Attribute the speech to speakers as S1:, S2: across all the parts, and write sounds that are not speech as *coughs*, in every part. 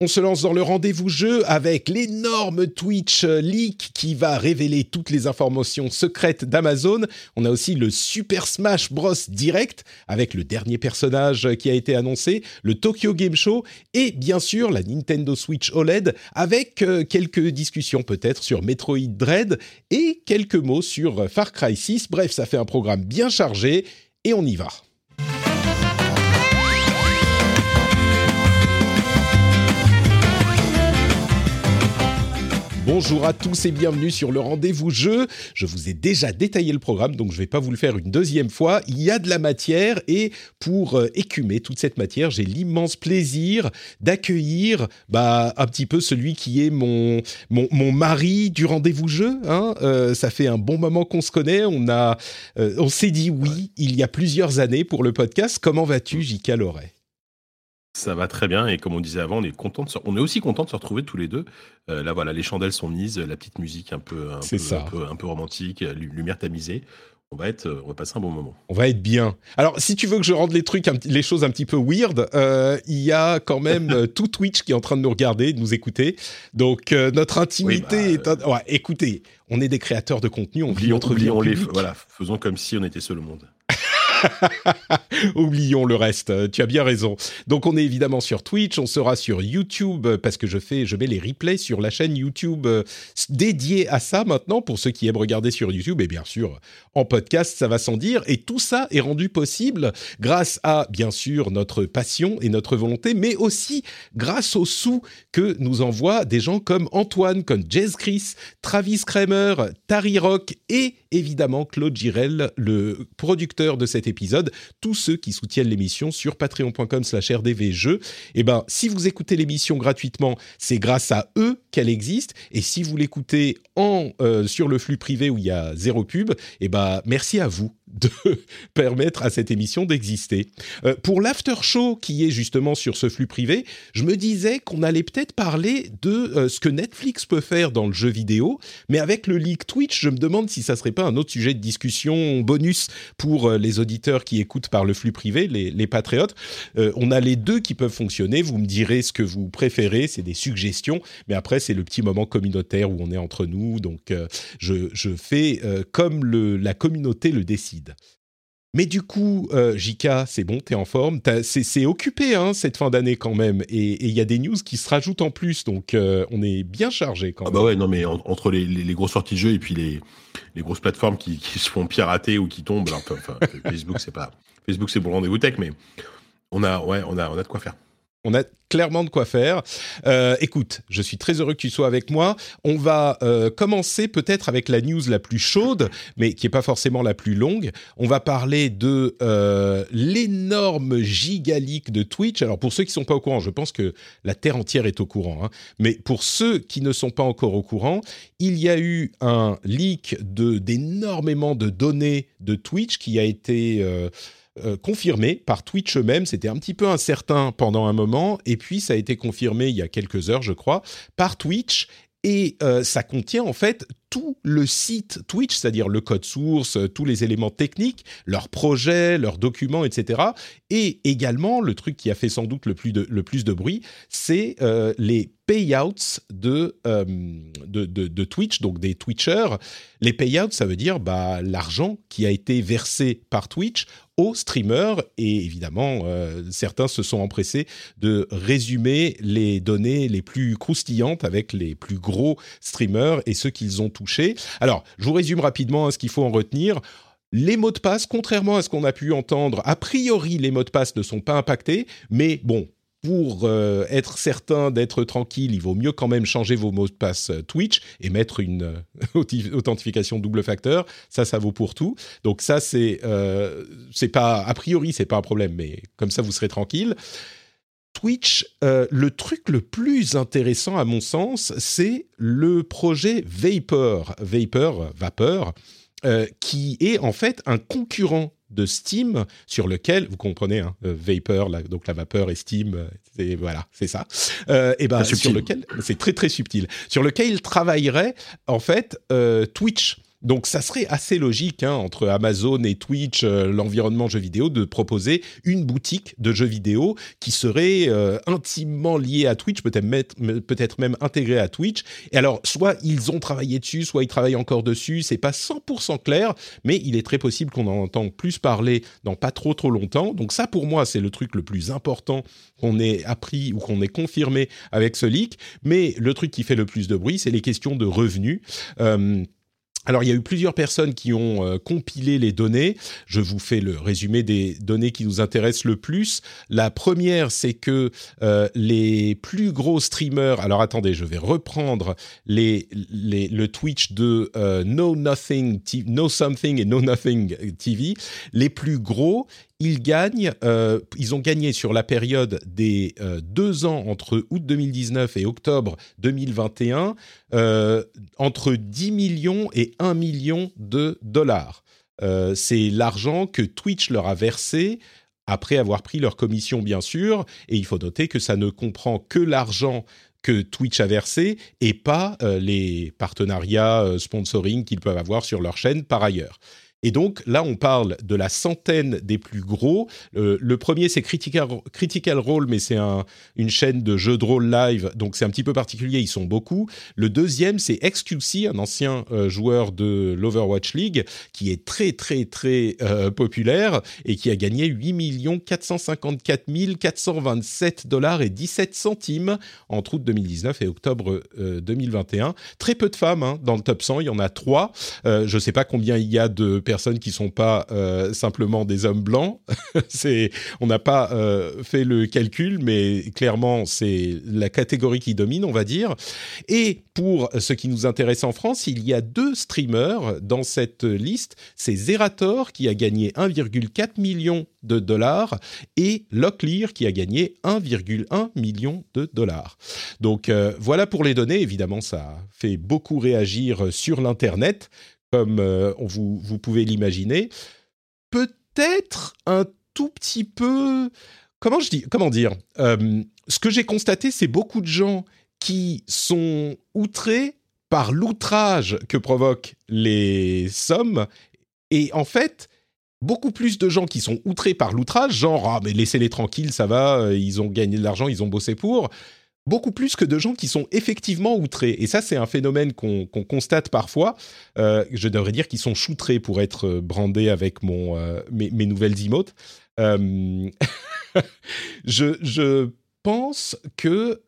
S1: On se lance dans le rendez-vous jeu avec l'énorme Twitch leak qui va révéler toutes les informations secrètes d'Amazon. On a aussi le Super Smash Bros Direct avec le dernier personnage qui a été annoncé, le Tokyo Game Show et bien sûr la Nintendo Switch OLED avec euh, quelques discussions peut-être sur Metroid Dread et quelques mots sur Far Cry 6. Bref, ça fait un programme bien chargé et on y va. Bonjour à tous et bienvenue sur le rendez-vous jeu. Je vous ai déjà détaillé le programme, donc je ne vais pas vous le faire une deuxième fois. Il y a de la matière et pour euh, écumer toute cette matière, j'ai l'immense plaisir d'accueillir bah, un petit peu celui qui est mon, mon, mon mari du rendez-vous jeu. Hein. Euh, ça fait un bon moment qu'on se connaît. On, a, euh, on s'est dit oui il y a plusieurs années pour le podcast. Comment vas-tu, J.K. Loret?
S2: Ça va très bien et comme on disait avant, on est content de se... on est aussi content de se retrouver tous les deux. Euh, là voilà, les chandelles sont mises, la petite musique un peu un, peu, un peu, un peu romantique, lumière tamisée. On va être, on va passer un bon moment.
S1: On va être bien. Alors, si tu veux que je rende les trucs, les choses un petit peu weird, euh, il y a quand même euh, tout Twitch qui est en train de nous regarder, de nous écouter. Donc, notre intimité
S2: bah,
S1: est. Ouais, écoutez, on est des créateurs de contenu, on
S2: oublions,
S1: vit notre vie en
S2: les, voilà, faisons comme si on était seul au monde. *laughs*
S1: Oublions le reste. Tu as bien raison. Donc on est évidemment sur Twitch, on sera sur YouTube parce que je fais, je mets les replays sur la chaîne YouTube euh, dédiée à ça maintenant pour ceux qui aiment regarder sur YouTube et bien sûr en podcast, ça va sans dire. Et tout ça est rendu possible grâce à bien sûr notre passion et notre volonté, mais aussi grâce aux sous que nous envoient des gens comme Antoine, comme Jez Chris, Travis Kramer, Tari Rock et évidemment Claude Girel, le producteur de cette épisode, tous ceux qui soutiennent l'émission sur patreon.com slash rdvjeux. Eh ben, si vous écoutez l'émission gratuitement, c'est grâce à eux qu'elle existe. Et si vous l'écoutez en euh, sur le flux privé où il y a zéro pub, et eh ben, merci à vous de *laughs* permettre à cette émission d'exister. Euh, pour l'after show qui est justement sur ce flux privé, je me disais qu'on allait peut-être parler de euh, ce que Netflix peut faire dans le jeu vidéo, mais avec le leak Twitch, je me demande si ça serait pas un autre sujet de discussion bonus pour les auditeurs qui écoutent par le flux privé, les, les patriotes. on a les deux qui peuvent fonctionner. Vous me direz ce que vous préférez, c'est des suggestions, mais après c'est le petit moment communautaire où on est entre nous, donc je, je, fais comme le, la communauté le décide. Mais du coup, euh, Jika, c'est bon, t'es en forme. C'est occupé hein, cette fin d'année quand même, et il y a des news qui se rajoutent en plus, donc euh, on est bien chargé quand
S2: ah
S1: même.
S2: bah ouais, non mais entre les, les, grosses sorties de jeux et puis les, les grosses plateformes qui, qui, *laughs* se font pirater ou qui tombent, enfin, *laughs* Facebook c'est pas Facebook c'est pour rendez-vous tech, mais on a ouais on a on a de quoi faire.
S1: On a clairement de quoi faire. Euh, écoute, je suis très heureux que tu sois avec moi. On va euh, commencer peut-être avec la news la plus chaude, mais qui n'est pas forcément la plus longue. On va parler de euh, l'énorme gigalique de Twitch. Alors pour ceux qui ne sont pas au courant, je pense que la Terre entière est au courant. Hein. Mais pour ceux qui ne sont pas encore au courant, il y a eu un leak d'énormément de données de Twitch qui a été euh, confirmé par Twitch eux-mêmes. C'était un petit peu incertain pendant un moment, et puis ça a été confirmé il y a quelques heures, je crois, par Twitch. Et euh, ça contient en fait tout le site Twitch, c'est-à-dire le code source, euh, tous les éléments techniques, leurs projets, leurs documents, etc. Et également, le truc qui a fait sans doute le plus de, le plus de bruit, c'est les payouts de, de, de, Twitch, donc des Twitchers. Les payouts, ça veut dire bah, l'argent qui a été versé par Twitch aux streamers et évidemment euh, certains se sont empressés de résumer les données les plus croustillantes avec les plus gros streamers et ceux qu'ils ont touchés. Alors, je vous résume rapidement hein, ce qu'il faut en retenir. Les mots de passe, contrairement à ce qu'on a pu entendre, a priori les mots de passe ne sont pas impactés, mais bon, pour euh, être certain d'être tranquille, il vaut mieux quand même changer vos mots de passe euh, Twitch et mettre une euh, *laughs* authentification double facteur. Ça, ça vaut pour tout. Donc ça, c'est c'est pas a priori c'est pas un problème, mais comme ça vous serez tranquille. Twitch, le truc le plus intéressant à mon sens, c'est le projet Vapor, Vapor, Vapeur, qui est en fait un concurrent de Steam sur lequel vous comprenez hein, euh, Vapor donc la vapeur et Steam euh, voilà c'est ça. Euh, et ben sur lequel c'est très très subtil. Sur lequel il travaillerait en fait Twitch donc ça serait assez logique hein, entre Amazon et Twitch, euh, l'environnement jeux vidéo, de proposer une boutique de jeux vidéo qui serait euh, intimement liée à Twitch, peut-être même intégrée à Twitch. Et alors, soit ils ont travaillé dessus, soit ils travaillent encore dessus. C'est pas 100% clair, mais il est très possible qu'on en entende plus parler dans pas trop trop longtemps. Donc ça, pour moi, c'est le truc le plus important qu'on ait appris ou qu'on ait confirmé avec ce leak. Mais le truc qui fait le plus de bruit, c'est les questions de revenus. Euh, alors, il y a eu plusieurs personnes qui ont euh, compilé les données. Je vous fais le résumé des données qui nous intéressent le plus. La première, c'est que euh, les plus gros streamers. Alors, attendez, je vais reprendre le Twitch de euh, No Nothing, No Something et No Nothing TV. Les plus gros, ils gagnent, euh, ils ont gagné sur la période des euh, deux ans entre août 2019 et octobre 2021 euh, entre 10 millions et 1 million de dollars. c'est l'argent que Twitch leur a versé après avoir pris leur commission, bien sûr. Et il faut noter que ça ne comprend que l'argent que Twitch a versé et pas les partenariats sponsoring qu'ils peuvent avoir sur leur chaîne par ailleurs. Et donc là, on parle de la centaine des plus gros. Euh, le premier, c'est Critical, Role, mais c'est un, une chaîne de jeux de rôle live, donc c'est un petit peu particulier, ils sont beaucoup. Le deuxième, c'est XQC, un ancien euh, joueur de l'Overwatch League, qui est très très très euh, populaire et qui a gagné 8 454 427 dollars et 17 centimes entre août 2019 et octobre 2021. Très peu de femmes hein, dans le top 100, il y en a trois. je ne sais pas combien il y a de personnes qui sont pas euh, simplement des hommes blancs. *laughs* on n'a pas euh, fait le calcul, mais clairement c'est la catégorie qui domine, on va dire. Et pour ce qui nous intéresse en France, il y a deux streamers dans cette liste. C'est Zerator qui a gagné 1,4 million de dollars et Locklear qui a gagné 1,1 million de dollars. Donc euh, voilà pour les données. Évidemment, ça fait beaucoup réagir sur l'internet comme euh, vous, pouvez l'imaginer. Peut-être un tout petit peu... Comment, je dis, comment dire euh, Ce que j'ai constaté, c'est beaucoup de gens qui sont outrés par l'outrage que provoquent les sommes. Et en fait, beaucoup plus de gens qui sont outrés par l'outrage, genre ah mais laissez-les tranquilles, ça va, euh, ils ont gagné de l'argent, ils ont bossé pour, beaucoup plus que de gens qui sont effectivement outrés. Et ça, c'est un phénomène qu'on constate parfois. Euh, je devrais dire qu'ils sont choutrés pour être euh, brandés avec mon, euh, mes, nouvelles emotes. *laughs* je, pense que,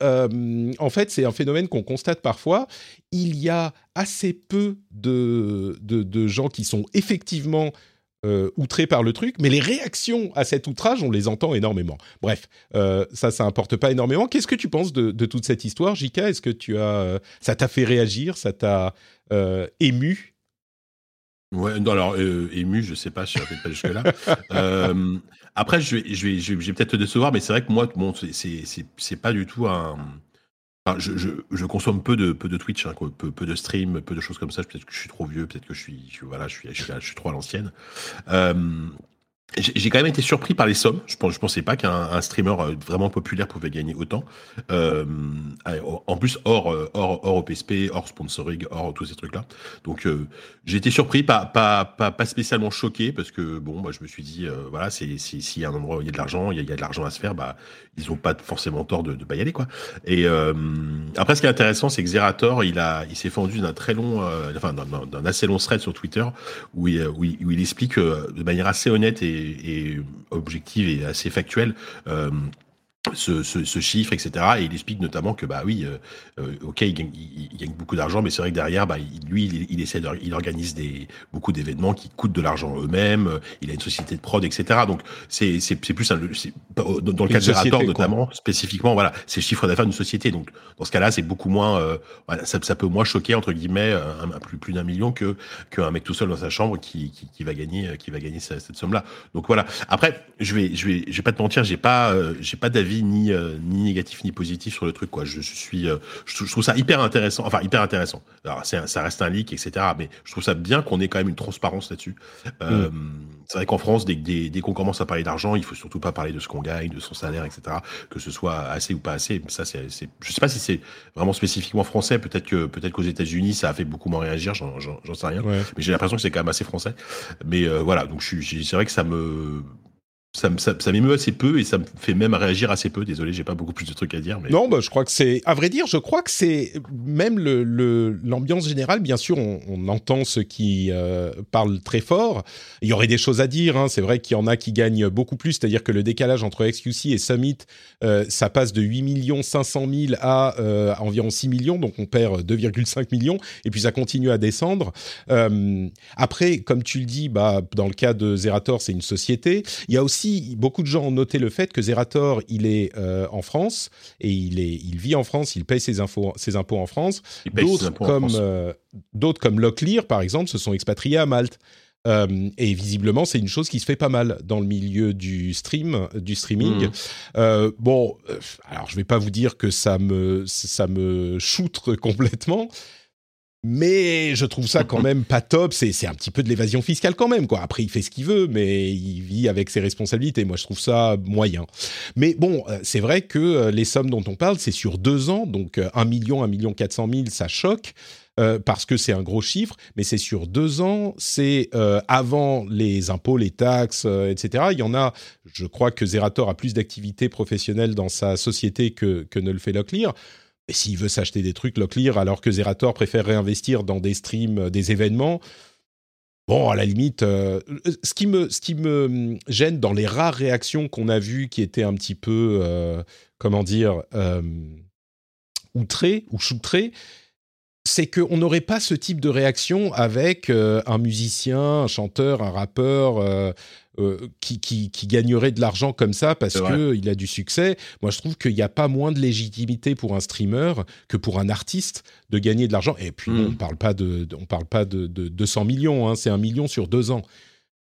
S1: en fait, c'est un phénomène qu'on constate parfois. Il y a assez peu de, de gens qui sont effectivement euh, outré par le truc, mais les réactions à cet outrage, on les entend énormément. Bref, euh, ça, ça importe pas énormément. Qu'est-ce que tu penses de, toute cette histoire, Jika Est-ce que tu as, euh, ça t'a fait réagir, ça t'a ému?
S2: Ouais, alors ému, je sais pas, je ne pas jusque là. *laughs* après, je vais, je vais, je vais, peut-être te décevoir, mais c'est vrai que moi, bon, c'est, c'est pas du tout un je, consomme peu de, peu de Twitch, hein, peu, peu, de stream, peu de choses comme ça. Peut-être que je suis trop vieux, peut-être que je suis, voilà, je suis, je suis, je suis trop à l'ancienne. Euh, j'ai quand même été surpris par les sommes. Je je pensais pas qu'un streamer euh, vraiment populaire pouvait gagner autant. Euh, en plus, hors, euh, hors, hors OPSP, hors sponsoring, hors tous ces trucs-là. Donc, j'ai été surpris, pas, spécialement choqué, parce que bon, bah, je me suis dit, euh, voilà, s'il y a un endroit où il y a de l'argent, il y, a de l'argent à se faire, bah, ils ont pas forcément tort de, de pas y aller, quoi. Et après, ce qui est intéressant, c'est que Zerator, il s'est fendu d'un très long, enfin, d'un assez long thread sur Twitter où il, où il explique de manière assez honnête et et, objective et assez factuelle. Euh, ce, ce, chiffre, etc. Et il explique notamment que, bah oui, euh, euh, ok, il gagne, il, gagne, beaucoup d'argent, mais c'est vrai que derrière, bah, lui, il, il essaie de, il organise des, beaucoup d'événements qui coûtent de l'argent eux-mêmes. Euh, il a une société de prod, etc. Donc, c'est, c'est, plus un, dans le cas de Zerator, notamment, spécifiquement, voilà, c'est le chiffre d'affaires d'une société. Donc, dans ce cas-là, c'est beaucoup moins, voilà, ça, ça, peut moins choquer, entre guillemets, un, plus, plus d'un million que, qu'un mec tout seul dans sa chambre qui, qui, qui va gagner, qui va gagner cette, cette somme-là. Donc voilà. Après, je vais, je vais, je vais pas te mentir, j'ai pas, j'ai pas d'avis ni euh, ni négatif ni positif sur le truc quoi. Je, suis euh, je, trouve ça hyper intéressant, enfin hyper intéressant. Alors ça reste un leak etc. Mais je trouve ça bien qu'on ait quand même une transparence là-dessus. Euh, mm. C'est vrai qu'en France dès, dès, qu'on commence à parler d'argent, il faut surtout pas parler de ce qu'on gagne, de son salaire etc. Que ce soit assez ou pas assez. Ça c'est je sais pas si c'est vraiment spécifiquement français. Peut-être que peut-être qu'aux États-Unis ça a fait beaucoup moins réagir. J'en sais rien. Mais j'ai l'impression que c'est quand même assez français. Mais voilà donc c'est vrai que ça me ça, ça, ça m'émeut assez peu et ça me fait même réagir assez peu. Désolé, j'ai pas beaucoup plus de trucs à dire.
S1: Non, bah, je crois que c'est, à vrai dire, je crois que c'est même le, l'ambiance générale. Bien sûr, on, entend ceux qui euh, parlent très fort. Il y aurait des choses à dire. Hein. C'est vrai qu'il y en a qui gagnent beaucoup plus. C'est-à-dire que le décalage entre XQC et Summit, euh, ça passe de 8 millions 500 000 à, euh, environ 6 millions. Donc on perd 2,5 millions. Et puis ça continue à descendre. Après, comme tu le dis, bah, dans le cas de Zerator, c'est une société. Il y a aussi beaucoup de gens ont noté le fait que Zerator, il est euh, en France et il, est, il vit en France, il paye ses, infos, ses impôts en France. D'autres comme, euh, d'autres comme Locklear, par exemple, se sont expatriés à Malte. Euh, et visiblement, c'est une chose qui se fait pas mal dans le milieu du stream, du streaming. Mmh. bon, alors je vais pas vous dire que ça me ça me choutre *laughs* complètement, mais je trouve ça quand *laughs* même pas top. C'est un petit peu de l'évasion fiscale quand même, quoi. Après, il fait ce qu'il veut, mais il vit avec ses responsabilités. Moi, je trouve ça moyen. Mais bon, euh, c'est vrai que euh, les sommes dont on parle, c'est sur deux ans, donc 1 euh, million, 1 million 400 000, ça choque. parce que c'est un gros chiffre, mais c'est sur deux ans, c'est avant les impôts, les taxes, etc. Il y en a, je crois que Zerator a plus d'activités professionnelles dans sa société que, que ne le fait Locklear. Et s'il veut s'acheter des trucs Locklear alors que Zerator préfère réinvestir dans des streams, euh, des événements, bon, à la limite, euh, ce, qui me, ce qui me hum, gêne dans les rares réactions qu'on a vues qui étaient un petit peu, euh, comment dire, outrées ou choutrées, c'est qu'on n'aurait pas ce type de réaction avec un musicien, un chanteur, un rappeur euh, qui, qui, gagnerait de l'argent comme ça parce qu'il a du succès. Moi, je trouve qu'il n'y a pas moins de légitimité pour un streamer que pour un artiste de gagner de l'argent. Et puis, hmm. on ne parle pas de, on parle pas de, de 200 millions, hein, c'est un million sur deux ans.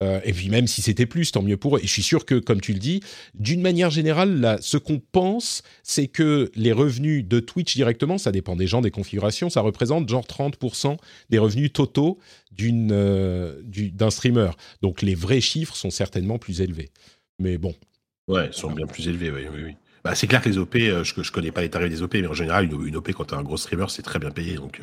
S1: Euh, et puis même si c'était plus, tant mieux pour eux. Et je suis sûr que, comme tu le dis, d'une manière générale, là, ce qu'on pense, c'est que les revenus de Twitch directement, ça dépend des gens, des configurations, ça représente genre 30% des revenus totaux euh, d'un streamer. Donc les vrais chiffres sont certainement plus élevés. Mais bon.
S2: Ouais, ils sont bien plus élevés, oui, oui, oui. Bah, c'est clair que les OP, euh, je, je connais pas les tarifs des OP, mais en général, une, OP, quand tu es un gros streamer, c'est très bien payé. Donc,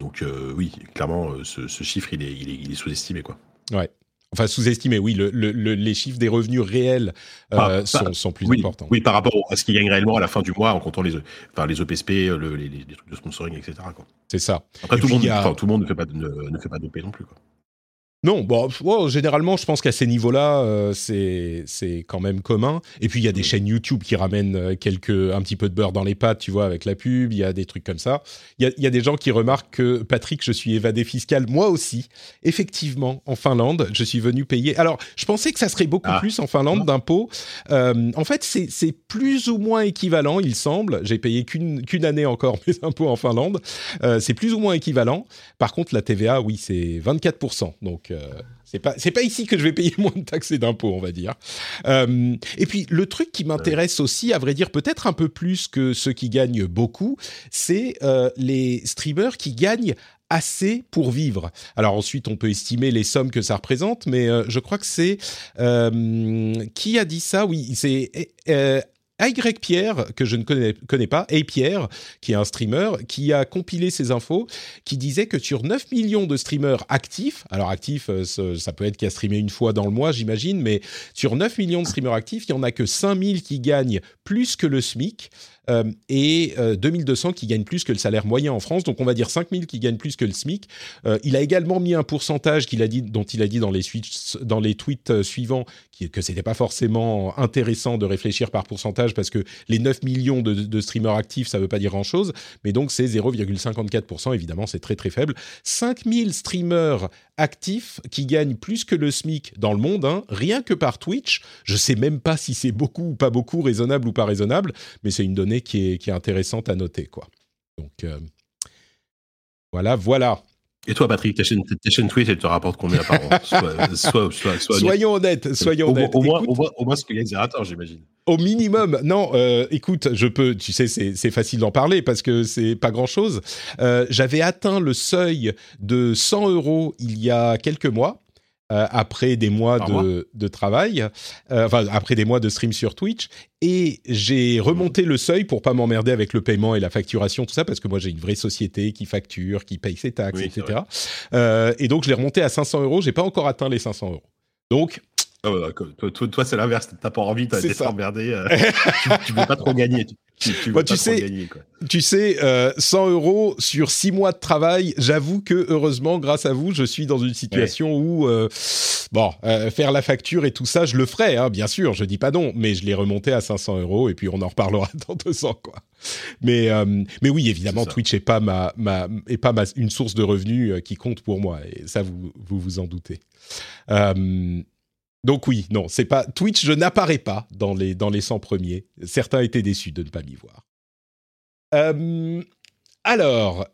S2: donc oui, clairement, ce, ce, chiffre, il est, il est, il est sous-estimé, quoi.
S1: Ouais. Enfin, sous-estimé, oui. Le, le, les chiffres des revenus réels euh, sont, sont, plus importants.
S2: Oui, par rapport à ce qu'ils gagnent réellement à la fin du mois en comptant les, enfin, les OPSP, le, les, les, trucs de sponsoring, etc.
S1: C'est ça.
S2: Après, tout, le monde, tout le monde ne fait pas, ne, ne fait pas d'OP non plus. Quoi.
S1: Non, bon, généralement, je pense qu'à ces niveaux-là, euh, c'est c'est quand même commun. Et puis il y a des chaînes YouTube qui ramènent euh, quelques un petit peu de beurre dans les pâtes, tu vois, avec la pub. Il y a des trucs comme ça. Il y a, y a, des gens qui remarquent que Patrick, je suis évadé fiscal, moi aussi. Effectivement, en Finlande, je suis venu payer. Alors, je pensais que ça serait beaucoup ah. plus en Finlande d'impôts. Euh, en fait, c'est c'est plus ou moins équivalent, il semble. J'ai payé qu'une qu'une année encore *laughs* mes impôts en Finlande. Euh, c'est plus ou moins équivalent. Par contre, la TVA, oui, c'est 24 donc c'est pas c'est pas ici que je vais payer *laughs* moins de taxes et d'impôts, on va dire. Euh, et puis le truc qui m'intéresse aussi, à vrai dire, peut-être un peu plus que ceux qui gagnent beaucoup, c'est euh, les streamers qui gagnent assez pour vivre. Alors ensuite, on peut estimer les sommes que ça représente, mais euh, je crois que c'est qui a dit ça? Oui, c'est y Pierre, que je ne connais, pas, et Pierre, qui est un streamer, qui a compilé ces infos, qui disait que sur 9 millions de streamers actifs, alors actifs, euh, ça peut être qui a streamé une fois dans le mois, j'imagine, mais sur 9 millions de streamers actifs, il n'y en a que 5000 qui gagnent plus que le SMIC. Euh, et 2200 qui gagnent plus que le salaire moyen en France. Donc on va dire 5000 qui gagnent plus que le SMIC. il a également mis un pourcentage a dit, dont il a dit dans les, tweets suivants qui, que c'était pas forcément intéressant de réfléchir par pourcentage parce que les 9 millions de, streamers actifs, ça veut pas dire grand-chose. Mais donc c'est 0,54%. Évidemment, c'est très très faible. 5000 streamers actifs qui gagnent plus que le SMIC dans le monde, hein, rien que par Twitch. Je sais même pas si c'est beaucoup ou pas beaucoup, raisonnable ou pas raisonnable, mais c'est une donnée qui est, qui est intéressante à noter. Quoi. Donc euh, voilà, voilà.
S2: Et toi, Patrick, ta chaîne, Twitch, elle te rapporte combien par an *laughs*
S1: Soyons honnêtes, soyons honnêtes.
S2: Au, moins, au, moins, ce qu'il y a j'imagine.
S1: Au minimum, non. Euh, écoute, je peux, tu sais, c'est facile d'en parler parce que c'est pas grand-chose. Euh, j'avais atteint le seuil de 100 euros il y a quelques mois. Euh, après des mois de, de, travail, euh, enfin après des mois de stream sur Twitch, et j'ai remonté le seuil pour pas m'emmerder avec le paiement et la facturation, tout ça, parce que moi j'ai une vraie société qui facture, qui paye ses taxes, etc. Euh, et donc je l'ai remonté à 500 euros. J'ai pas encore atteint les 500 euros. Donc
S2: ah toi, toi, c'est l'inverse. T'as pas envie, t'as été emmerdé. *laughs* tu, tu veux pas trop gagner.
S1: Tu, tu, sais, tu sais, 100 euros sur 6 mois de travail, j'avoue que heureusement, grâce à vous, je suis dans une situation où, euh, bon, euh, faire la facture et tout ça, je le ferai, hein, bien sûr, je dis pas non, mais je l'ai remonté à 500 euros et puis on en reparlera *laughs* dans deux ans, quoi. Mais, euh, mais oui, évidemment, Twitch est pas ma, ma, est pas ma, une source de revenus qui compte pour moi, et ça, vous vous, vous en doutez. Donc oui, non, c'est pas Twitch, je n'apparais pas dans les dans les 100 premiers. Certains étaient déçus de ne pas m'y voir. Euh, alors,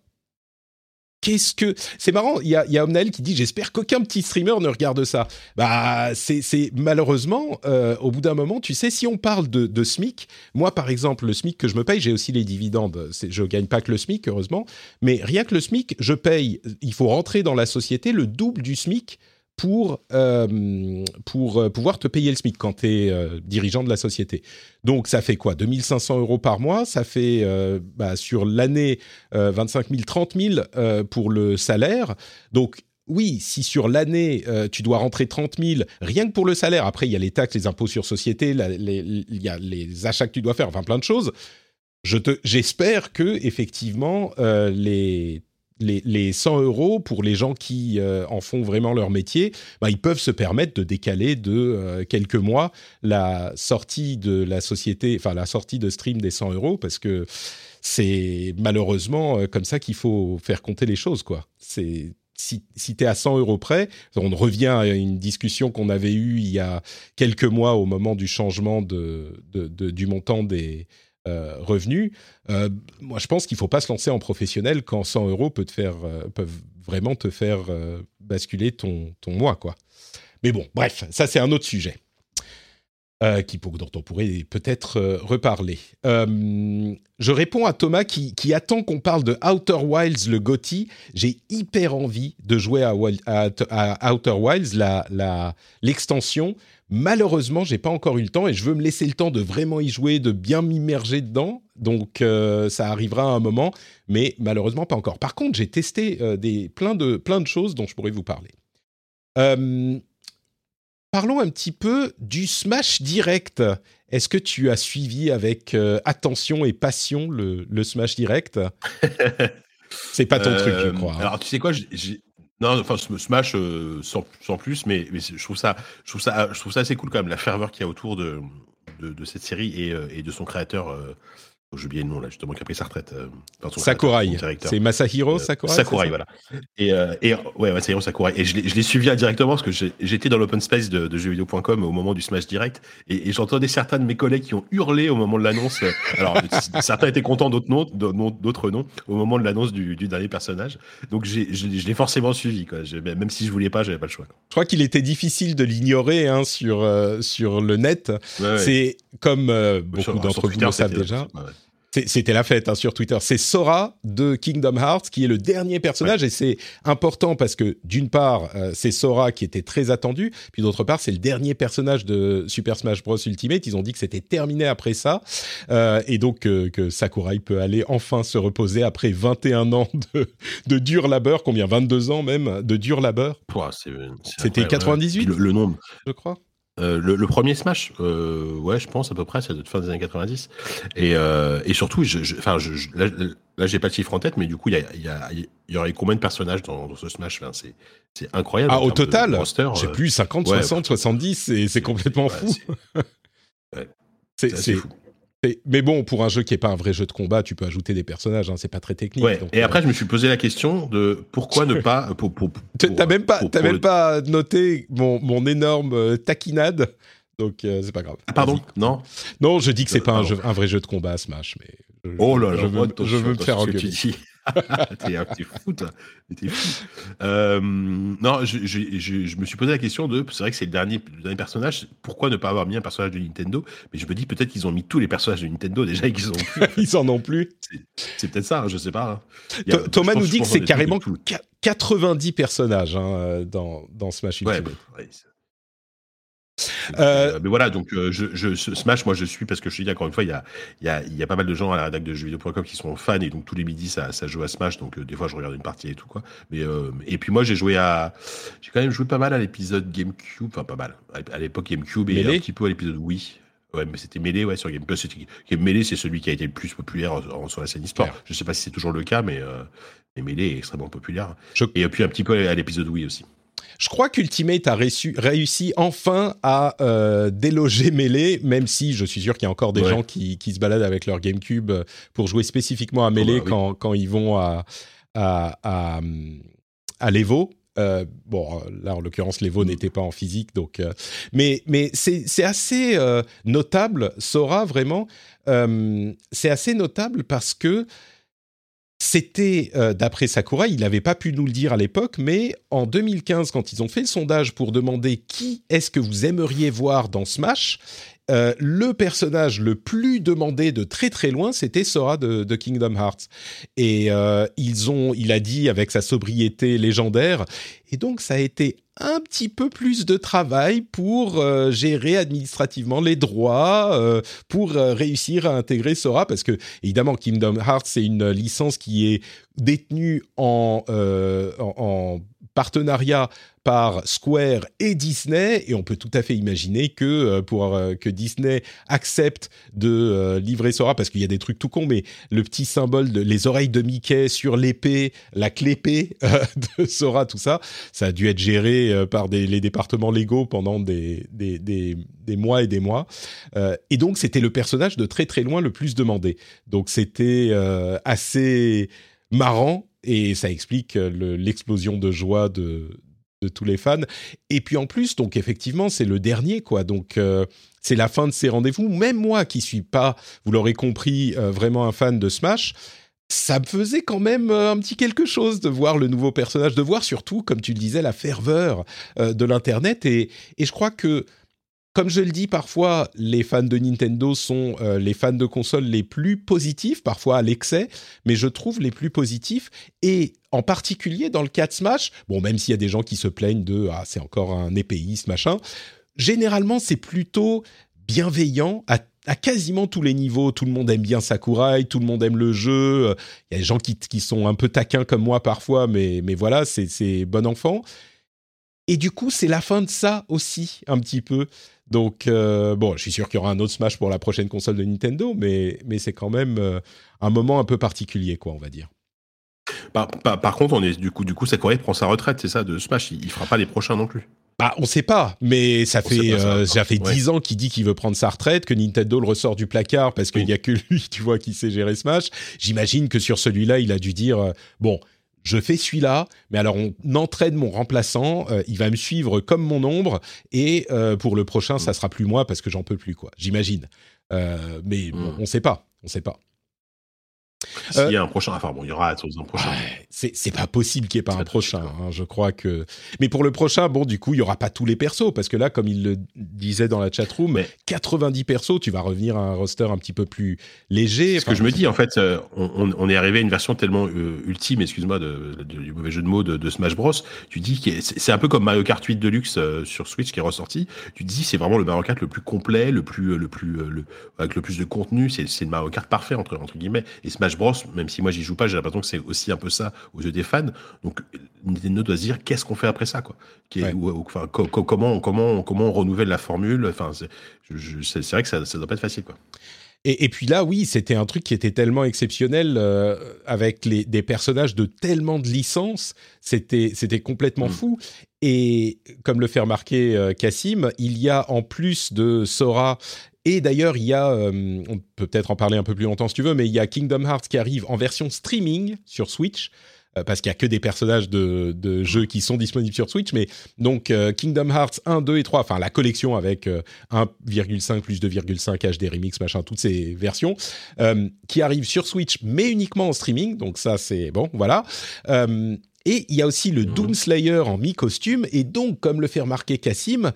S1: qu'est-ce que c'est marrant Il y a, y a Omnael qui dit j'espère qu'aucun petit streamer ne regarde ça. Bah c'est malheureusement euh, au bout d'un moment, tu sais, si on parle de, de, SMIC, moi par exemple le SMIC que je me paye, j'ai aussi les dividendes. Je gagne pas que le SMIC heureusement, mais rien que le SMIC, je paye. Il faut rentrer dans la société le double du SMIC pour, euh, pour euh, pouvoir te payer le SMIC quand tu es euh, dirigeant de la société. Donc ça fait quoi? 2500 euros par mois, ça fait bah, sur l'année 25 000, 30 000 pour le salaire. Donc oui, si sur l'année, tu dois rentrer 30 000, rien que pour le salaire, après il y a les taxes, les impôts sur société, il y a les achats que tu dois faire, enfin plein de choses. J'espère que effectivement les les, 100 euros pour les gens qui euh, en font vraiment leur métier, bah, ils peuvent se permettre de décaler de euh, quelques mois la sortie de la société, enfin la sortie de stream des 100 euros parce que c'est malheureusement euh, comme ça qu'il faut faire compter les choses, quoi. C'est si, si tu es à 100 euros près, on revient à une discussion qu'on avait eue il y a quelques mois au moment du changement de, du montant des, euh, revenus. Euh, moi, je pense qu'il ne faut pas se lancer en professionnel quand 100 euros peut te faire, euh, peuvent vraiment te faire basculer ton, ton mois. Quoi. Mais bon, bref, ça c'est un autre sujet. qui, dont on pourrait peut-être reparler. je réponds à Thomas qui, qui attend qu'on parle de Outer Wilds, le GOTY. J'ai hyper envie de jouer à, à, Outer Wilds, l'extension. La, Malheureusement, j'ai pas encore eu le temps et je veux me laisser le temps de vraiment y jouer, de bien m'immerger dedans. Donc euh, ça arrivera à un moment, mais malheureusement pas encore. Par contre, j'ai testé euh, des, plein, de, plein de choses dont je pourrais vous parler. Euh, parlons un petit peu du Smash Direct. Est-ce que tu as suivi avec attention et passion le, le Smash Direct? *laughs* C'est pas ton truc, je crois.
S2: Hein. Alors, tu sais quoi, non, enfin Smash euh, sans, plus, mais, je trouve ça, je ça, je ça assez cool quand même la ferveur qu'il y a autour de, cette série et, euh, et, de son créateur euh, j'ai oublié le nom là, justement, qui a pris sa retraite. Euh,
S1: Sakurai. C'est Masahiro euh, Sakurai.
S2: Sakurai, voilà. Et, euh, et ouais, Masahiro Sakurai. Et je l'ai suivi directement parce que j'étais dans l'open space de, de jeuxvideo.com au moment du Smash Direct et, et j'entendais certains de mes collègues qui ont hurlé au moment de l'annonce. alors, *laughs* certains étaient contents, d'autres non, d'autres non, au moment de l'annonce du, du, dernier personnage. Donc, je, je l'ai forcément suivi, quoi. Même si je voulais pas, j'avais pas le choix.
S1: Je crois qu'il était difficile de l'ignorer hein, sur, euh, sur le net. C'est comme beaucoup d'entre vous le savent déjà. C'était la fête hein, sur Twitter. C'est Sora de Kingdom Hearts qui est le dernier personnage et c'est important parce que d'une part euh, c'est Sora qui était très attendu, puis d'autre part c'est le dernier personnage de Super Smash Bros Ultimate. Ils ont dit que c'était terminé après ça euh, et donc euh, que Sakurai peut aller enfin se reposer après 21 ans de, de dur labeur, combien 22 ans même de dur labeur? c'était 98
S2: le, nombre,
S1: je crois.
S2: Euh, le, premier Smash, euh, ouais, je pense à peu près, c'est de fin des années 90. Et, euh, et surtout, je, je, je, là, là j'ai pas le chiffre en tête, mais du coup, il y, a, y, a, y aurait combien de personnages dans, dans ce Smash? Enfin, C'est c'est incroyable.
S1: Ah, au total, j'ai plus 50, 60, 70, c'est complètement fou. C'est *laughs* fou. Mais bon, pour un jeu qui est pas un vrai jeu de combat, tu peux ajouter des personnages, hein, c'est pas très technique.
S2: Ouais. et après, je me suis posé la question de pourquoi ne pas. Pour, pour,
S1: t'as même pas, as même pas noté mon, mon énorme euh, taquinade, donc euh, c'est pas grave.
S2: Ah, pardon, non?
S1: Non, je dis que c'est pas un, jeu, un, vrai jeu de combat, Smash, mais.
S2: oh là là,
S1: je veux, je veux me faire engueuler. *laughs*
S2: t'es fou, toi. fou. Euh, non, je, je, je, me suis posé la question de. C'est vrai que c'est le dernier, le dernier personnage. Pourquoi ne pas avoir mis un personnage de Nintendo? Mais je me dis peut-être qu'ils ont mis tous les personnages de Nintendo déjà et qu'ils ont plus. *laughs*
S1: Ils en ont plus.
S2: C'est peut-être ça, hein, je sais pas. Hein.
S1: Thomas nous dit que c'est carrément 90 personnages hein, dans, dans Smash
S2: Ultimate. Ouais, euh, mais voilà, donc euh, je, je, Smash, moi je suis parce que je te dis encore une fois, il y a, il y a, il y a pas mal de gens à la rédac de jeuxvideo.com qui sont fans et donc tous les midis ça, ça joue à Smash, donc euh, des fois je regarde une partie et tout quoi. Mais et puis moi j'ai joué à, j'ai quand même joué pas mal à l'épisode GameCube, enfin pas mal à l'époque GameCube et un petit peu à l'épisode Wii. Ouais, mais c'était Melee, ouais, sur Game Plus. Melee, c'est celui qui a été le plus populaire sur la scène e-sport. Je sais pas si c'est toujours le cas, mais, mais Melee est extrêmement populaire. Et puis un petit peu à l'épisode Wii aussi.
S1: Je crois qu'Ultimate a réussi, enfin à euh, déloger Melee, même si je suis sûr qu'il y a encore des gens qui, se baladent avec leur GameCube pour jouer spécifiquement à Melee oh, bah quand, ils vont à, à, à, l'Evo. Euh, bon, là en l'occurrence, l'Evo mm. n'était pas en physique, donc. Euh, mais mais c'est assez notable, Sora vraiment. c'est assez notable parce que c'était, euh, d'après Sakura, il n'avait pas pu nous le dire à l'époque, mais en 2015, quand ils ont fait le sondage pour demander qui est-ce que vous aimeriez voir dans Smash, euh, le personnage le plus demandé de très très loin, c'était Sora de, Kingdom Hearts. Et euh, ils ont, il a dit avec sa sobriété légendaire, et donc ça a été un petit peu plus de travail pour euh, gérer administrativement les droits, pour réussir à intégrer Sora, parce que évidemment Kingdom Hearts c'est une licence qui est détenue en, en partenariat par Square et Disney, et on peut tout à fait imaginer que euh, pour euh, que Disney accepte de euh, livrer Sora, parce qu'il y a des trucs tout cons, mais le petit symbole de les oreilles de Mickey sur l'épée, la clépée *laughs* de Sora, tout ça, ça a dû être géré par les départements légaux pendant des mois et des mois. et donc c'était le personnage de très très loin le plus demandé. Donc c'était assez marrant et ça explique l'explosion de joie de, tous les fans. Et puis en plus, donc effectivement, c'est le dernier, quoi. Donc euh, c'est la fin de ces rendez-vous. Même moi, qui suis pas, vous l'aurez compris, euh, vraiment un fan de Smash, ça me faisait quand même euh, un petit quelque chose de voir le nouveau personnage, de voir surtout, comme tu le disais, la ferveur de l'internet. Et, et je crois que comme je le dis parfois, les fans de Nintendo sont euh, les fans de consoles les plus positifs, parfois à l'excès, mais je trouve les plus positifs. Et en particulier dans le cas de Smash, bon, même s'il y a des gens qui se plaignent de ah c'est encore un épéiste machin, généralement c'est plutôt bienveillant à quasiment tous les niveaux. Tout le monde aime bien Sakurai, tout le monde aime le jeu. Il y a des gens qui, qui sont un peu taquins comme moi parfois, mais, mais voilà, c'est bon enfant. Et du coup, c'est la fin de ça aussi, un petit peu. Donc, euh, bon, je suis sûr qu'il y aura un autre Smash pour la prochaine console de Nintendo, mais, mais c'est quand même euh, un moment un peu particulier, quoi, on va dire.
S2: Par, par, contre, on est du coup, du coup, Sakurai prend sa retraite, c'est ça, de Smash. Il, ne fera pas les prochains non plus.
S1: Bah, on sait pas, mais ça fait euh, ça, fait dix ans qu'il dit qu'il veut prendre sa retraite, que Nintendo le ressort du placard parce qu'il n'y a que *laughs* lui, tu vois, qui sait gérer Smash. J'imagine que sur celui-là, il a dû dire bon, je fais celui-là, mais alors on entraîne mon remplaçant, euh, il va me suivre comme mon ombre, et euh, pour le prochain, ça sera plus moi parce que j'en peux plus, quoi. J'imagine. Euh, mais bon, hmm. on sait pas, on sait pas.
S2: S'il y a un prochain, enfin bon, il y aura un prochain.
S1: c'est pas possible qu'il n'y ait pas un prochain. Hein, je crois que. Mais pour le prochain, bon, du coup, il y aura pas tous les persos parce que là, comme il le disait dans la chatroom, mais 90 persos, tu vas revenir à un roster un petit peu plus léger.
S2: Ce que je me dis, en fait, euh, on, est arrivé à une version tellement euh, ultime, excuse-moi, du mauvais jeu de mots de, Smash Bros. Tu dis que c'est un peu comme Mario Kart 8 Deluxe euh, sur Switch qui est ressorti. Tu dis c'est vraiment le Mario Kart le plus complet, le plus, le plus, avec le plus de contenu. C'est le Mario Kart parfait entre entre guillemets. Et Smash Bros Bros, même si moi j'y joue pas, j'ai l'impression que c'est aussi un peu ça aux yeux des fans. Donc Nintendo doit se dire qu'est-ce qu'on fait après ça, quoi? comment, comment, comment on renouvelle la formule? Enfin, c'est vrai que ça, ça doit pas être facile, quoi.
S1: Et, puis là, oui, c'était un truc qui était tellement exceptionnel euh, avec les, des personnages de tellement de licences, c'était c'était complètement mm. fou. Et comme le fait remarquer euh, Cassim, il y a en plus de Sora et d'ailleurs, il y a, euh, on peut peut-être en parler un peu plus longtemps si tu veux, mais il y a Kingdom Hearts qui arrive en version streaming sur Switch. Euh, parce qu'il y a que des personnages de, jeux qui sont disponibles sur Switch, mais donc euh, Kingdom Hearts 1, 2 et 3, enfin la collection avec 1,5 plus 2,5 HD remix, machin, toutes ces versions, qui arrivent sur Switch, mais uniquement en streaming, donc ça c'est bon, voilà. et il y a aussi le mhm. Doom Slayer en mi-costume, et donc, comme le fait remarquer Cassim,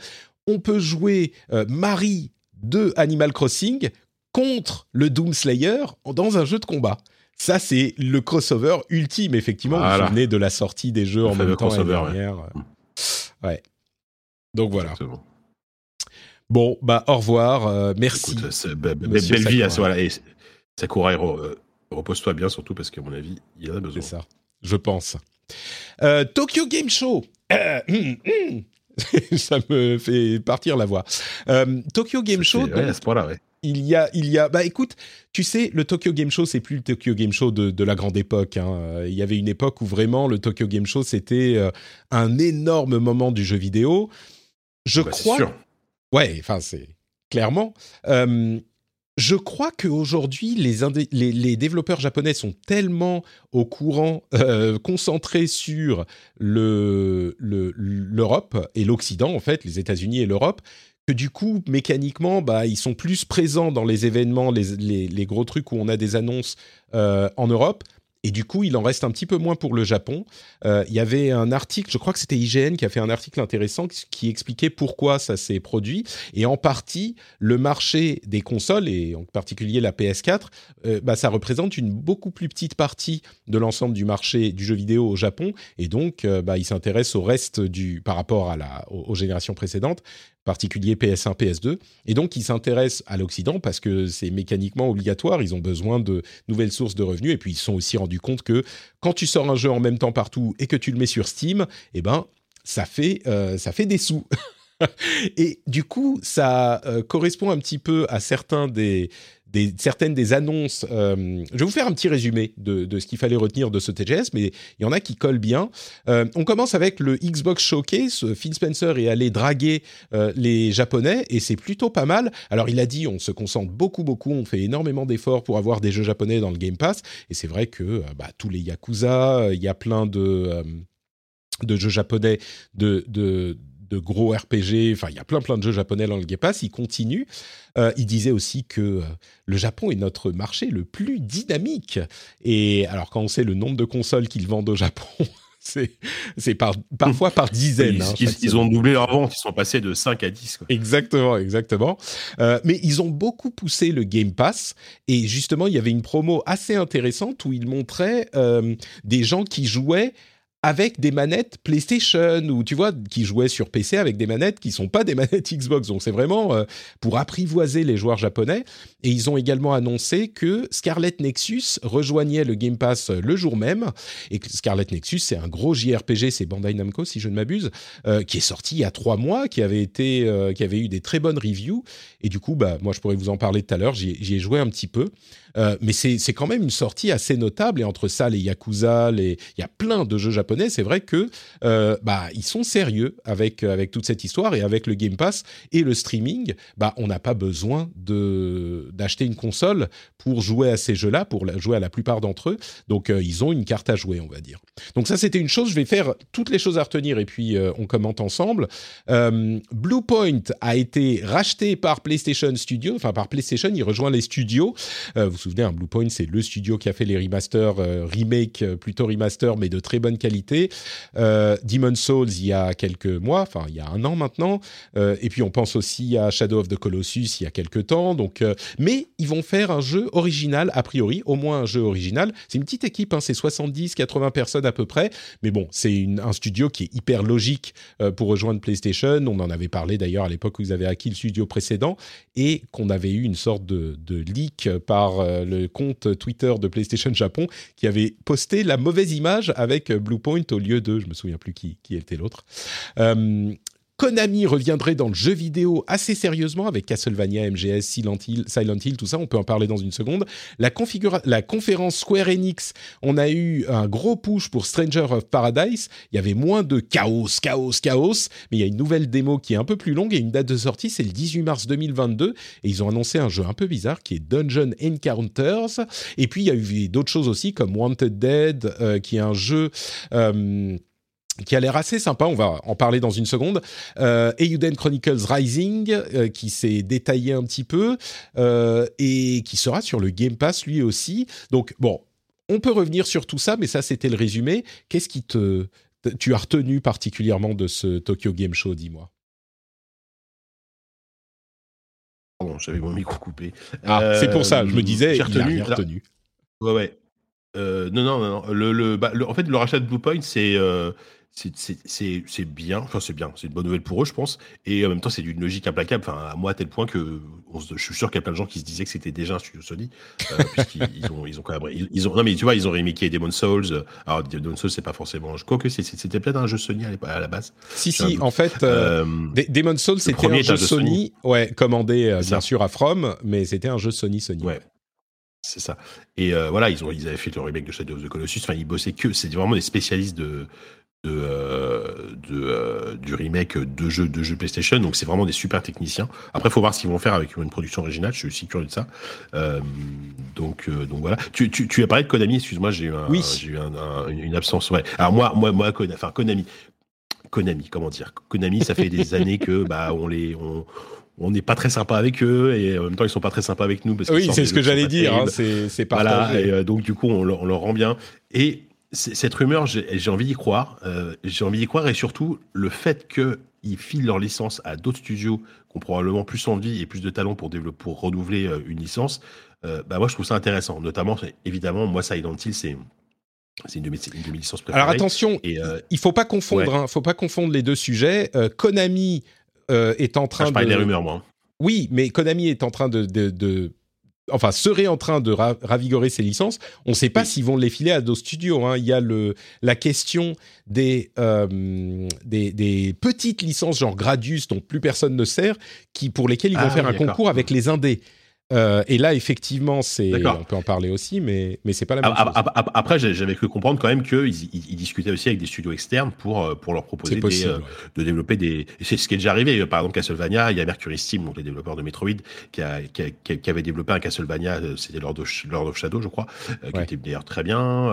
S1: on peut jouer Marie de Animal Crossing contre le Doom Slayer dans un jeu de combat. Ça, c'est le crossover ultime, effectivement. Vous vous souvenez de la sortie des jeux en même temps l'année dernière. Ouais. Donc voilà. Bon, bah au revoir. Euh, merci.
S2: belle vie à Voilà. Et Sakurai, euh, repose-toi bien, surtout parce qu'à mon avis, il en a besoin.
S1: C'est ça, je pense. Euh, Tokyo Game Show. *coughs* Ça me fait partir la voix. Euh, Tokyo Game Show. Il y a, il y a, bah écoute, tu sais, le Tokyo Game Show, c'est plus le Tokyo Game Show de, la grande époque. Hein. Euh, il y avait une époque où vraiment le Tokyo Game Show, c'était euh, un énorme moment du jeu vidéo. Je bah, crois. Sûr. Ouais, enfin, c'est clairement. Je crois qu'aujourd'hui, les, les, les, développeurs japonais sont tellement au courant, euh, concentrés sur l'Europe le, et l'Occident, en fait, les États-Unis et l'Europe, que du coup, mécaniquement, bah, ils sont plus présents dans les événements, les, les gros trucs où on a des annonces euh, en Europe, et du coup, il en reste un petit peu moins pour le Japon. Euh, il y avait un article, je crois que c'était IGN qui a fait un article intéressant qui expliquait pourquoi ça s'est produit. Et en partie, le marché des consoles, et en particulier la PS4, euh, bah, ça représente une beaucoup plus petite partie de l'ensemble du marché du jeu vidéo au Japon. Et donc, bah, il s'intéresse au reste du, par rapport à la, aux générations précédentes particulier PS1, PS2. Et donc, ils s'intéressent à l'Occident parce que c'est mécaniquement obligatoire. Ils ont besoin de nouvelles sources de revenus. Et puis, ils se sont aussi rendus compte que quand tu sors un jeu en même temps partout et que tu le mets sur Steam, eh ben, ça fait, euh, ça fait des sous. *laughs* et du coup, ça euh, correspond un petit peu à certains des, certaines des annonces. Euh, je vais vous faire un petit résumé de, ce qu'il fallait retenir de ce TGS, mais il y en a qui collent bien. Euh, on commence avec le Xbox Showcase. Phil Spencer est allé draguer euh, les Japonais et c'est plutôt pas mal. Alors il a dit on se concentre beaucoup beaucoup, on fait énormément d'efforts pour avoir des jeux japonais dans le Game Pass et c'est vrai que bah, tous les Yakuza, il y a plein de jeux japonais de de gros RPG. Enfin, il y a plein plein de jeux japonais dans le Game Pass. Il continue. Euh, il disait aussi que euh, le Japon est notre marché le plus dynamique. Et alors, quand on sait le nombre de consoles qu'ils vendent au Japon. *laughs* C'est par, parfois par dizaines.
S2: Ils, hein, ils, ont doublé leur vente, ils sont passés de 5 à 10.
S1: Exactement, exactement. Euh, mais ils ont beaucoup poussé le Game Pass. Et justement, il y avait une promo assez intéressante où ils montraient des gens qui jouaient avec des manettes PlayStation ou tu vois qui jouaient sur PC avec des manettes qui sont pas des *laughs* manettes Xbox. Donc c'est vraiment euh, pour apprivoiser les joueurs japonais. Et ils ont également annoncé que Scarlet Nexus rejoignait le Game Pass euh, le jour même et Scarlet Nexus c'est un gros JRPG, c'est Bandai Namco si je ne m'abuse, euh, qui est sorti il y a trois mois, qui avait été, qui avait eu des très bonnes reviews. Et du coup, bah moi je pourrais vous en parler tout à l'heure. J'y ai joué un petit peu. Euh, mais c'est quand même une sortie assez notable. Et entre ça, les Yakuza, les... il y a plein de jeux japonais. C'est vrai que euh, bah, ils sont sérieux avec, avec toute cette histoire. Et avec le Game Pass et le streaming, bah, on n'a pas besoin d'acheter une console pour jouer à ces jeux-là, pour jouer à la plupart d'entre eux. Donc, euh, ils ont une carte à jouer, on va dire. Donc, ça, c'était une chose. Je vais faire toutes les choses à retenir et puis on commente ensemble. Bluepoint a été racheté par PlayStation Studio, enfin par PlayStation. Il rejoint les studios. vous souvenez, un Bluepoint, c'est le studio qui a fait les remasters, euh, remake, euh, plutôt remaster, mais de très bonne qualité. Euh, Demon Souls, il y a quelques mois, enfin, il y a un an maintenant. et puis, on pense aussi à Shadow of the Colossus, il y a quelques temps. Donc, mais ils vont faire un jeu original, a priori, au moins un jeu original. C'est une petite équipe, hein, c'est 70, 80 personnes à peu près. Mais bon, c'est un studio qui est hyper logique pour rejoindre PlayStation. On en avait parlé d'ailleurs à l'époque où ils avaient acquis le studio précédent et qu'on avait eu une sorte de leak par le compte Twitter de PlayStation Japon qui avait posté la mauvaise image avec Bluepoint au lieu de, je me souviens plus qui, qui était l'autre. Konami reviendrait dans le jeu vidéo assez sérieusement avec Castlevania, MGS, Silent Hill, Silent Hill, tout ça, on peut en parler dans une seconde. La, conférence Square Enix, on a eu un gros push pour Stranger of Paradise. Il y avait moins de chaos, chaos, chaos, mais il y a une nouvelle démo qui est un peu plus longue et une date de sortie, c'est le 18 mars 2022. Et ils ont annoncé un jeu un peu bizarre qui est Dungeon Encounters. Et puis il y a eu d'autres choses aussi comme Wanted Dead, euh, qui est un jeu... Euh, qui a l'air assez sympa, on va en parler dans une seconde. Euh, Euden Chronicles Rising, euh, qui s'est détaillé un petit peu, euh, et qui sera sur le Game Pass lui aussi. Donc bon, on peut revenir sur tout ça, mais ça c'était le résumé. Qu'est-ce qui te... Tu as retenu particulièrement de ce Tokyo Game Show, dis-moi?
S2: Pardon, j'avais mon micro coupé.
S1: Ah, c'est pour ça, je me disais, j'ai retenu. retenu.
S2: Ouais, ouais. non, non, non. Le, bah, le, en fait, le rachat de Bluepoint, c'est c'est bien, enfin c'est bien, c'est une bonne nouvelle pour eux, je pense. Et en même temps, c'est d'une logique implacable, enfin à moi à tel point que je suis sûr qu'il y a plein de gens qui se disaient que c'était déjà un studio Sony, euh, *laughs* puisqu'ils ont, ils ont quand même, ils, ont, non mais tu vois, ils ont remaké Demon's Souls. Euh, alors Demon's Souls, c'est pas forcément, je crois que c'était peut-être un jeu Sony à la base.
S1: Si si, en fait, euh, Demon's Souls c'était un jeu Sony, ouais, commandé bien sûr à From, mais c'était un jeu Sony Sony.
S2: Ouais. C'est ça. Et voilà, ils, ont, ils avaient fait le remake de Shadow of the Colossus. Enfin, ils bossaient que. C'est vraiment des spécialistes de, de, euh, de euh, du remake de jeux de jeux PlayStation. Donc c'est vraiment des super techniciens. Après, faut voir ce qu'ils vont faire avec une production originale. Je suis aussi curieux de ça. Euh, donc donc voilà. Tu, tu, tu as parlé de Konami. Excuse-moi, j'ai eu, un,
S1: oui.
S2: une absence. Ouais. Alors moi moi moi Konami, enfin Konami. Konami, comment dire? Konami, ça fait des *laughs* années que bah on les on, on n'est pas très sympa avec eux et en même temps ils sont pas très sympas avec nous parce
S1: oui c'est ce que j'allais dire hein, c'est c'est
S2: voilà et donc du coup on, on, leur rend bien et cette rumeur, j'ai envie d'y croire. Euh, j'ai envie d'y croire et surtout le fait qu'ils filent leur licence à d'autres studios qui ont probablement plus envie et plus de talent pour, développer, pour renouveler euh, une licence, euh, bah moi je trouve ça intéressant. Notamment, évidemment, moi Silent Hill, c'est c'est une de mes, licences préférées.
S1: Alors attention, et il faut pas confondre, hein, faut pas confondre les deux sujets. Konami est en train
S2: ah, je
S1: de.
S2: des rumeurs, moi.
S1: Oui, mais Konami est en train de, de enfin serait en train de ravigorer ses licences. On ne sait pas s'ils vont les filer à d'autres studios. Hein. Il y a le, la question des, euh, des, des, petites licences genre Gradius dont plus personne ne sert, qui pour lesquelles ils vont ah faire un concours avec les indés. Euh, et là, effectivement, c'est, on peut en parler aussi, mais, mais c'est pas la même chose.
S2: Après, j'avais cru comprendre quand même qu'ils ils, discutaient aussi avec des studios externes pour, euh, pour leur proposer euh, de développer des. C'est ce qui est déjà arrivé. Par exemple, Castlevania, il y a Mercury Steam, donc les développeurs de Metroid, qui, a, qui, qui, avait développé un Castlevania, c'était Lord of, Lord of Shadow, je crois, qui était d'ailleurs très bien.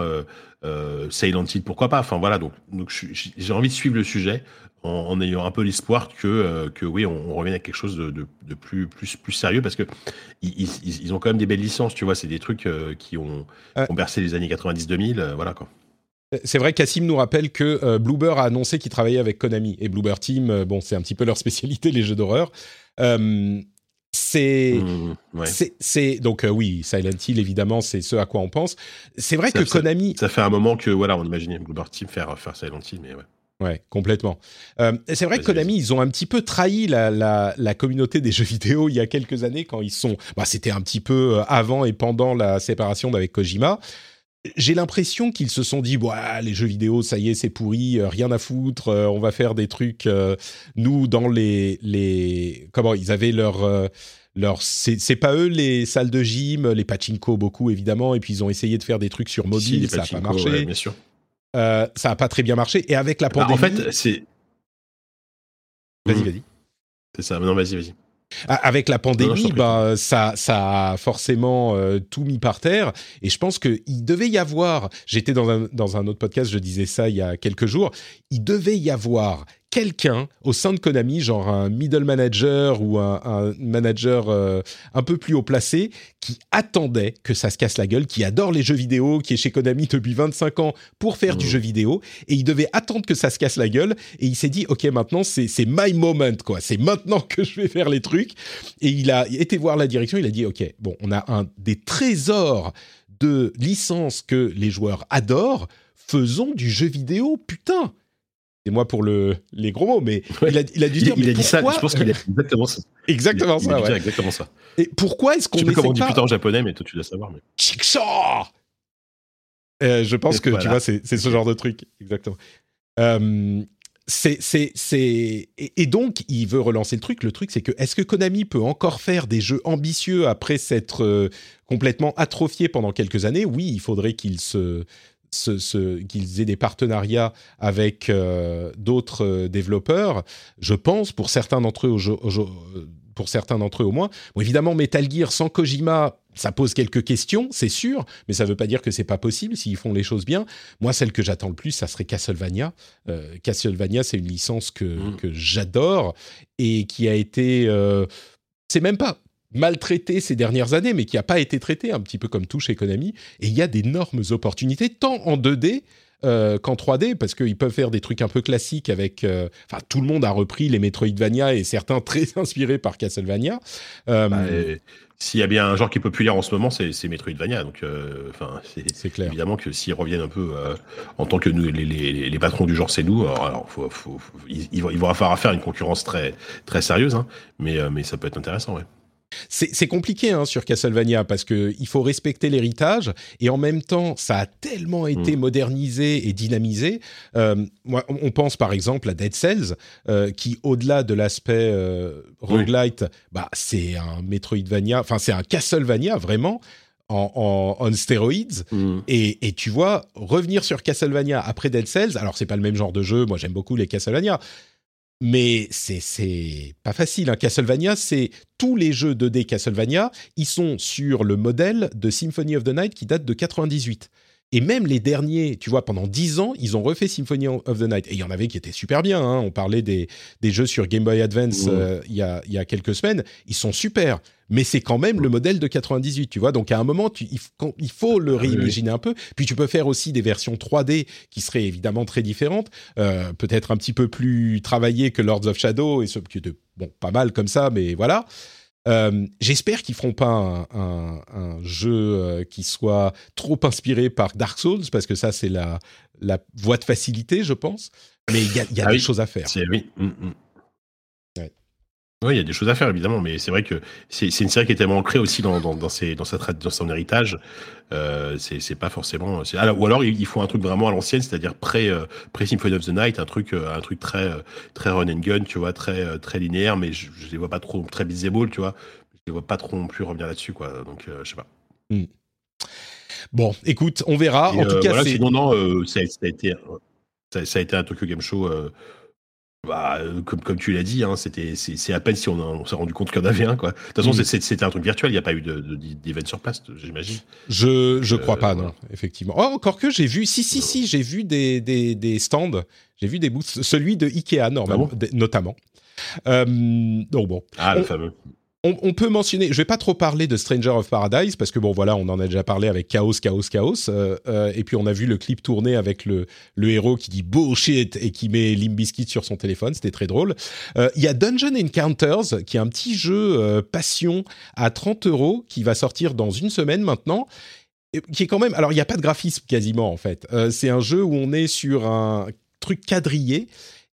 S2: Euh, Silent Hill, pourquoi pas? Enfin voilà, donc, donc j'ai envie de suivre le sujet en, ayant un peu l'espoir que, euh, que oui, on, revienne à quelque chose de, de, plus, plus, plus sérieux parce que ils, ils, ont quand même des belles licences, tu vois, c'est des trucs euh, qui ont, ont, bercé les années 90-2000, voilà quoi.
S1: C'est vrai qu'Assim nous rappelle que Bloober a annoncé qu'il travaillait avec Konami. Et Bloober Team, bon, c'est un petit peu leur spécialité, les jeux d'horreur. C'est, mmh, c'est, donc oui, Silent Hill évidemment, c'est ce à quoi on pense. C'est vrai que Konami.
S2: Ça fait un moment que voilà, on imaginait Bloober Team faire faire Silent Hill, mais ouais.
S1: Ouais, complètement. Euh, c'est vrai que Konami, ils ont un petit peu trahi la, la, la, communauté des *laughs* jeux vidéo il y a quelques années quand ils sont. Bah, c'était un petit peu euh, avant et pendant la séparation d'avec Kojima. J'ai l'impression qu'ils se sont dit, bah, les jeux vidéo, ça y est, c'est pourri, euh, rien à foutre, on va faire des trucs. nous, dans les, les, comment ils avaient leur leur c'est pas eux les salles de gym, les pachinko beaucoup évidemment, et puis ils ont essayé de faire des trucs sur mobile, ça n'a pas marché.
S2: bien sûr.
S1: Euh, ça n'a pas très bien marché. Et avec la pandémie.
S2: Bah, en fait, c'est.
S1: Vas-y, vas-y.
S2: C'est ça. Non, vas-y, vas-y.
S1: Ah, avec la pandémie, bah, ça, ça a forcément euh, tout mis par terre. Et je pense qu'il devait y avoir, j'étais dans un, dans un autre podcast, je disais ça il y a quelques jours, il devait y avoir quelqu'un au sein de Konami, genre un middle manager ou un, manager euh, un peu plus haut placé, qui attendait que ça se casse la gueule, qui adore les jeux vidéo, qui est chez Konami depuis 25 ans pour faire du mmh. jeu vidéo, et il devait attendre que ça se casse la gueule, et il s'est dit, ok, maintenant c'est my moment, quoi, c'est maintenant que je vais faire les trucs, et il a été voir la direction, il a dit, ok, bon, on a un des trésors de licences que les joueurs adorent, faisons du jeu vidéo, putain moi pour le, les gros mots, mais il, a, il, a, dû dire.
S2: Il,
S1: a
S2: dit ça, je pense qu'il a exactement ça.
S1: exactement ça, ouais.
S2: exactement ça.
S1: Et pourquoi est-ce qu'on. Je
S2: sais comment on dit putain en japonais, mais toi tu dois savoir. Mais...
S1: Euh, je pense que tu vois, c'est ce genre de truc, exactement. Euh, c'est, c'est, et, donc il veut relancer le truc. Le truc, c'est que est-ce que Konami peut encore faire des jeux ambitieux après s'être euh, complètement atrophié pendant quelques années? Oui, il faudrait qu'ils se, se, qu'ils aient des partenariats avec euh, d'autres euh, développeurs. Je pense pour certains d'entre eux, pour certains d'entre eux au moins. Bon, évidemment, Metal Gear sans Kojima, ça pose quelques questions, c'est sûr, mais ça ne veut pas dire que c'est pas possible s'ils font les choses bien. Moi, celle que j'attends le plus, ça serait Castlevania. Euh, Castlevania, c'est une licence que, mm. que j'adore et qui a été, euh, c'est même pas maltraité ces dernières années, mais qui n'a pas été traité un petit peu comme tout chez Konami. Et il y a d'énormes opportunités, tant en 2D euh, qu'en 3D, parce qu'ils peuvent faire des trucs un peu classiques avec... Euh, enfin, tout le monde a repris les Metroidvania et certains *laughs* très inspirés par Castlevania.
S2: Euh, bah, s'il y a bien un genre qui est populaire en ce moment, c'est Metroidvania. Donc, enfin, c'est clair. Évidemment que s'ils reviennent un peu en tant que nous, les, les, les patrons du genre, c'est nous. Alors, faut, faut, il, il, va falloir faire une concurrence très très sérieuse, hein, mais mais ça peut être intéressant, ouais.
S1: C'est compliqué hein, sur Castlevania parce que il faut respecter l'héritage et en même temps, ça a tellement été mm. modernisé et dynamisé. Euh, moi, on pense par exemple à Dead Cells, euh, qui au-delà de l'aspect euh, roguelite, bah c'est un Metroidvania, enfin c'est un Castlevania vraiment. En, en, stéroïdes mm. et, et, tu vois revenir sur Castlevania après Dead Cells alors c'est pas le même genre de jeu moi j'aime beaucoup les Castlevania mais c'est pas facile. Hein. Castlevania, c'est tous les jeux 2D Castlevania, ils sont sur le modèle de Symphony of the Night qui date de 98. Et même les derniers, tu vois, pendant 10 ans, ils ont refait Symphony of the Night. Et il y en avait qui étaient super bien. Hein. On parlait des, des, jeux sur Game Boy Advance euh, il y, a, y, a, quelques semaines. Ils sont super. Mais c'est quand même le modèle de 98, tu vois. Donc à un moment, tu, il, faut le ah réimaginer un peu. Puis tu peux faire aussi des versions 3D qui seraient évidemment très différentes. Euh, Peut-être un petit peu plus travaillées que Lords of Shadow. Et ce, bon, pas mal comme ça, mais voilà. Euh, j'espère qu'ils feront pas un, jeu euh, qui soit trop inspiré par Dark Souls parce que ça c'est la, la voie de facilité, je pense. Mais il y a, y a ah des choses à faire.
S2: Oui. Mm, mm. Oui, il y a des choses à faire évidemment, mais c'est vrai que c'est une série qui est tellement ancrée aussi dans, dans, dans, ses, dans, sa, dans son héritage. Euh, c'est pas forcément. Alors, ou alors il faut un truc vraiment à l'ancienne, c'est-à-dire pré, euh, pré Symphony of the Night, un truc, euh, un truc très très run and gun, tu vois, très très linéaire, mais je, je les vois pas trop très visible, tu vois. Je les vois pas trop non plus revenir là-dessus, quoi. Donc je sais pas. Hmm.
S1: Bon, écoute, on verra. en tout cas,
S2: voilà, sinon non, ça, ça, a été ça, ça, a été un Tokyo Game Show bah, euh, comme, comme tu l'as dit, hein, c'était c'est à peine si on, s'est rendu compte qu'il y en avait un. Quoi. De toute façon, mm. c'était un truc virtuel, il n'y a pas eu d'événement sur place, j'imagine.
S1: Je je crois euh, pas, non, effectivement. Oh, encore que j'ai vu, si, si, si, j'ai vu des, des, des stands, j'ai vu des booths, celui de Ikea, normalement, ah notamment. Euh, donc bon.
S2: Ah, le fameux
S1: on, peut mentionner, je vais pas trop parler de Stranger of Paradise parce que bon voilà, on en a déjà parlé avec Chaos, Chaos, Chaos, euh, euh, et puis on a vu le clip tourner avec le, le héros qui dit bullshit et qui met Limbiskit sur son téléphone, c'était très drôle. Euh, il y a Dungeon Encounters qui est un petit jeu passion à 30 euros qui va sortir dans une semaine maintenant qui est quand même. Alors, il n'y a pas de graphisme quasiment en fait. c'est un jeu où on est sur un truc quadrillé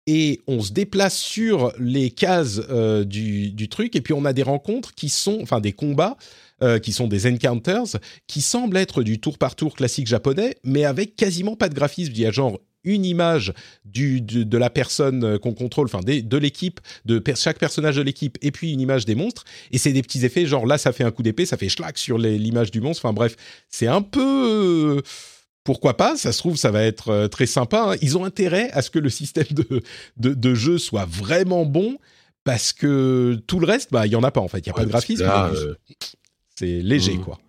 S1: et on se déplace sur les cases euh, du, truc et puis on a des rencontres qui sont, enfin des combats euh, qui sont des encounters qui semblent être du tour par tour classique japonais, mais avec quasiment pas de graphisme. Il y a genre une image du, de, la personne euh, qu'on contrôle, enfin de l'équipe, de chaque personnage de l'équipe, et puis une image des monstres. Et c'est des petits effets, genre là ça fait un coup d'épée, ça fait schlag sur l'image du monstre. Enfin bref, c'est un peu pourquoi pas Ça se trouve, ça va être euh, très sympa. Hein. Ils ont intérêt à ce que le système de, de, jeu soit vraiment bon, parce que tout le reste, bah, il y en a pas en fait. Il y a pas de graphisme. Euh, c'est léger, mmh. quoi.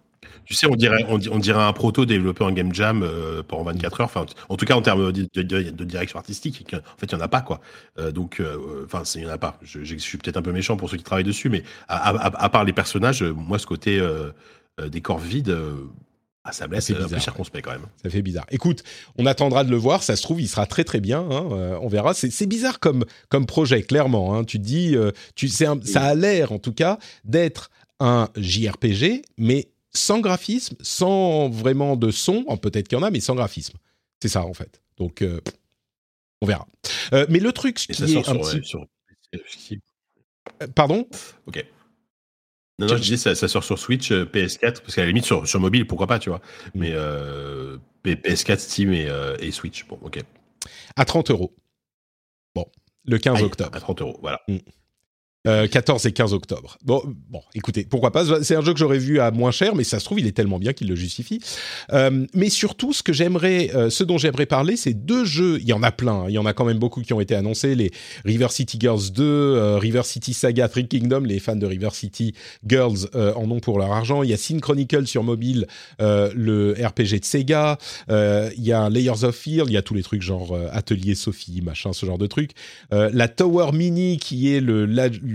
S2: Tu sais, on dirait, on, dirait un proto développé en game jam euh, pendant 24 heures. Enfin, en tout cas, en termes de, de, direction artistique, en fait, il y en a pas, quoi. donc, enfin, il y en a pas. Je, suis peut-être un peu méchant pour ceux qui travaillent dessus, mais à, part les personnages, moi, ce côté décor vide, ah, ça me laisse un peu circonspect quand même.
S1: Ça fait bizarre. Écoute, on attendra de le voir. Ça se trouve, il sera très très bien. Hein, euh, on verra. C'est bizarre comme comme projet, clairement. Hein. Tu te dis, euh, tu, un, ça a l'air en tout cas d'être un JRPG, mais sans graphisme, sans vraiment de son. Peut-être qu'il y en a, mais sans graphisme. C'est ça en fait. Donc, euh, on verra. mais le truc qui est un
S2: sur,
S1: Pardon?
S2: Ok. Non, non, je disais, ça, ça, sort sur Switch, PS4, parce qu'à la limite, sur, sur mobile, pourquoi pas, tu vois. Mm. Mais PS4, Steam et, et, Switch, bon, ok.
S1: À 30 euros. Bon, le 15 octobre.
S2: À 30 euros, voilà.
S1: 14 euh, et 15 octobre. Bon, bon, écoutez, pourquoi pas C'est un jeu que j'aurais vu à moins cher, mais ça se trouve, il est tellement bien qu'il le justifie. Euh, mais surtout, ce que j'aimerais, euh, ce dont j'aimerais parler, c'est deux jeux. Il y en a plein. Hein. il y en a quand même beaucoup qui ont été annoncés. Les River City Girls 2, River City Saga, Three Kingdom. Les fans de River City Girls en ont pour leur argent. Il y a Sin Chronicle sur mobile, le RPG de Sega. il y a Layers of Fear. Il y a tous les trucs genre Atelier Sophie, machin, ce genre de trucs. la Tower Mini, qui est le,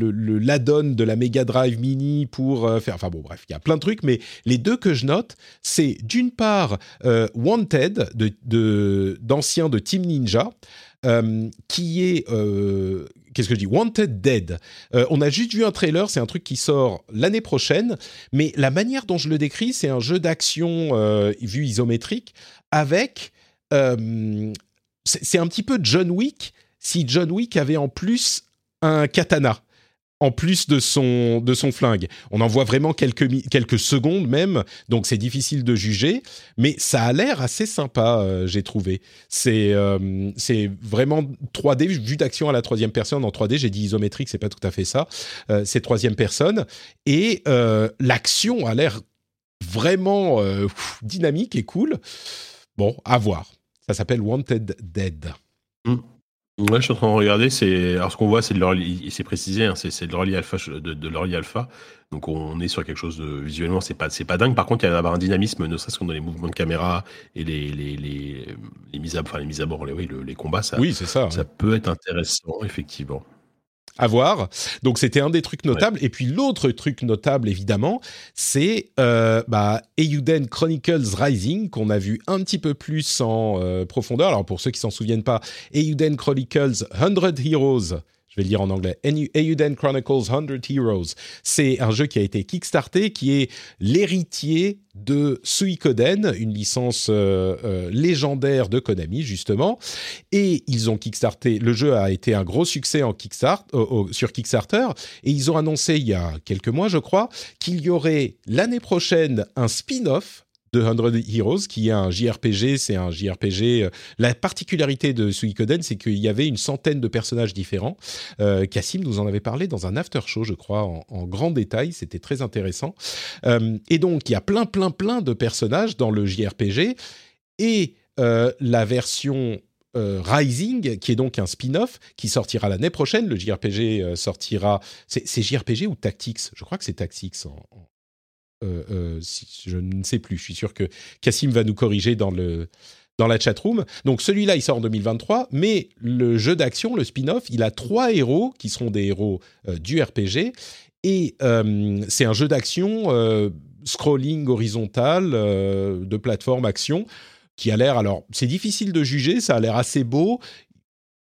S1: l'add-on de la Mega Drive Mini pour euh, faire. Enfin bon, bref, il y a plein de trucs, mais les deux que je note, c'est d'une part euh, Wanted de, d'anciens de, Team Ninja. Euh, qui est qu'est-ce que je dis? Wanted Dead. on a juste vu un trailer, c'est un truc qui sort l'année prochaine, mais la manière dont je le décris, c'est un jeu d'action vu isométrique avec c'est un petit peu John Wick si John Wick avait en plus un katana en plus de son, de son flingue. On en voit vraiment quelques, quelques secondes même, donc c'est difficile de juger, mais ça a l'air assez sympa, euh, j'ai trouvé. C'est euh, vraiment 3D, vue d'action à la troisième personne en 3D, j'ai dit isométrique, c'est pas tout à fait ça, euh, c'est troisième personne, et l'action a l'air vraiment dynamique et cool. Bon, à voir. Ça s'appelle Wanted Dead.
S2: Mm. Ouais, je suis en train de regarder. C'est alors ce qu'on voit, c'est de l'early, c'est précisé, hein, c'est de alpha, de, de alpha. Donc on est sur quelque chose de visuellement, c'est pas c'est pas dingue. Par contre, il y a avoir un dynamisme, ne serait-ce que dans les mouvements de caméra et les les les, les mises à enfin les mises à bord, les, oui, les combats, ça.
S1: Oui, c'est ça.
S2: Ça peut être intéressant, effectivement
S1: à voir. Donc c'était un des trucs notables. Et puis l'autre truc notable, évidemment, c'est euh, bah, Eiyuden Chronicles Rising, qu'on a vu un petit peu plus en euh, profondeur. Alors pour ceux qui s'en souviennent pas, Eiyuden Chronicles 100 Heroes je vais le lire en anglais. Eiyuden Chronicles 100 Heroes. C'est un jeu qui a été kickstarté, qui est l'héritier de Suikoden, une licence euh, euh, légendaire de Konami justement. Et ils ont kickstarté. Le jeu a été un gros succès en kickstart, sur Kickstarter. Et ils ont annoncé il y a quelques mois, je crois, qu'il y aurait l'année prochaine un spin-off de 100 Heroes, qui est un JRPG. C'est un JRPG. Euh, la particularité de Suikoden, c'est qu'il y avait une centaine de personnages différents. Euh, Cassim nous en avait parlé dans un after show, je crois, en, grand détail. C'était très intéressant. Euh, et donc, il y a plein, plein, plein de personnages dans le JRPG. Et la version Rising, qui est donc un spin-off, qui sortira l'année prochaine. Le JRPG sortira. C'est JRPG ou Tactics? Je crois que c'est Tactics en, euh, euh, je ne sais plus. Je suis sûr que Cassim va nous corriger dans le dans la chatroom. Donc celui-là, il sort en 2023, mais le jeu d'action, le spin-off, il a trois héros qui seront des héros euh, du RPG, et c'est un jeu d'action scrolling horizontal de plateforme action qui a l'air, alors c'est difficile de juger, ça a l'air assez beau,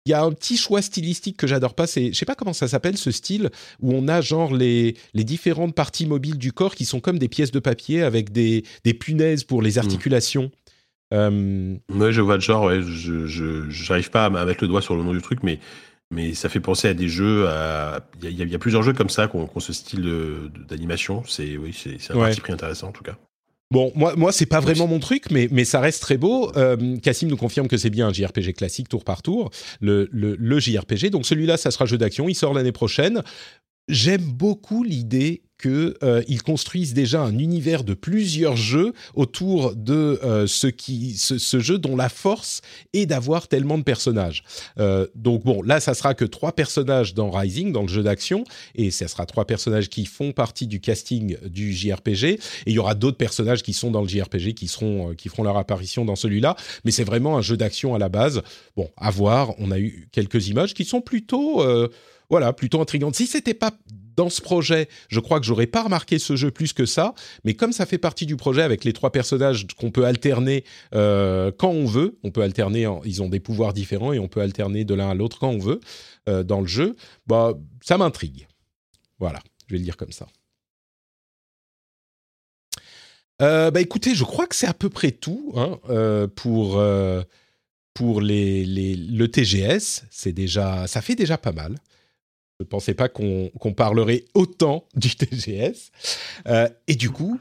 S1: il y a un petit choix stylistique que j'adore pas. C'est, je sais pas comment ça s'appelle ce style où on a genre les, les différentes parties mobiles du corps qui sont comme des pièces de papier avec des, des punaises pour les hmm. articulations.
S2: Euh... je vois le genre. Ouais, je n'arrive pas à mettre le doigt sur le nom du truc, mais mais ça fait penser à des jeux. Il y, a plusieurs jeux comme ça qui ont, ce style d'animation. C'est oui, c'est un parti pris intéressant en tout cas.
S1: Bon, moi, moi, c'est pas vraiment mon truc, mais, mais ça reste très beau. Euh, Cassim nous confirme que c'est bien un JRPG classique tour par tour, le, le, le JRPG. Donc celui-là, ça sera jeu d'action. Il sort l'année prochaine. J'aime beaucoup l'idée qu'ils euh, construisent déjà un univers de plusieurs jeux autour de euh, ce, qui, ce, jeu dont la force est d'avoir tellement de personnages. Euh, donc bon, là, ça sera que trois personnages dans Rising, dans le jeu d'action, et ça sera trois personnages qui font partie du casting du JRPG, et il y aura d'autres personnages qui sont dans le JRPG qui seront qui feront leur apparition dans celui-là, mais c'est vraiment un jeu d'action à la base. Bon, à voir. On a eu quelques images qui sont plutôt voilà, plutôt intrigantes. Si c'était pas dans ce projet, je crois que j'aurais pas remarqué ce jeu plus que ça, mais comme ça fait partie du projet avec les trois personnages qu'on peut alterner euh, quand on veut, on peut alterner, ils ont des pouvoirs différents et on peut alterner de l'un à l'autre quand on veut euh, dans le jeu, bah ça m'intrigue. Voilà, je vais le dire comme ça. Euh, bah écoutez, je crois que c'est à peu près tout hein, pour pour les, le TGS. C'est déjà, ça fait déjà pas mal. Je ne pensais pas qu'on parlerait autant du TGS. Euh, et du coup,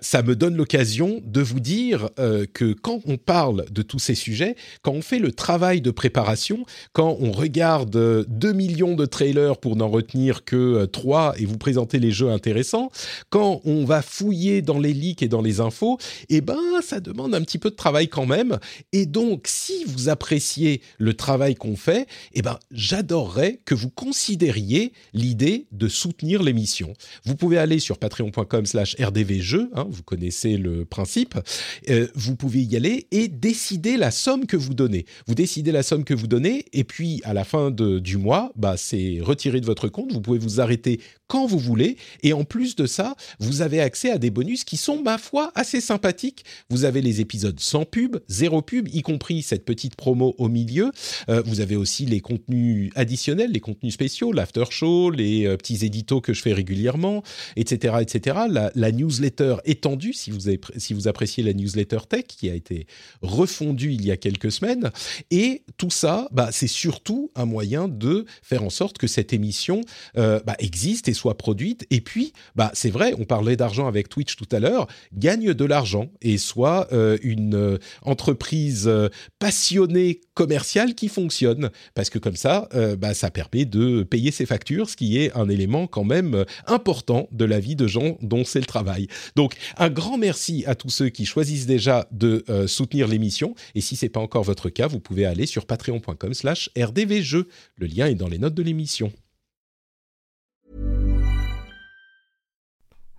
S1: ça, me donne l'occasion de vous dire euh, que quand on parle de tous ces sujets, quand on fait le travail de préparation, quand on regarde 2 euh, millions de trailers pour n'en retenir que 3 et vous présenter les jeux intéressants, quand on va fouiller dans les leaks et dans les infos, eh ben ça demande un petit peu de travail quand même. Et donc, si vous appréciez le travail qu'on fait, eh ben j'adorerais que vous considériez l'idée de soutenir l'émission. Vous pouvez aller sur patreon.com/rdvjeux Hein, vous connaissez le principe, euh, vous pouvez y aller et décider la somme que vous donnez. Vous décidez la somme que vous donnez et puis à la fin du mois, bah, c'est retiré de votre compte. Vous pouvez vous arrêter quand vous voulez. Et en plus de ça, vous avez accès à des bonus qui sont, ma foi, assez sympathiques. Vous avez les épisodes sans pub, zéro pub, y compris cette petite promo au milieu. Euh, vous avez aussi les contenus additionnels, les contenus spéciaux, l'after show, les euh, petits éditos que je fais régulièrement, etc., etc. La, newsletter étendue, si vous, si vous appréciez la newsletter tech, qui a été refondue il y a quelques semaines. Et tout ça, bah, c'est surtout un moyen de faire en sorte que cette émission euh, bah, existe et soit produite. Et puis, bah, c'est vrai, on parlait d'argent avec Twitch tout à l'heure, gagne de l'argent et soit euh, une euh, entreprise euh, passionnée commerciale qui fonctionne. Parce que comme ça, bah, ça permet de payer ses factures, ce qui est un élément quand même important de la vie de gens dont c'est le travail. Donc, un grand merci à tous ceux qui choisissent déjà de soutenir l'émission. Et si c'est pas encore votre cas, vous pouvez aller sur patreon.com slash rdvjeux. Le lien est dans les notes de l'émission.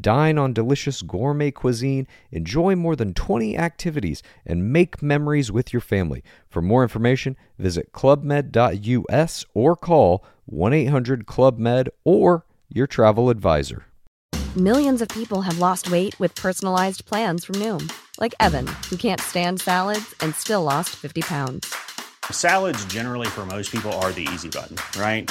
S3: Dine on delicious gourmet cuisine, enjoy more than 20 activities, and make memories with your family. For more information, visit clubmed.us or call 1 800 Club Med or your travel advisor.
S4: Millions of people have lost weight with personalized plans from Noom, like Evan, who can't stand salads and still lost 50 pounds.
S5: Salads, generally, for most people, are the easy button, right?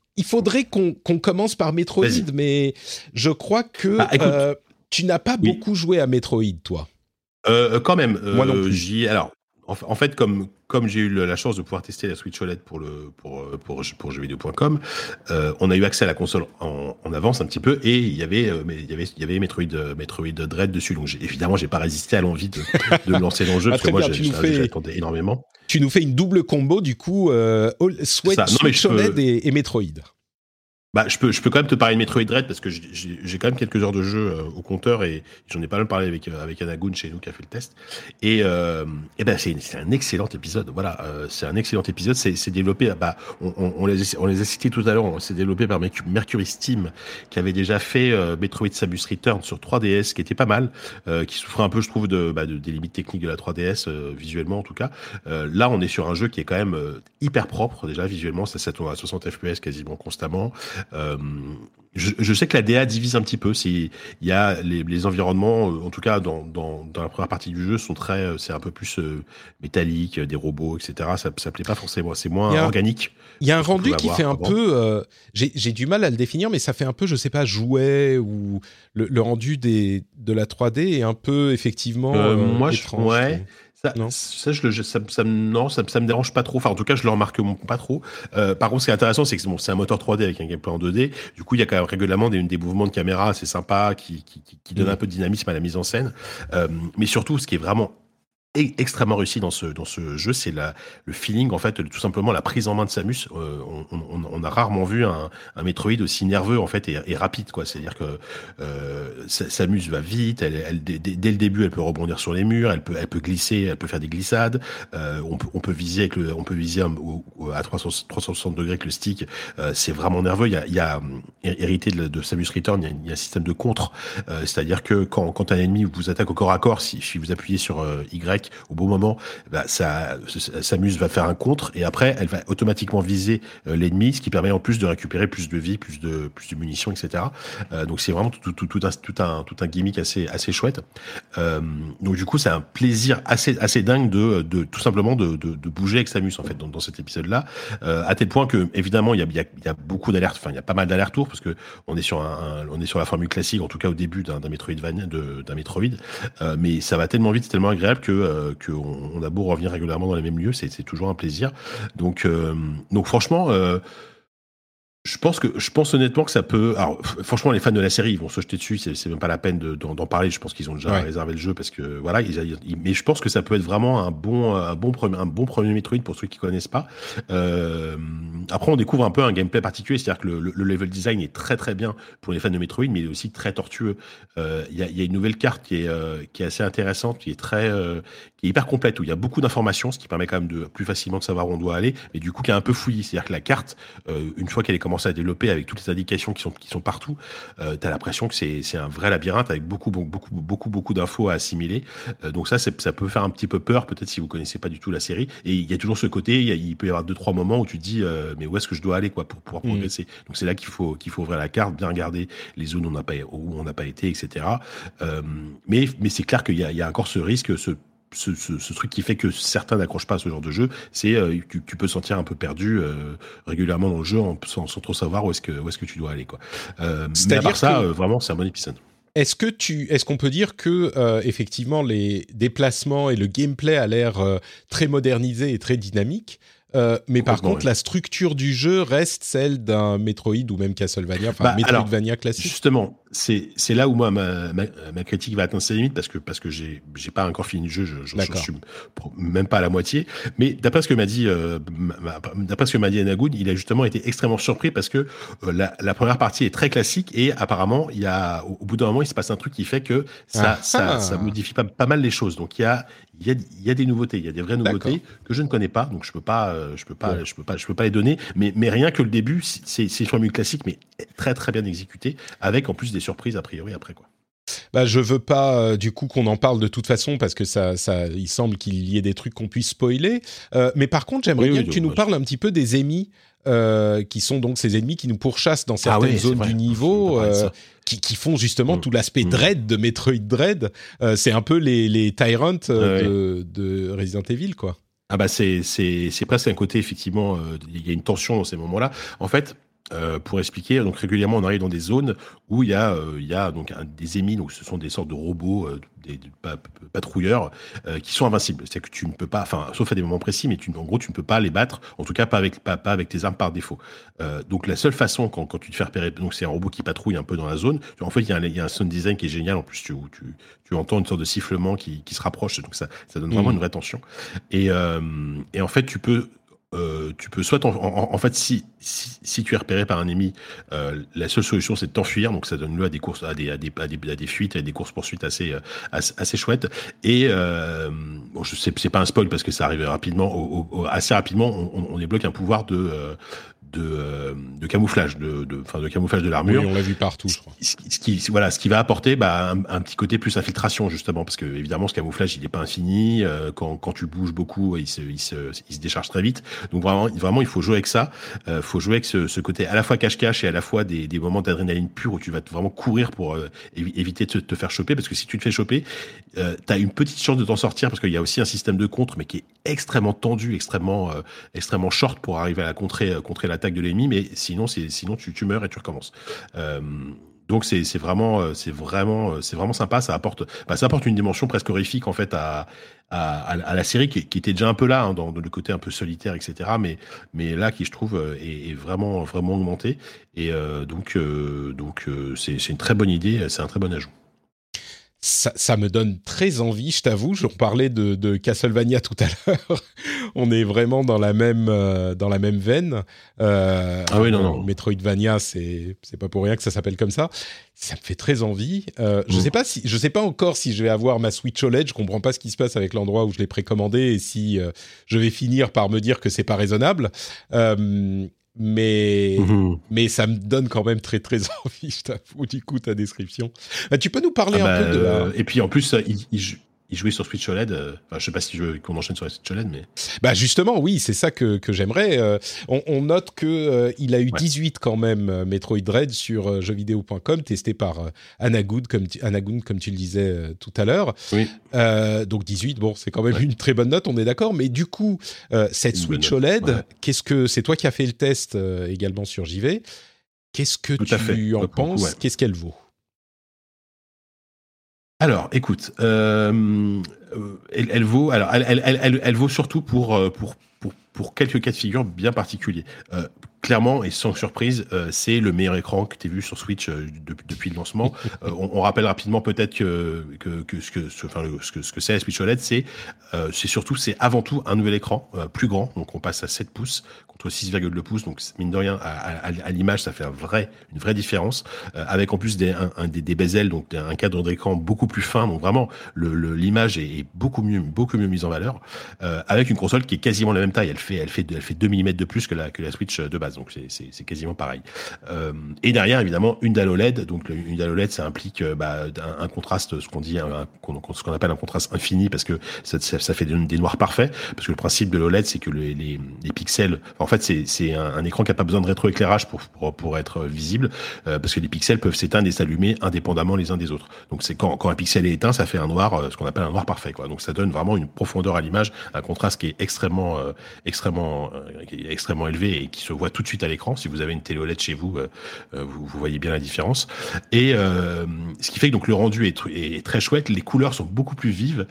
S1: il faudrait qu'on commence par Metroid, mais je crois que bah, euh, tu n'as pas beaucoup joué à Metroid, toi.
S2: Euh, quand même. Moi non euh, plus. Alors, en, fait, comme, comme j'ai eu la chance de pouvoir tester la Switch OLED pour, le, pour, pour, pour jeuxvideo.com, on a eu accès à la console en, avance un petit peu et il y avait, il y avait, il y avait Metroid, Metroid Dread dessus. Donc, évidemment, j'ai pas résisté à l'envie de, de lancer dans le jeu ah, parce que moi, j'attendais énormément
S1: tu nous fais une double combo du coup, euh, Switch OLED et, Metroid.
S2: Bah, je peux, je peux quand même te parler de Metroid Dread parce que j'ai quand même quelques heures de jeu euh, au compteur et j'en ai pas mal parlé avec euh, avec Anagoun chez nous qui a fait le test. Et, euh, et ben c'est un excellent épisode. Voilà, euh, c'est un excellent épisode. C'est développé, bah, on, on, on, les, on les a cités tout à l'heure. C'est développé par Mercury Steam qui avait déjà fait Metroid Samus Return sur 3DS, qui était pas mal, qui souffrait un peu, je trouve, de, bah, de des limites techniques de la 3DS visuellement en tout cas. là, on est sur un jeu qui est quand même hyper propre déjà visuellement. Ça, ça à 60 FPS quasiment constamment. Euh, je, sais que la DA divise un petit peu. Il y a les, environnements, euh, en tout cas dans, dans, la première partie du jeu, sont très, euh, c'est un peu plus métallique, des robots, etc. Ça, ça plaît pas forcément. C'est moins organique.
S1: Il y a un rendu qui fait un peu. J'ai du mal à le définir, mais ça fait un peu, je sais pas, jouet ou le, rendu des, de la 3D est un peu effectivement.
S2: moi, je, ouais. Ça, non. ça, je, ça, ça, non, ça, ça me dérange pas trop. Enfin, en tout cas, je le remarque pas trop. Euh, par contre, ce qui est intéressant, c'est que bon, c'est un moteur 3D avec un gameplay en 2D. Du coup, il y a quand même régulièrement des, des mouvements de caméra assez sympas qui, qui, qui, qui donnent mm. un peu de dynamisme à la mise en scène. Euh, mais surtout, ce qui est vraiment extrêmement réussi dans ce dans ce jeu, c'est le feeling en fait, tout simplement la prise en main de Samus. Euh, on, on, on, a rarement vu un, un Metroid aussi nerveux en fait et, rapide quoi. C'est-à-dire que euh, Samus va vite, elle, elle dès, le début, elle peut rebondir sur les murs, elle peut elle peut glisser, elle peut faire des glissades. Euh, on peut on peut viser avec le on peut viser à 300, 360 degrés avec le stick. Euh, c'est vraiment nerveux. Il y a, il y a hérité de, de, Samus Return, il y a, il y a un système de contre, euh, c'est-à-dire que quand quand un ennemi vous attaque au corps à corps, si, si vous appuyez sur Y au bon moment, bah, va faire un contre et après elle va automatiquement viser euh, l'ennemi, ce qui permet en plus de récupérer plus de vie, plus de munitions, etc. Euh, donc c'est vraiment tout, un, gimmick assez chouette. Euh, donc du coup c'est un plaisir assez dingue de, tout simplement de, bouger avec Samus en fait dans, cet épisode là, euh, à tel point que évidemment il y a, beaucoup d'alertes, enfin il y a pas mal d'allers-retours parce que on est sur la formule classique en tout cas au début d'un Metroidvania d'un Metroid, euh, mais ça va tellement vite, c'est tellement agréable que euh, qu'on on a beau revenir régulièrement dans les mêmes lieux, c'est toujours un plaisir. Donc, euh, donc franchement, euh, je pense que je pense honnêtement que ça peut. Alors franchement, les fans de la série ils vont se jeter dessus. C'est même pas la peine d'en parler. Je pense qu'ils ont déjà réservé le jeu parce que voilà. mais je pense que ça peut être vraiment un bon un bon premier un bon premier Metroid pour ceux qui connaissent pas. Euh, après, on découvre un peu un gameplay particulier, c'est-à-dire que le, le, level design est très très bien pour les fans de Metroid, mais il est aussi très tortueux. Euh, il y, a, y, a, une nouvelle carte qui est euh, qui est assez intéressante, qui est très qui est hyper complète où il y a beaucoup d'informations, ce qui permet quand même de plus facilement de savoir où on doit aller, mais du coup qui est un peu fouillis. C'est-à-dire que la carte, une fois qu'elle est commencé à développer avec toutes les indications qui sont, qui sont partout, euh, tu as l'impression que c'est un vrai labyrinthe avec beaucoup, beaucoup, beaucoup, beaucoup d'infos à assimiler. Euh, donc ça, ça peut faire un petit peu peur, peut-être si vous connaissez pas du tout la série. Et il y a toujours ce côté, il, peut y avoir deux, trois moments où tu te dis, euh, mais où est-ce que je dois aller quoi, pour pouvoir mmh. progresser? Donc c'est là qu'il faut, qu'il faut ouvrir la carte, bien regarder les zones où on n'a pas, où on n'a pas été, etc. Euh, mais mais c'est clair qu'il y y a encore ce risque, ce ce, ce, ce, truc qui fait que certains n'accrochent pas à ce genre de jeu, c'est euh, tu, tu, peux sentir un peu perdu euh, régulièrement dans le jeu en, sans, sans, trop savoir où est-ce que où est-ce que tu dois aller quoi. Euh, mais à part ça, euh, vraiment, c'est un bon épisode.
S1: Est-ce que tu, est-ce qu'on peut dire que euh, effectivement les déplacements et le gameplay a l'air très modernisé et très dynamique, mais par contre la structure du jeu reste celle d'un Metroid ou même Castlevania, enfin bah, Metroidvania classique.
S2: Justement, c'est là où moi ma, ma, ma, critique va atteindre ses limites parce que parce que j'ai j'ai pas encore fini le jeu, je, je, je, suis même pas à la moitié. Mais d'après ce que m'a dit euh, d'après ce que m'a dit Anagoud, il a justement été extrêmement surpris parce que euh, la, la, première partie est très classique et apparemment il y a au, bout d'un moment il se passe un truc qui fait que ça ah. ça, ça modifie pas, pas mal les choses. Donc il y a il y a il y a des nouveautés, il y a des vraies nouveautés que je ne connais pas, donc je peux pas euh, je peux pas ouais. je peux pas je peux pas les donner. Mais mais rien que le début, c'est une formule classique mais très très bien exécutée avec en plus des surprises a priori après quoi.
S1: Bah, je veux pas euh, du coup qu'on en parle de toute façon parce que ça, ça il semble qu'il y ait des trucs qu'on puisse spoiler. Euh, mais par contre, j'aimerais oui, bien oui, que tu nous parles un petit peu des ennemis euh, qui sont donc ces ennemis qui nous pourchassent dans certaines ah oui, zones du niveau, euh, qui, qui, font justement mmh. tout l'aspect mmh. Dread de Metroid Dread. Euh, c'est un peu les, les Tyrants de, de, Resident Evil, quoi.
S2: Ah bah c'est presque un côté effectivement. Il y a une tension dans ces moments-là. En fait, euh, pour expliquer. Donc régulièrement, on arrive dans des zones où il y a, euh, il y a donc un, des émis, donc ce sont des sortes de robots, euh, des, des patrouilleurs qui sont invincibles. C'est-à-dire que tu ne peux pas, enfin, sauf à des moments précis, mais tu, en gros, tu ne peux pas les battre. En tout cas, pas avec pas, pas avec tes armes par défaut. Donc la seule façon quand, quand tu te fais repérer, donc c'est un robot qui patrouille un peu dans la zone. En fait, il y a un, il y a un sound design qui est génial. En plus, tu, tu, tu entends une sorte de sifflement qui, qui se rapproche. Donc ça, ça donne vraiment mmh. une vraie tension. Et, et en fait, tu peux euh, tu peux soit en, en, en fait si, si, si tu es repéré par un ennemi, euh, la seule solution c'est de t'enfuir, donc ça donne lieu à des courses, à des à des, à des, fuites, à des courses poursuites assez assez, assez chouettes. Et euh, bon, je sais c'est pas un spoil parce que ça arrive rapidement, au, au, assez rapidement, on, on débloque un pouvoir de euh, de, euh, de camouflage, de, de, enfin, de camouflage de l'armure.
S1: Oui, on l'a vu partout, je crois.
S2: Ce, ce, qui, voilà, ce qui va apporter bah, un, un, petit côté plus infiltration justement, parce que évidemment, ce camouflage, il n'est pas infini. Euh, quand, quand tu bouges beaucoup, il se, il se, il se décharge très vite. Donc vraiment, vraiment, il faut jouer avec ça. Il euh, faut jouer avec ce, ce, côté à la fois cache-cache et à la fois des, des moments d'adrénaline pure où tu vas vraiment courir pour euh, éviter de te, te, faire choper, parce que si tu te fais choper, tu as une petite chance de t'en sortir, parce qu'il y a aussi un système de contre, mais qui est extrêmement tendu, extrêmement, extrêmement short pour arriver à la contrer, contrer la l'attaque de l'ennemi, mais sinon, sinon tu, tu meurs et tu recommences. Euh, donc c'est vraiment euh, c'est vraiment euh, c'est vraiment sympa. Ça apporte bah, ça apporte une dimension presque horrifique en fait à à, la série qui, était déjà un peu là hein, dans, le côté un peu solitaire etc. Mais mais là qui je trouve est, vraiment vraiment augmenté et euh, donc euh, donc c'est une très bonne idée. C'est un très bon ajout.
S1: Ça, me donne très envie, je t'avoue. Je parlais de, de, Castlevania tout à l'heure. *laughs* On est vraiment dans la même euh, dans la même veine.
S2: Euh, ah oui, non, non.
S1: Metroidvania, c'est c'est pas pour rien que ça s'appelle comme ça. Ça me fait très envie. Euh, Je mm. sais pas si je sais pas encore si je vais avoir ma Switch OLED. Je comprends pas ce qui se passe avec l'endroit où je l'ai précommandé et si euh, je vais finir par me dire que c'est pas raisonnable. Euh, mais mhm. mais ça me donne quand même très très *laughs* envie, je t'avoue, du coup, ta description. Bah, tu peux nous parler ah un peu de
S2: bah, Et puis en plus, il, il jouait sur Switch OLED. Euh, enfin, je sais pas si je veux qu'on enchaîne sur la Switch OLED, mais.
S1: Bah justement, oui, c'est ça que, que j'aimerais. Euh, on, note que euh, il a eu 18 quand même Metroid Dread sur jeuxvideo.com, testé par Anagoon, comme tu, comme tu le disais tout à l'heure.
S2: Oui.
S1: donc 18, bon, c'est quand même une très bonne note, on est d'accord. Mais du coup, cette Switch OLED, qu'est-ce que c'est toi qui as fait le test également sur JV Qu'est-ce que tu en penses Qu'est-ce qu'elle vaut?
S2: Alors, écoute, euh, elle, vaut, alors, elle, elle, vaut surtout pour, euh, pour, pour, pour quelques cas de figure bien particuliers. Euh, clairement et sans surprise, euh, c'est le meilleur écran que tu as vu sur Switch euh, depuis le lancement. *laughs* Euh, on, on, rappelle rapidement peut-être que, que, que, ce que ce, enfin, ce que ce que c'est la Switch OLED, c'est c'est surtout c'est avant tout un nouvel écran plus grand. Donc on passe à 7 pouces contre 6,2 pouces. Donc mine de rien à, l'image ça fait un vrai une vraie différence. avec en plus des un, des, des, bezels donc un cadre d'écran beaucoup plus fin. Donc vraiment le l'image est, beaucoup mieux beaucoup mieux mise en valeur. avec une console qui est quasiment la même taille. Elle fait elle fait elle fait 2 mm de plus que la que la Switch de base donc c'est quasiment pareil. Euh, et derrière, évidemment, une dalle OLED. Donc une dalle OLED, ça implique euh, bah, un, contraste, ce qu'on dit, ce qu'on appelle un contraste infini, parce que ça, ça, fait des, noirs parfaits. Parce que le principe de l'OLED, c'est que les, les, les, pixels, en fait, c'est un, écran qui n'a pas besoin de rétroéclairage pour, pour, être visible, euh, parce que les pixels peuvent s'éteindre et s'allumer indépendamment les uns des autres. Donc c'est quand, un pixel est éteint, ça fait un noir, ce qu'on appelle un noir parfait. Donc ça donne vraiment une profondeur à l'image, un contraste qui est extrêmement, extrêmement, qui est extrêmement élevé et qui se voit tout de suite à l'écran. Si vous avez une télé OLED chez vous, euh, euh, vous, voyez bien la différence. Et euh, ce qui fait que donc le rendu est, est, très chouette. Les couleurs sont beaucoup plus vives.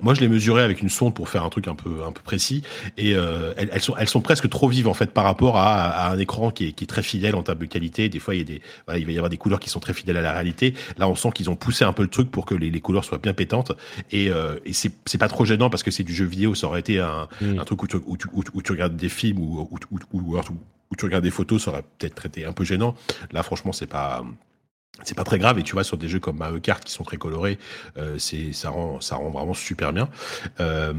S2: moi, je l'ai mesuré avec une sonde pour faire un truc un peu un peu précis. Et elles, elles, sont elles sont presque trop vives en fait par rapport à, à un écran qui est, qui est, très fidèle en termes de qualité. Des fois, il y a des voilà, il va y avoir des couleurs qui sont très fidèles à la réalité. Là, on sent qu'ils ont poussé un peu le truc pour que les, les couleurs soient bien pétantes. Et, et c'est c'est pas trop gênant parce que c'est du jeu vidéo. Ça aurait été un, mmh. un truc où tu, où, tu, où tu, regardes des films ou, où tu regardes des photos, ça aurait peut-être été un peu gênant. Là, franchement, c'est pas c'est pas très grave et tu vois sur des jeux comme Mario Kart qui sont très colorés euh, c'est ça rend ça rend vraiment super bien. Euh,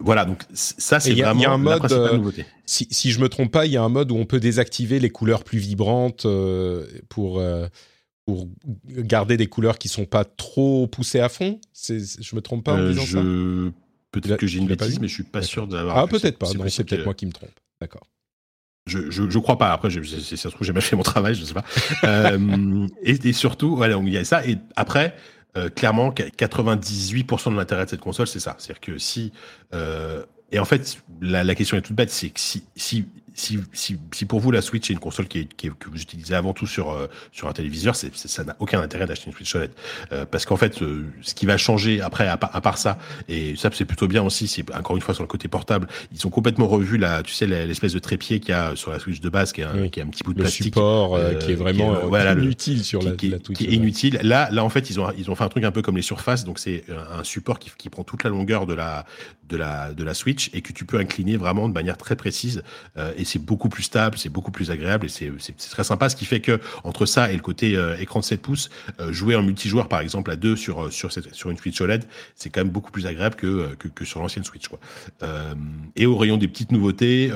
S2: voilà donc ça c'est vraiment y a un mode, la euh, nouveauté.
S1: si, si je me trompe pas il y a un mode où on peut désactiver les couleurs plus vibrantes euh, pour pour garder des couleurs qui sont pas trop poussées à fond. C'est je me trompe pas en disant
S2: je... peut-être que j'ai une bêtise mais je suis pas sûr d'avoir
S1: ah peut-être pas c'est peut-être moi qui me trompe. D'accord
S2: je, je, je, crois pas. Après, je, ça se trouve, j'ai mal fait mon travail, je sais pas. *laughs* euh, et, et, surtout, voilà, il y a ça. Et après, euh, clairement, 98% de l'intérêt de cette console, c'est ça. C'est-à-dire que si euh, et en fait, la, la, question est toute bête, c'est que si, si si, si, si, pour vous la Switch est une console qui, est, qui que vous utilisez avant tout sur euh, sur un téléviseur, c'est, ça n'a aucun intérêt d'acheter une Switch OLED. Euh, parce qu'en fait, euh, ce qui va changer après, à, à, part ça, et ça c'est plutôt bien aussi, c'est encore une fois sur le côté portable, ils ont complètement revu la, tu sais, l'espèce de trépied qu'il y a sur la Switch de base, qui est un, qui est un petit bout de
S1: le
S2: plastique,
S1: support qui est vraiment qui voilà, inutile sur la,
S2: qui,
S1: la
S2: Qui est inutile. Là, là en fait, ils ont ils ont fait un truc un peu comme les surfaces, donc c'est un support qui, qui prend toute la longueur de la de la de la Switch et que tu peux incliner vraiment de manière très précise et c'est beaucoup plus stable c'est beaucoup plus agréable et c'est très sympa. Ce qui fait que entre ça et le côté euh, écran de 7 pouces, euh, jouer en multijoueur par exemple à deux sur euh, sur une Switch OLED, c'est quand même beaucoup plus agréable que que, sur l'ancienne Switch et au rayon des petites nouveautés,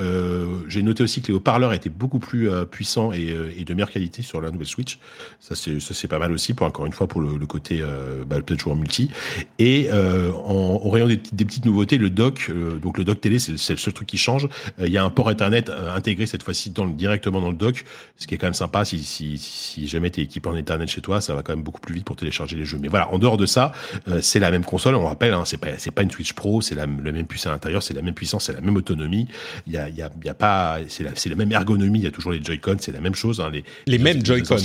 S2: j'ai noté aussi que les haut-parleurs étaient beaucoup plus puissants et, et, de meilleure qualité sur la nouvelle Switch. Ça c'est pas mal aussi pour encore une fois pour le, côté bah, peut-être jouer en multi. Et au rayon des, petites nouveautés, le dock, donc le dock télé, c'est le seul truc qui change. Il y a un port Ethernet intégré cette fois dans directement dans le dock, ce qui est quand même sympa. Si, si, si jamais tu es équipé en Ethernet chez toi, ça va quand même beaucoup plus vite pour télécharger les jeux. Mais voilà, en dehors de ça, euh, c'est la même console. On rappelle, hein, c'est pas une Switch Pro, c'est la, même puissance à l'intérieur, c'est la même puissance, c'est la même autonomie. Il y a, y a, y a pas, c'est la, même ergonomie. Il y a toujours les Joy-Con, c'est la même chose. Hein, les,
S1: les, mêmes Joy-Con.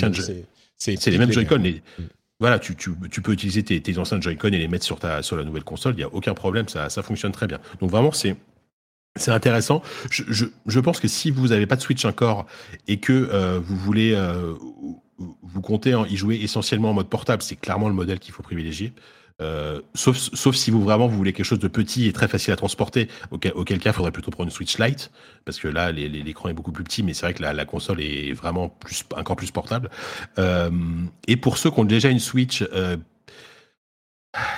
S2: C'est les mêmes Joy-Con. Les, voilà, tu, tu, tu, peux utiliser tes, tes anciens Joy-Con et les mettre sur ta sur la nouvelle console. Il y a aucun problème, ça, ça fonctionne très bien. Donc vraiment, c'est c'est intéressant. Je, pense que si vous n'avez pas de Switch encore et que euh, vous voulez euh, vous comptez y jouer essentiellement en mode portable, c'est clairement le modèle qu'il faut privilégier. Euh, sauf, si vous vraiment vous voulez quelque chose de petit et très facile à transporter, auquel, cas il faudrait plutôt prendre une Switch Lite, parce que là l'écran est beaucoup plus petit, mais c'est vrai que la, console est vraiment plus, encore plus portable. Et pour ceux qui ont déjà une Switch,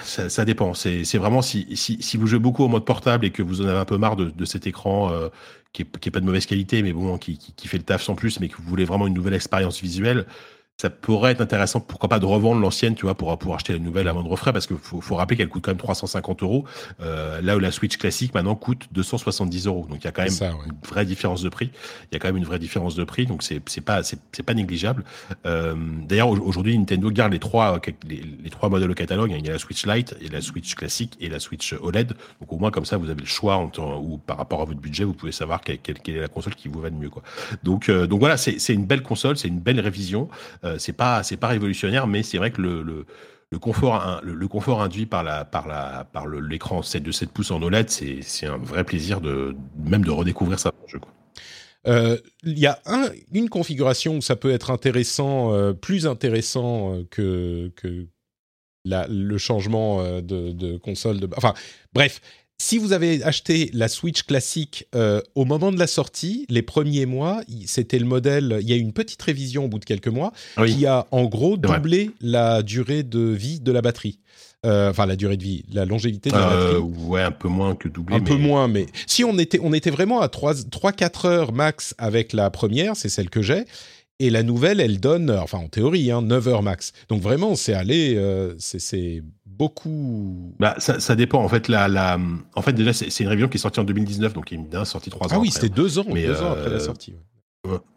S2: ça, dépend. C'est vraiment si, si, vous jouez beaucoup en mode portable et que vous en avez un peu marre de, cet écran qui, est, pas de mauvaise qualité, mais bon, qui, qui, fait le taf sans plus, mais que vous voulez vraiment une nouvelle expérience visuelle, ça pourrait être intéressant, pourquoi pas de revendre l'ancienne, tu vois, pour pouvoir acheter la nouvelle à moindre frais, parce qu'il faut, faut, rappeler qu'elle coûte quand même 350 euros, euh, là où la Switch classique maintenant coûte 270 euros. Donc il y a quand même une vraie différence de prix. Il y a quand même une vraie différence de prix, donc c'est pas c'est pas négligeable. Euh, D'ailleurs aujourd'hui Nintendo garde les trois les, les, trois modèles au catalogue. Il y a la Switch Lite, et la Switch classique et la Switch OLED. Donc au moins comme ça vous avez le choix en temps, ou par rapport à votre budget vous pouvez savoir quelle, quelle, est la console qui vous va le mieux quoi. Donc euh, donc voilà c'est c'est une belle console, c'est une belle révision. Euh, c'est pas c'est pas révolutionnaire, mais c'est vrai que le, le, confort le, confort induit par la par la par l'écran 7 de 7 pouces en OLED, c'est un vrai plaisir de même de redécouvrir ça jeu.
S1: Euh, il y a un, une configuration où ça peut être intéressant, euh, plus intéressant que, que la, le changement de, de console. De, enfin, bref, si vous avez acheté la Switch classique euh, au moment de la sortie, les premiers mois, c'était le modèle. Il y a eu une petite révision au bout de quelques mois qui a en gros doublé la durée de vie de la batterie. Euh, enfin, la durée de vie, la longévité de la euh, batterie.
S2: Ouais, un peu moins que doublé.
S1: Un peu moins, mais si on était, on était vraiment à 3-4 heures max avec la première, c'est celle que j'ai. Et la nouvelle, elle donne, enfin en théorie, hein, 9 heures max. Donc vraiment, c'est allé, c'est beaucoup.
S2: Bah, ça, ça, dépend. En fait, la, la... en fait déjà, c'est une révision qui est sortie en 2019, donc qui est sortie trois
S1: ah
S2: ans.
S1: Ah oui, c'était deux ans, deux ans après la euh, sortie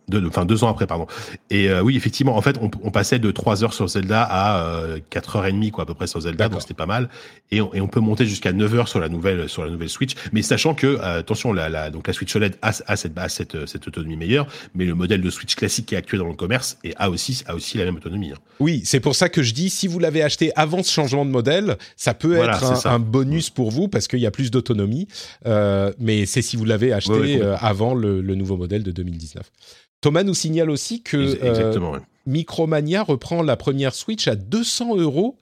S2: deux, enfin deux ans après, pardon. Et euh, oui, effectivement, en fait, on, on, passait de 3 heures sur Zelda à euh, 4 heures et demie, quoi, à peu près sur Zelda, donc c'était pas mal. Et on, et on peut monter jusqu'à 9 heures sur la nouvelle, sur la nouvelle Switch. Mais sachant que, euh, attention, la, la, donc la Switch OLED a, a, cette, a cette, cette, autonomie meilleure, mais le modèle de Switch classique qui est actuel dans le commerce et a aussi, a aussi la même autonomie. Hein.
S1: Oui, c'est pour ça que je dis, si vous l'avez acheté avant ce changement de modèle, ça peut être un, un, bonus pour vous parce qu'il y a plus d'autonomie. Euh, mais c'est si vous l'avez acheté avant le, le nouveau modèle de 2019. Thomas nous signale aussi que euh, Micromania reprend la première Switch à 200 euros.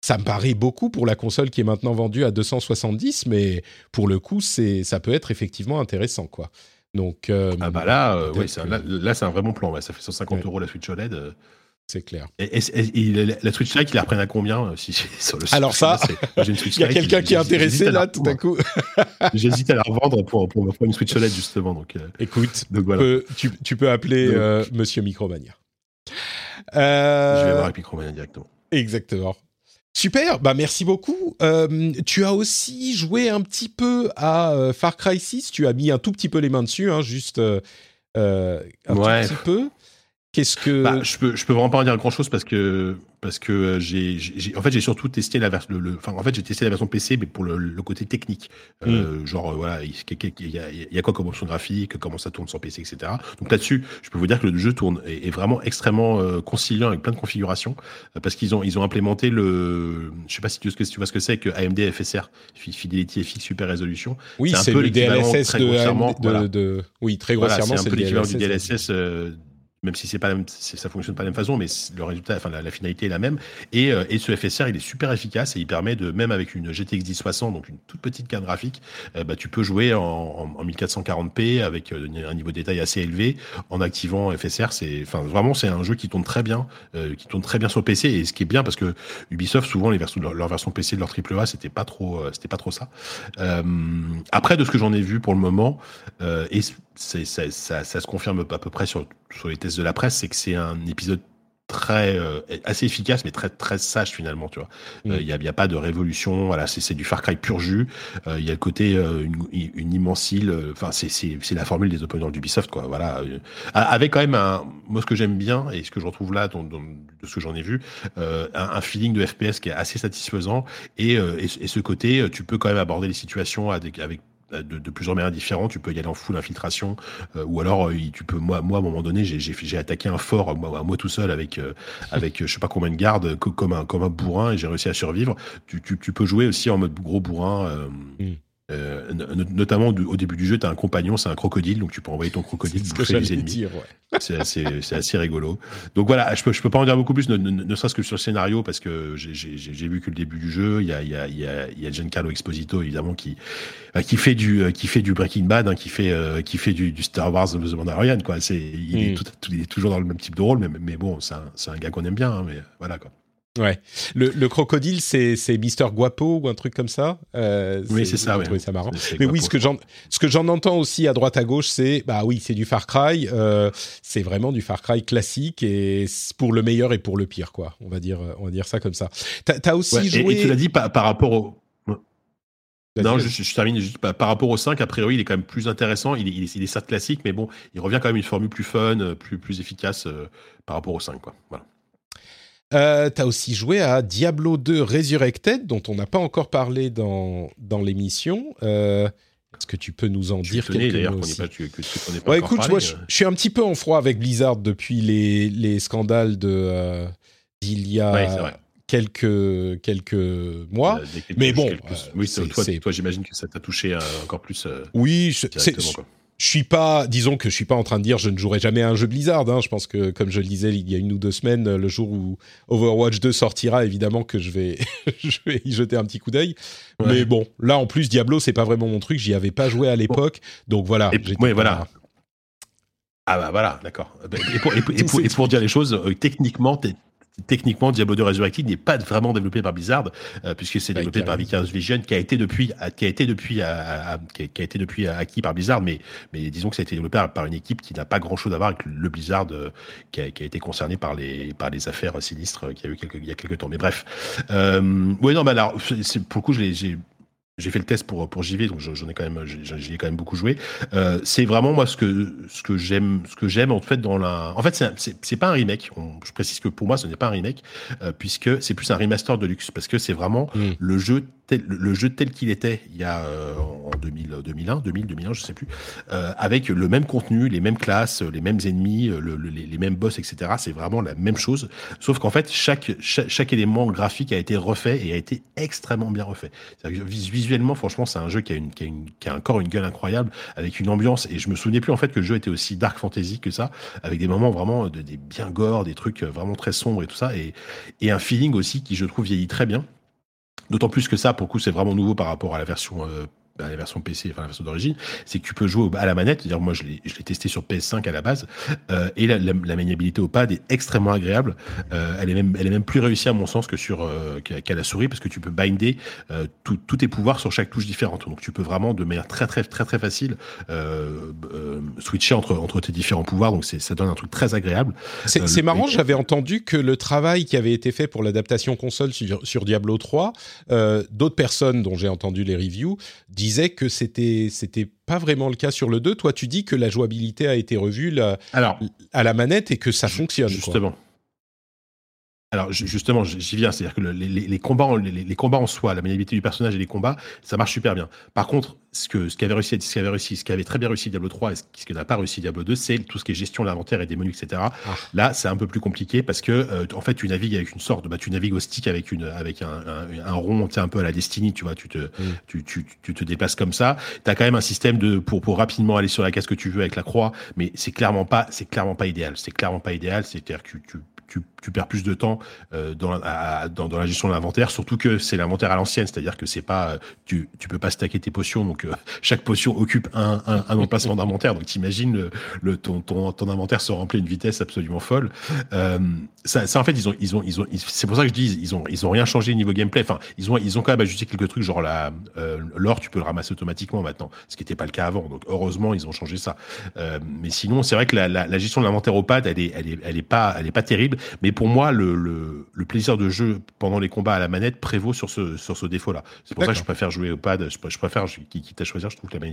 S1: Ça me paraît beaucoup pour la console qui est maintenant vendue à 270, mais pour le coup, c'est ça peut être effectivement intéressant, quoi. Donc
S2: euh, ah bah là, euh, là, c'est un vrai bon plan. Ça fait 150 euros la Switch OLED.
S1: C'est clair.
S2: Et, la Switch Lite, il la reprenne à combien si, *laughs*
S1: sur le Alors ça, *laughs* il y a quelqu'un qui est intéressé là tout à coup.
S2: J'hésite à la revendre pour, pour, une Switch OLED justement. Donc,
S1: euh, Écoute, tu, tu, peux appeler euh, Monsieur Micromania. Euh,
S2: Je vais voir avec Micromania directement.
S1: Exactement. Super, bah merci beaucoup. tu as aussi joué un petit peu à Far Cry 6. Tu as mis un tout petit peu les mains dessus, hein, juste un tout petit peu. Qu'est-ce que
S2: bah, je peux je peux vraiment pas en dire grand chose parce que parce que euh, j'ai, en fait j'ai surtout testé la version le, enfin en fait j'ai testé la version PC mais pour le, le côté technique. Euh, genre euh, voilà il y, a, il y a quoi comme option graphique comment ça tourne sur PC etc donc là-dessus je peux vous dire que le jeu tourne est, vraiment extrêmement euh, conciliant avec plein de configurations parce qu'ils ont ils ont implémenté le je sais pas si tu, tu vois ce que c'est que AMD FSR Fidelity FX Super Résolution
S1: oui c'est, un peu le DLSS de, de, oui très grossièrement
S2: c'est, un peu l'équivalent du DLSS même si c'est pas ça fonctionne pas de la même façon, mais le résultat, enfin la, finalité est la même. Et, euh, et, ce FSR, il est super efficace et il permet de même avec une GTX 1060, donc une toute petite carte graphique, euh, bah, tu peux jouer en, en, 1440p avec euh, un niveau de détail assez élevé en activant FSR. C'est, enfin vraiment, c'est un jeu qui tourne très bien, qui tourne très bien sur PC. Et ce qui est bien parce que Ubisoft, souvent les versions, leur, leur version PC de leur AAA, c'était pas trop, c'était pas trop ça. après, de ce que j'en ai vu pour le moment, et ça, ça, ça, se confirme à peu près sur, sur les tests de la presse, c'est que c'est un épisode très euh, assez efficace mais très très sage finalement tu vois. Il euh, n'y a, y a, pas de révolution voilà c'est du Far Cry pur jus. Il euh, y a le côté une, une, immense île enfin c'est la formule des world d'Ubisoft quoi voilà. Avec quand même un moi ce que j'aime bien et ce que je retrouve là dans, dans, de ce que j'en ai vu un, un, feeling de FPS qui est assez satisfaisant et, et, et, ce côté tu peux quand même aborder les situations avec, avec de, de, plusieurs manières différentes. Tu peux y aller en full infiltration, euh, ou alors euh, tu peux. Moi, moi, à un moment donné, j'ai attaqué un fort moi, moi tout seul avec euh, *laughs* avec je sais pas combien de gardes, comme un comme un bourrin, et j'ai réussi à survivre. Tu, tu, tu, peux jouer aussi en mode gros bourrin. Mm. Euh, notamment au début du jeu, tu as un compagnon, c'est un crocodile, donc tu peux envoyer ton crocodile
S1: bouffer les ennemis. Ouais. *laughs*
S2: c'est assez, assez, rigolo. Donc voilà, je peux, je peux pas en dire beaucoup plus, ne, ne, serait-ce que sur le scénario, parce que j'ai vu que le début du jeu, il y a, il y a, il y a, il y a Giancarlo Exposito, évidemment, qui, euh, qui fait du, euh, qui fait du Breaking Bad, hein, qui fait, euh, qui fait du, du, Star Wars The Mandalorian, quoi. C'est, il, est tout, il est toujours dans le même type de rôle, mais, mais bon, c'est un, un, gars qu'on aime bien, hein, mais voilà, quoi.
S1: Ouais. Le, le crocodile, c'est Mister Guapo ou un truc comme ça.
S2: Euh, oui, c'est ça.
S1: Oui. ça marrant. Mais oui, ce que j'en ce que j'en entends aussi à droite à gauche, c'est bah oui, c'est du Far Cry. Euh, c'est vraiment du Far Cry classique et pour le meilleur et pour le pire, quoi. On va dire on va dire ça comme ça. T'as as aussi joué.
S2: Et, tu l'as dit par, par rapport au. Non, je, je, termine juste par, rapport au 5, a priori, il est quand même plus intéressant. Il est, il est, certes classique, mais bon, il revient quand même une formule plus fun, plus, plus efficace euh, par rapport au 5, quoi. Voilà.
S1: Euh, tu as aussi joué à Diablo 2 Resurrected, dont on n'a pas encore parlé dans, dans l'émission. Euh, Est-ce que tu peux nous en dire quelque chose ouais, écoute, moi, je, suis un petit peu en froid avec Blizzard depuis les, les scandales de euh, d'il y a quelques quelques mois. Euh, mais bon,
S2: euh, oui, toi, toi j'imagine que ça t'a touché encore plus.
S1: oui, c'est je suis pas, disons que je suis pas en train de dire je ne jouerai jamais à un jeu Blizzard. Hein. Je pense que, comme je le disais il y a une ou deux semaines, le jour où Overwatch 2 sortira, évidemment que je vais, *laughs* je vais y jeter un petit coup d'œil. Mais bon, là en plus Diablo, c'est pas vraiment mon truc. J'y avais pas joué à l'époque, donc voilà.
S2: Oui, voilà. Ah bah voilà, d'accord. Et pour, et, pour, dire les choses, euh, techniquement, techniquement, Diablo 2 Resurrected n'est pas vraiment développé par Blizzard, euh, puisque c'est développé par Vicarious Vision, qui a été depuis, qui a été depuis, qui a été depuis acquis par Blizzard, mais, mais disons que ça a été développé par une équipe qui n'a pas grand chose à voir avec le Blizzard euh, qui, a, qui, a, été concerné par les, par les affaires sinistres qu'il y a eu quelques, il y a quelques temps. Mais bref, euh, oui, non, mais alors, pour le coup, j'ai j'ai fait le test pour pour JV, donc j'en ai quand même, j'y ai quand même beaucoup joué. Euh, c'est vraiment moi ce que ce que j'aime, ce que j'aime en fait dans la. En fait, c'est c'est pas un remake. je précise que pour moi, ce n'est pas un remake euh, puisque c'est plus un remaster de luxe parce que c'est vraiment mm. le jeu le jeu tel qu'il était il y a euh, en 2000, 2001, 2000, 2001, je sais plus, euh, avec le même contenu, les mêmes classes, les mêmes ennemis, le, les, mêmes boss, etc. C'est vraiment la même chose, sauf qu'en fait chaque, chaque, chaque élément graphique a été refait et a été extrêmement bien refait. Visuellement, franchement, c'est un jeu qui a, une, qui, a une, qui a encore une gueule incroyable, avec une ambiance. Et je me souvenais plus en fait que le jeu était aussi dark fantasy que ça, avec des moments vraiment de, des bien gore, des trucs vraiment très sombres et tout ça, et, et un feeling aussi qui je trouve vieillit très bien. D'autant plus que ça, pour le coup, c'est vraiment nouveau par rapport à la version euh, bah, la version PC, enfin la version d'origine, c'est que tu peux jouer à la manette. C'est-à-dire, moi, je l'ai, testé sur PS5 à la base, euh, et la, la, la, maniabilité au pad est extrêmement agréable. Euh, elle est même, elle est même plus réussie à mon sens que sur euh, qu'à la souris, parce que tu peux binder tous tes pouvoirs sur chaque touche différente. Donc, tu peux vraiment de manière très très très très facile switcher entre entre tes différents pouvoirs. Donc, ça donne un truc très agréable.
S1: C'est, marrant. J'avais entendu que le travail qui avait été fait pour l'adaptation console sur, sur Diablo 3, d'autres personnes dont j'ai entendu les reviews disait que c'était c'était pas vraiment le cas sur le 2. Toi, tu dis que la jouabilité a été revue Alors, à la manette et que ça fonctionne.
S2: Justement. Alors justement, j'y viens, c'est-à-dire que les, combats, les, combats en soi, la maniabilité du personnage et les combats, ça marche super bien. Par contre, ce que ce qui avait réussi, ce qui avait réussi, ce très bien réussi Diablo 3 et ce qui n'a pas réussi Diablo 2, c'est tout ce qui est gestion de l'inventaire et des menus, etc. Ah. Là, c'est un peu plus compliqué parce que euh, en fait, tu navigues avec une sorte, de, bah, tu navigues au stick avec une avec un, un, rond, tu un peu à la Destiny, tu vois, tu te mm. tu, tu, tu, te déplaces comme ça. Tu as quand même un système de pour pour rapidement aller sur la case que tu veux avec la croix, mais c'est clairement pas c'est clairement pas idéal. C'est clairement pas idéal. C'est-à-dire que tu tu, tu, perds plus de temps euh, dans, dans, la gestion de l'inventaire, surtout que c'est l'inventaire à l'ancienne, c'est-à-dire que c'est pas euh, tu, tu peux pas stacker tes potions, donc euh, *laughs* chaque potion occupe un, un, un emplacement d'inventaire, donc t'imagines le, le, ton, ton, ton inventaire se remplit à une vitesse absolument folle. Euh, ça, ça, en fait ils ont ils ont ils ont c'est pour ça que je dis ils ont ils ont rien changé niveau gameplay. Enfin ils ont ils ont quand même ajusté quelques trucs genre la l'or tu peux le ramasser automatiquement maintenant, ce qui n'était pas le cas avant. Donc heureusement ils ont changé ça. mais sinon c'est vrai que la, la, la gestion de l'inventaire au pad elle est elle est elle est pas elle est pas terrible mais pour moi, le, le, le, plaisir de jeu pendant les combats à la manette prévaut sur ce, sur ce défaut-là. C'est pour ça que je préfère jouer au pad. Je, je préfère, quitte à choisir, je trouve que la,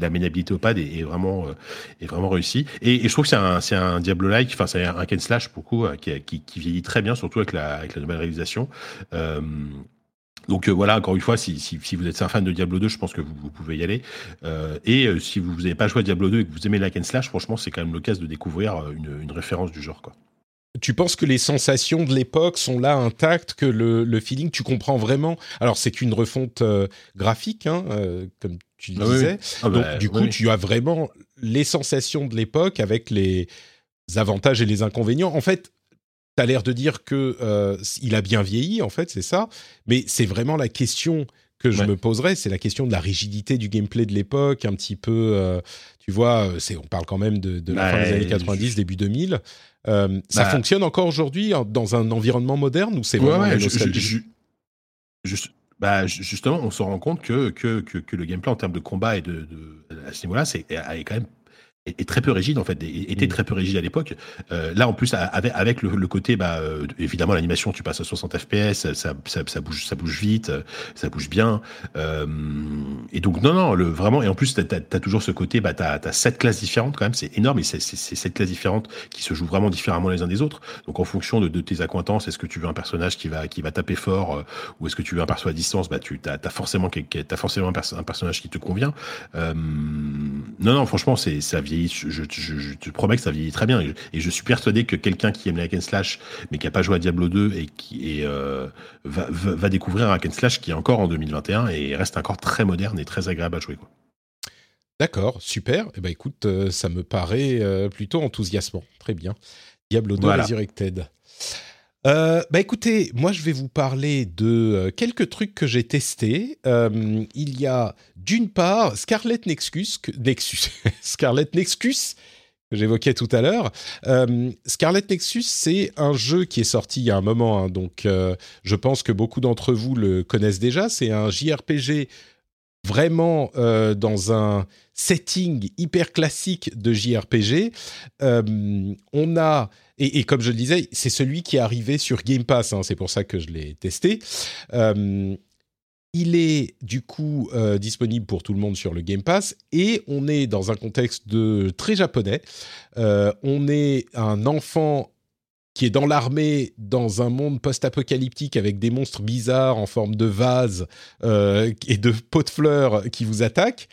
S2: la, maniabilité au pad est, est, vraiment, euh, est vraiment réussie. Et, et je trouve que c'est un, c'est un Diablo-like, enfin, c'est un Ken Slash, beaucoup, euh, qui, qui, qui, vieillit très bien, surtout avec la, avec la nouvelle réalisation. Euh, donc euh, voilà, encore une fois, si, si, si, vous êtes un fan de Diablo 2, je pense que vous, vous pouvez y aller. Euh, et euh, si vous n'avez pas joué à Diablo 2 et que vous aimez la Ken Slash, franchement, c'est quand même l'occasion de découvrir une, une référence du genre. Quoi
S1: tu penses que les sensations de l'époque sont là intactes, que le, le, feeling, tu comprends vraiment? Alors c'est qu'une refonte euh, graphique, hein, euh, comme tu ah disais. Ah Donc bah, du coup, tu as vraiment les sensations de l'époque avec les avantages et les inconvénients. En fait, tu as l'air de dire que euh, il a bien vieilli, en fait, c'est ça. Mais c'est vraiment la question que je me poserais, c'est la question de la rigidité du gameplay de l'époque, un petit peu, euh, tu vois, c'est, on parle quand même de, la fin des années 90, début 2000. ça bah. fonctionne encore aujourd'hui dans un environnement moderne ou c'est vraiment ouais,
S2: bah, justement, on se rend compte que, que, que, le gameplay en termes de combat et de, de à ce niveau-là, c'est est quand même est, très peu rigide en fait, était mm. très peu rigide à l'époque. Euh, là en plus avec, avec le, côté bah euh, évidemment l'animation tu passes à 60 fps, ça, ça, ça, bouge ça bouge vite, ça bouge bien. Euh, et donc non non le vraiment et en plus t'as as, toujours ce côté bah t'as as sept classes différentes quand même c'est énorme et c'est sept classes différentes qui se jouent vraiment différemment les uns des autres. Donc en fonction de, de tes accointances, est-ce que tu veux un personnage qui va qui va taper fort ou est-ce que tu veux un perso à distance, bah tu as, as forcément as forcément un, un, personnage qui te convient. Non non franchement c'est ça je, te promets que ça vieillit très bien. Et, je suis persuadé que quelqu'un qui aime les hack slash, mais qui n'a pas joué à Diablo 2 et qui euh, va, découvrir un hack slash qui est encore en 2021 et reste encore très moderne et très agréable à jouer.
S1: D'accord, super. Eh ben écoute, euh, ça me paraît euh, plutôt enthousiasmant. Très bien. Diablo 2 Resurrected. Euh, bah écoutez, moi je vais vous parler de euh, quelques trucs que j'ai testés. Euh, il y a d'une part Scarlet Nexus, *laughs* Scarlet Nexus que j'évoquais tout à l'heure. Scarlet Nexus, c'est un jeu qui est sorti il y a un moment, hein, donc je pense que beaucoup d'entre vous le connaissent déjà. C'est un JRPG vraiment dans un setting hyper classique de JRPG. on a et, comme je le disais, c'est celui qui est arrivé sur Game Pass, hein, c'est pour ça que je l'ai testé. Euh, il est du coup euh, disponible pour tout le monde sur le Game Pass et on est dans un contexte très japonais. Euh, on est un enfant qui est dans l'armée, dans un monde post-apocalyptique avec des monstres bizarres en forme de vase et de pots de fleurs qui vous attaquent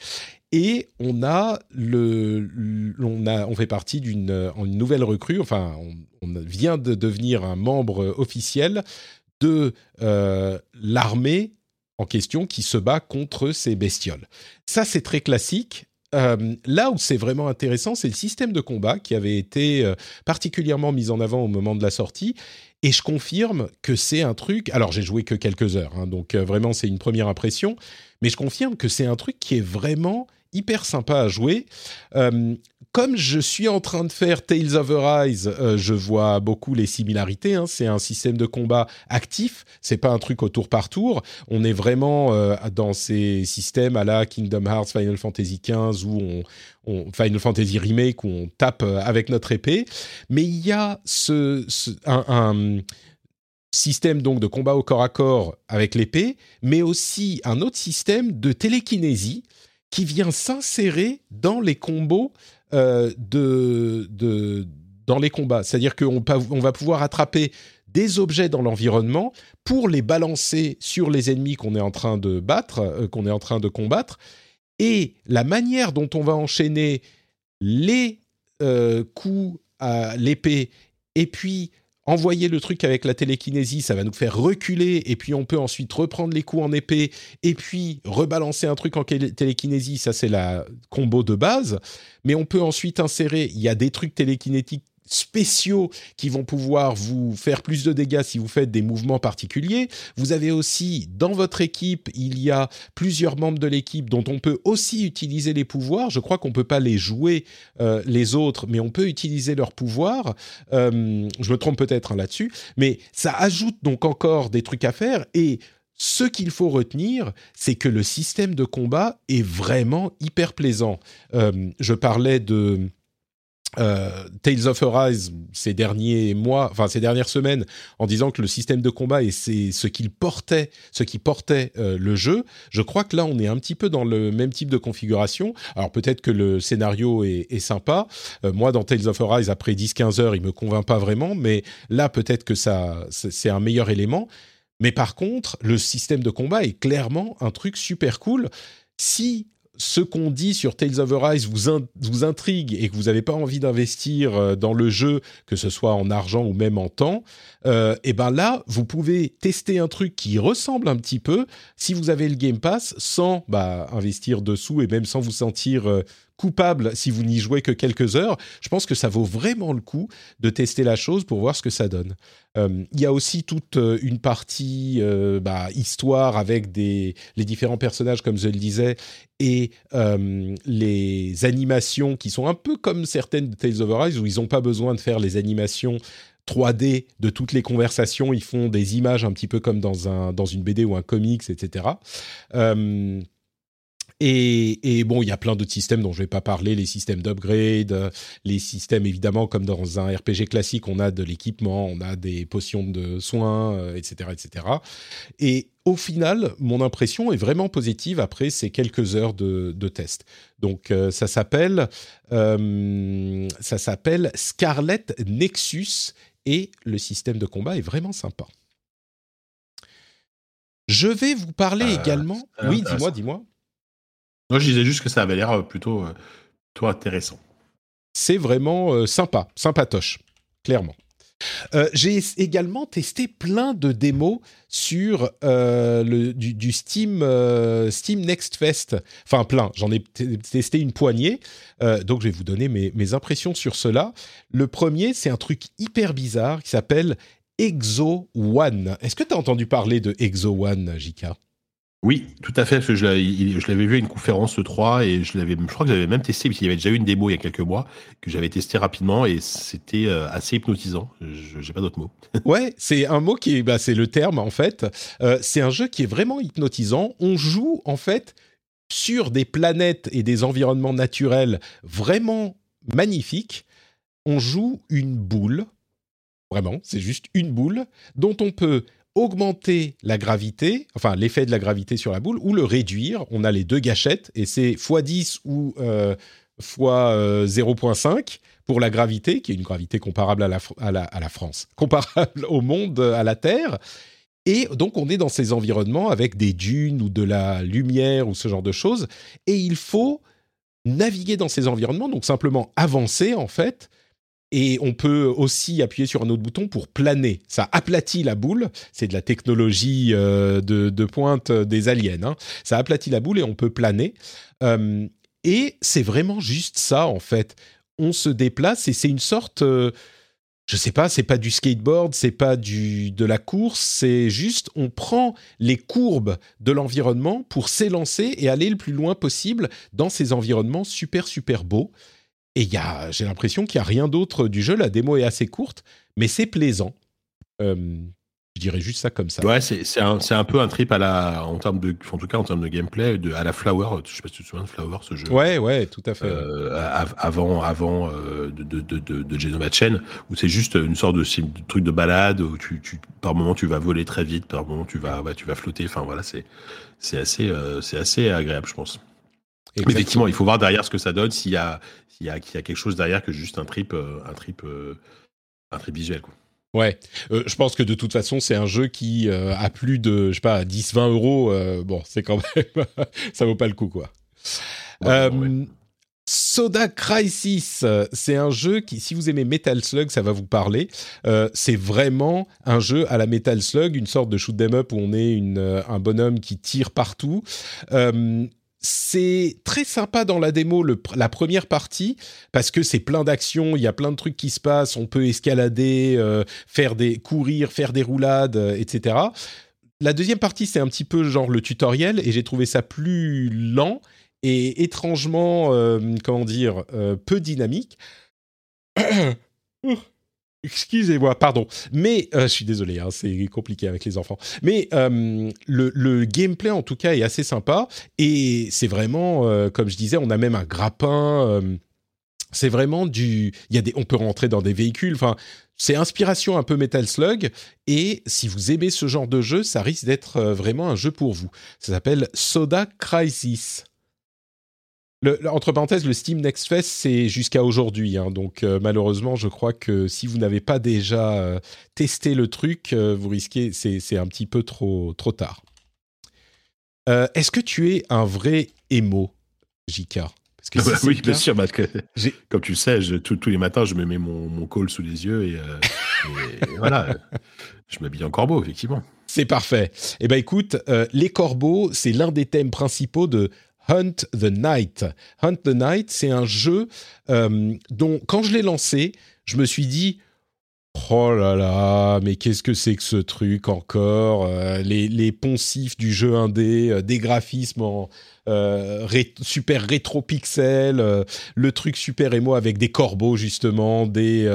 S1: et on a le, on a, on fait partie d'une nouvelle recrue. Enfin, on, vient de devenir un membre officiel de euh, l'armée en question qui se bat contre ces bestioles. Ça, c'est très classique. Euh, là où c'est vraiment intéressant, c'est le système de combat qui avait été euh, particulièrement mis en avant au moment de la sortie. Et je confirme que c'est un truc. Alors, j'ai joué que quelques heures, hein, donc vraiment, c'est une première impression. Mais je confirme que c'est un truc qui est vraiment hyper sympa à jouer. Euh, comme je suis en train de faire Tales of Arise, euh, je vois beaucoup les similarités. Hein. C'est un système de combat actif. C'est pas un truc au tour par tour. On est vraiment euh, dans ces systèmes à la Kingdom Hearts, Final Fantasy XV ou on, Final Fantasy Remake où on tape avec notre épée. Mais il y a ce, un, système donc de combat au corps à corps avec l'épée, mais aussi un autre système de télékinésie qui vient s'insérer dans les combos euh, dans les combats. C'est-à-dire qu'on on va pouvoir attraper des objets dans l'environnement pour les balancer sur les ennemis qu'on est en train de battre, euh, combattre. Et la manière dont on va enchaîner les euh, coups à l'épée et puis envoyer le truc avec la télékinésie, ça va nous faire reculer, et puis on peut ensuite reprendre les coups en épée, et puis rebalancer un truc en télékinésie, ça c'est la combo de base, mais on peut ensuite insérer, il y a des trucs télékinétiques spéciaux qui vont pouvoir vous faire plus de dégâts si vous faites des mouvements particuliers. Vous avez aussi dans votre équipe, il y a plusieurs membres de l'équipe dont on peut aussi utiliser les pouvoirs. Je crois qu'on peut pas les jouer euh, les autres, mais on peut utiliser leurs pouvoirs. Euh, je me trompe peut-être hein, là-dessus, mais ça ajoute donc encore des trucs à faire et ce qu'il faut retenir, c'est que le système de combat est vraiment hyper plaisant. Euh, je parlais de euh, Tales of Arise ces derniers mois, enfin ces dernières semaines, en disant que le système de combat et c'est ce qu'il portait, ce qui portait euh, le jeu. Je crois que là, on est un petit peu dans le même type de configuration. Alors peut-être que le scénario est, sympa. Euh, moi, dans Tales of Arise, après 10-15 heures, il me convainc pas vraiment, mais là, peut-être que ça, c'est un meilleur élément. Mais par contre, le système de combat est clairement un truc super cool. Si ce qu'on dit sur Tales of Arise vous, vous intrigue et que vous n'avez pas envie d'investir euh, dans le jeu, que ce soit en argent ou même en temps, euh, et ben là, vous pouvez tester un truc qui ressemble un petit peu si vous avez le Game Pass sans bah, investir dessous et même sans vous sentir euh, coupable si vous n'y jouez que quelques heures. Je pense que ça vaut vraiment le coup de tester la chose pour voir ce que ça donne. Euh, il y a aussi toute euh, une partie euh, bah, histoire avec des, les différents personnages, comme je le disais, et les animations qui sont un peu comme certaines de Tales of Arise, où ils n'ont pas besoin de faire les animations 3D de toutes les conversations, ils font des images un petit peu comme dans, un, dans une BD ou un comics, etc. Et, bon, il y a plein d'autres systèmes dont je ne vais pas parler, les systèmes d'upgrade, les systèmes évidemment comme dans un RPG classique, on a de l'équipement, on a des potions de soins, etc., etc. Et au final, mon impression est vraiment positive après ces quelques heures de, de test. Donc euh, ça s'appelle euh, ça s'appelle Scarlet Nexus et le système de combat est vraiment sympa. Je vais vous parler euh, également. Oui, dis-moi, dis-moi.
S2: Moi, je disais juste que ça avait l'air euh, plutôt, euh, plutôt intéressant.
S1: C'est vraiment euh, sympa, sympatoche, clairement. j'ai également testé plein de démos sur le, du, Steam, Steam Next Fest. Enfin, plein. J'en ai testé une poignée. donc, je vais vous donner mes, mes impressions sur cela. Le premier, c'est un truc hyper bizarre qui s'appelle Exo One. Est-ce que tu as entendu parler de Exo One, Jika
S2: oui, tout à fait. Je l'avais vu à une conférence 3 et je l'avais, je crois que j'avais même testé parce qu'il y avait déjà eu une démo il y a quelques mois que j'avais testé rapidement et c'était euh, assez hypnotisant. Je J'ai pas d'autres mots. *laughs*
S1: ouais, c'est un mot qui est, bah, c'est le terme en fait. Euh, c'est un jeu qui est vraiment hypnotisant. On joue en fait sur des planètes et des environnements naturels vraiment magnifiques. On joue une boule. Vraiment, c'est juste une boule dont on peut augmenter la gravité, enfin l'effet de la gravité sur la boule, ou le réduire. On a les deux gâchettes, et c'est x10 ou euh, x 0.5 euh, pour la gravité, qui est une gravité comparable à la, France, *laughs* comparable au monde, à la Terre. Et donc on est dans ces environnements avec des dunes ou de la lumière ou ce genre de choses, et il faut naviguer dans ces environnements, donc simplement avancer en fait, et on peut aussi appuyer sur un autre bouton pour planer. Ça aplatit la boule. C'est de la technologie euh, de, pointe des aliens. Hein. Ça aplatit la boule et on peut planer. Euh, et c'est vraiment juste ça, en fait. On se déplace et c'est une sorte... Euh, je sais pas, c'est pas du skateboard, c'est pas du de la course, c'est juste on prend les courbes de l'environnement pour s'élancer et aller le plus loin possible dans ces environnements super super beaux. Et j'ai l'impression qu'il n'y a rien d'autre du jeu. La démo est assez courte, mais c'est plaisant. Euh, je dirais juste ça comme ça.
S2: Ouais, c'est un, un, peu un trip à la, en termes de, en tout cas en termes de gameplay, de, à la Flower. Je sais pas si tu te souviens de Flower, ce jeu.
S1: Ouais, ouais, tout à fait.
S2: Euh, avant, avant euh, de, de, de, de Genova Chain, où c'est juste une sorte de, truc de balade où tu, tu, par moment tu vas voler très vite, par moment tu vas, tu vas flotter. Enfin voilà, c'est, c'est assez, c'est assez agréable, je pense. Effectivement, il faut voir derrière ce que ça donne, s'il y a, s'il y a, y a quelque chose derrière que juste un trip, euh, un trip, euh, un trip visuel. Quoi.
S1: Ouais, euh, je pense que de toute façon, c'est un jeu qui a plus de, je sais pas, 10-20 euros. bon, c'est quand même, *laughs* ça vaut pas le coup, quoi. Soda Crisis, c'est un jeu qui, si vous aimez Metal Slug, ça va vous parler. c'est vraiment un jeu à la Metal Slug, une sorte de shoot 'em up où on est une, un bonhomme qui tire partout c'est très sympa dans la démo, la première partie, parce que c'est plein d'actions, il y a plein de trucs qui se passent, on peut escalader, euh, faire des courir, faire des roulades, euh, etc. La deuxième partie, c'est un petit peu genre le tutoriel, et j'ai trouvé ça plus lent et étrangement, euh, comment dire, peu dynamique. *clears throat* Excusez-moi, pardon. Mais euh, je suis désolé, hein, c'est compliqué avec les enfants. Mais euh, le, gameplay en tout cas est assez sympa et c'est vraiment, euh, comme je disais, on a même un grappin. c'est vraiment du, il y a des, on peut rentrer dans des véhicules. Enfin, c'est inspiration un peu Metal Slug et si vous aimez ce genre de jeu, ça risque d'être vraiment un jeu pour vous. Ça s'appelle Soda Crisis entre parenthèses, le Steam Next Fest, c'est jusqu'à aujourd'hui. Hein, donc, euh, malheureusement, je crois que si vous n'avez pas déjà euh, testé le truc, euh, vous risquez, c'est un petit peu trop, trop tard. Est-ce que tu es un vrai émo, JK
S2: parce que Oui, bien sûr. Parce que, *laughs* comme tu le sais, tous les matins, je me mets mon, mon col sous les yeux et, et voilà, je m'habille en corbeau, effectivement.
S1: C'est parfait. Eh ben écoute, les corbeaux, c'est l'un des thèmes principaux de Hunt the Night. Hunt the Night, c'est un jeu dont, quand je l'ai lancé, je me suis dit, Oh là là, mais qu'est-ce que c'est que ce truc encore euh, les, poncifs du jeu indé, euh, des graphismes en euh, super rétro pixel, le truc super émo avec des corbeaux justement, des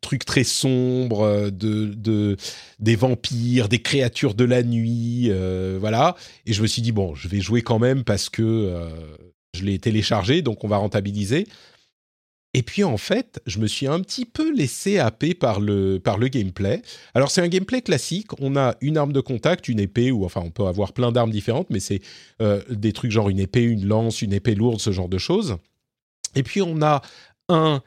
S1: trucs très sombres, de, des vampires, des créatures de la nuit, voilà. Et je me suis dit bon, je vais jouer quand même parce que je l'ai téléchargé, donc on va rentabiliser. Et puis en fait, je me suis un petit peu laissé happer par le, par le gameplay. Alors c'est un gameplay classique, on a une arme de contact, une épée, ou enfin on peut avoir plein d'armes différentes, mais c'est euh, des trucs genre une épée, une lance, une épée lourde, ce genre de choses. Et puis on a un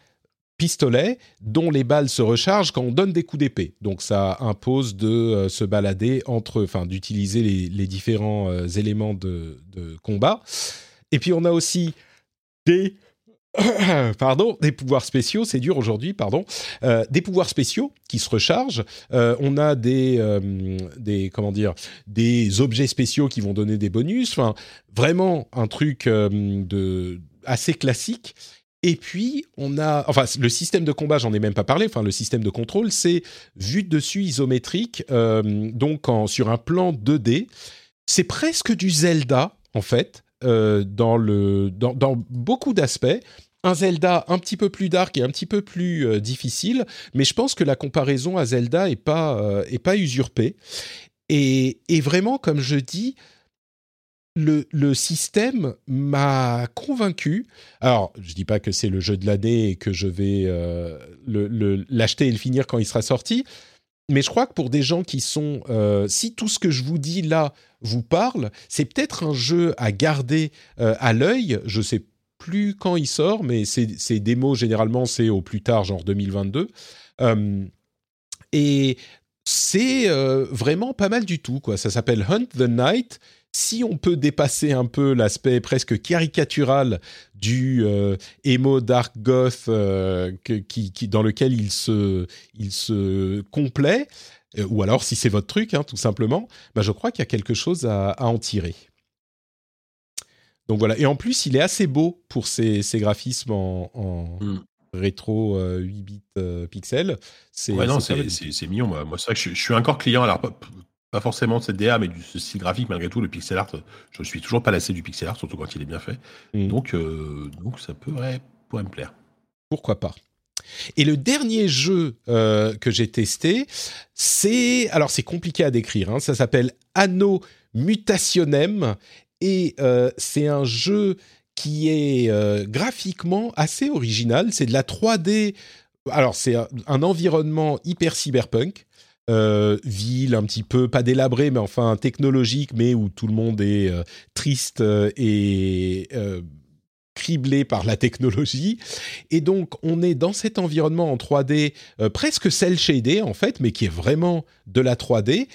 S1: pistolet dont les balles se rechargent quand on donne des coups d'épée. Donc ça impose de euh, se balader entre, enfin d'utiliser les, différents euh, éléments de, de combat. Et puis on a aussi des *coughs* pardon, des pouvoirs spéciaux, c'est dur aujourd'hui, pardon, euh, des pouvoirs spéciaux qui se rechargent. Euh, on a des, euh, des, comment dire, des objets spéciaux qui vont donner des bonus. Enfin, vraiment un truc de assez classique. Et puis, on a, enfin, le système de combat, j'en ai même pas parlé. Enfin, le système de contrôle, c'est vu dessus isométrique, donc en, sur un plan 2D. C'est presque du Zelda, en fait. dans, le, dans, dans beaucoup d'aspects un Zelda un petit peu plus dark et un petit peu plus euh, difficile, mais je pense que la comparaison à Zelda est pas euh, pas usurpée. Et, vraiment, comme je dis, le, le système m'a convaincu. Alors, je dis pas que c'est le jeu de l'année et que je vais euh, l'acheter et le finir quand il sera sorti, mais je crois que pour des gens qui sont, si tout ce que je vous dis là vous parle, c'est peut-être un jeu à garder à l'œil. Je sais plus quand il sort, mais ces démos, généralement, c'est au plus tard, genre 2022. Euh, et c'est euh, vraiment pas mal du tout, quoi. Ça s'appelle Hunt the Night. Si on peut dépasser un peu l'aspect presque caricatural du euh, emo dark goth qui, dans lequel il se, il se complaît, ou alors si c'est votre truc, hein, tout simplement, bah, je crois qu'il y a quelque chose à en tirer. Donc voilà. Et en plus, il est assez beau pour ses, graphismes en, hmm. rétro 8 euh, bits euh, pixels.
S2: C'est ouais, non, c'est mignon. Moi, moi c'est vrai que je, suis encore client. Alors, pas, forcément de cette DA, mais du style graphique, malgré tout, le pixel art, je suis toujours pas lassé du pixel art, surtout quand il est bien fait. Hmm. Donc, euh, donc, ça pourrait, pourrait me plaire.
S1: Pourquoi pas et le dernier jeu que j'ai testé, c'est alors c'est compliqué à décrire. Hein, ça s'appelle Anno Mutationem et euh, c'est un jeu qui est euh, graphiquement assez original. C'est de la 3D. Alors, c'est un, environnement hyper cyberpunk. Euh, ville un petit peu, pas délabré, mais enfin technologique, mais où tout le monde est triste et criblé par la technologie. Et donc, on est dans cet environnement en 3D, presque cel shaded en fait, mais qui est vraiment de la 3D.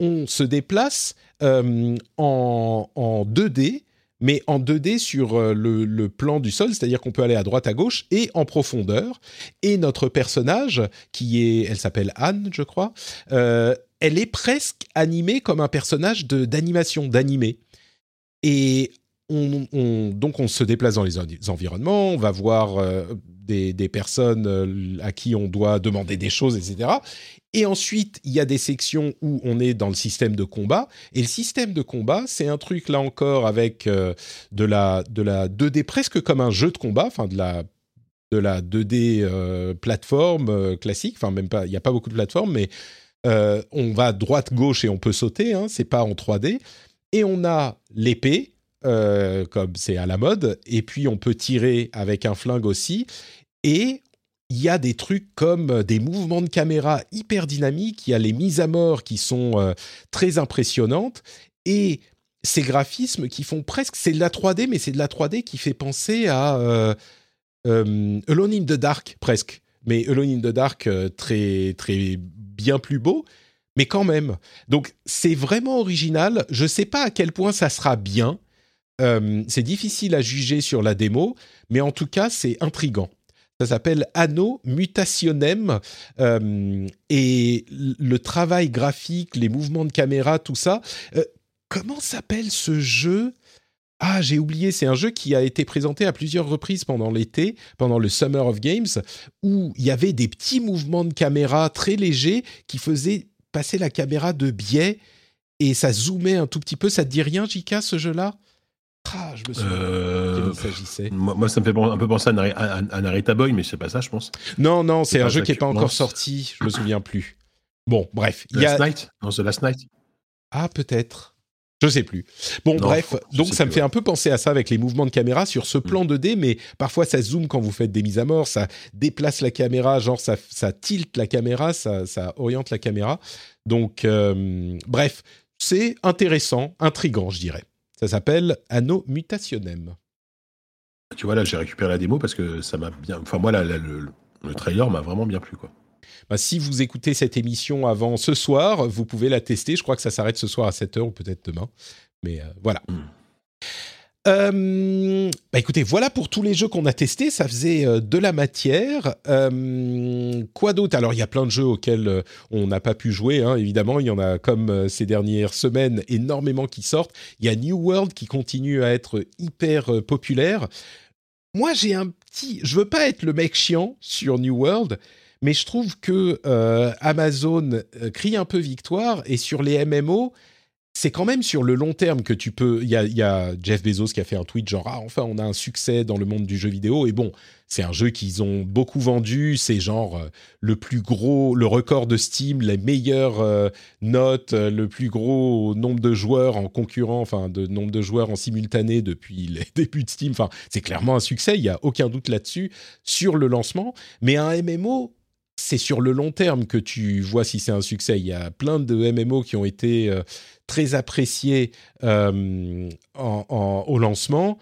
S1: On se déplace euh, en, 2D, mais en 2D sur euh, le, plan du sol, c'est-à-dire qu'on peut aller à droite, à gauche et en profondeur. Et notre personnage, qui est, elle s'appelle Anne, je crois, euh, elle est presque animée comme un personnage d'animation, d'animé. Et on, donc on se déplace dans les environnements, on va voir des, des, personnes à qui on doit demander des choses, etc. Et ensuite, il y a des sections où on est dans le système de combat. Et le système de combat, c'est un truc là encore avec euh, de, la, de la 2D presque comme un jeu de combat, enfin de la de la 2D euh, plateforme euh, classique. Enfin même pas, il n'y a pas beaucoup de plateformes, mais on va droite gauche et on peut sauter. Hein, c'est pas en 3D. Et on a l'épée. Comme c'est à la mode, et puis on peut tirer avec un flingue aussi, et il y a des trucs comme euh, des mouvements de caméra hyper dynamiques, il y a les mises à mort qui sont euh, très impressionnantes, et ces graphismes qui font presque, c'est de la 3D, mais c'est de la 3D qui fait penser à euh, Alone in the Dark presque, mais Alone in the Dark très très bien plus beau, mais quand même. Donc c'est vraiment original. Je ne sais pas à quel point ça sera bien. C'est difficile à juger sur la démo, mais en tout cas c'est intrigant. Ça s'appelle Anno Mutationem. Euh, et le travail graphique, les mouvements de caméra, tout ça. Euh, comment s'appelle ce jeu? Ah, j'ai oublié, c'est un jeu qui a été présenté à plusieurs reprises pendant l'été, pendant le Summer of Games, où il y avait des petits mouvements de caméra très légers qui faisaient passer la caméra de biais et ça zoomait un tout petit peu. Ça te dit rien, Jika, ce jeu-là?
S2: Ah, je me souviens euh, s'agissait. Moi, ça me fait un peu penser à, Narita Boy, mais c'est pas ça, je pense.
S1: Non, non, c'est un jeu qui n'est pas encore sorti. Je me souviens plus. Bon, bref.
S2: The Last Night? Non, The Last Night
S1: Ah, peut-être. Je sais plus. Bon, bref, donc ça me fait un peu penser à ça avec les mouvements de caméra sur ce plan 2D, mm. mais parfois ça zoome quand vous faites des mises à mort, ça déplace la caméra, genre ça, ça tilte la caméra, ça, ça oriente la caméra. Donc, euh, bref, c'est intéressant, intrigant, je dirais. Ça s'appelle Anno Mutationem.
S2: Tu vois, là, j'ai récupéré la démo parce que ça m'a bien. Enfin, moi, le, le, trailer m'a vraiment bien plu, quoi.
S1: Bah, si vous écoutez cette émission avant ce soir, vous pouvez la tester. Je crois que ça s'arrête ce soir à 7h ou peut-être demain. Mais euh, voilà. Hmm. Euh, bah écoutez, voilà pour tous les jeux qu'on a testés. Ça faisait euh, de la matière. quoi d'autre? Alors, il y a plein de jeux auxquels on n'a pas pu jouer, hein, évidemment. Il y en a, comme ces dernières semaines, énormément qui sortent. Il y a New World qui continue à être hyper populaire. Moi, j'ai un petit... Je veux pas être le mec chiant sur New World, mais je trouve que euh, Amazon euh, crie un peu victoire et sur les MMO, c'est quand même sur le long terme que tu peux. Il y a, Jeff Bezos qui a fait un tweet genre ah enfin on a un succès dans le monde du jeu vidéo et bon c'est un jeu qu'ils ont beaucoup vendu, c'est genre euh, le plus gros, le record de Steam, les meilleures notes, le plus gros nombre de joueurs en concurrent, enfin de nombre de joueurs en simultané depuis *laughs* les débuts de Steam. Enfin c'est clairement un succès, il y a aucun doute là-dessus sur le lancement. Mais un MMO c'est sur le long terme que tu vois si c'est un succès. Il y a plein de MMO qui ont été euh, très appréciés euh, au lancement.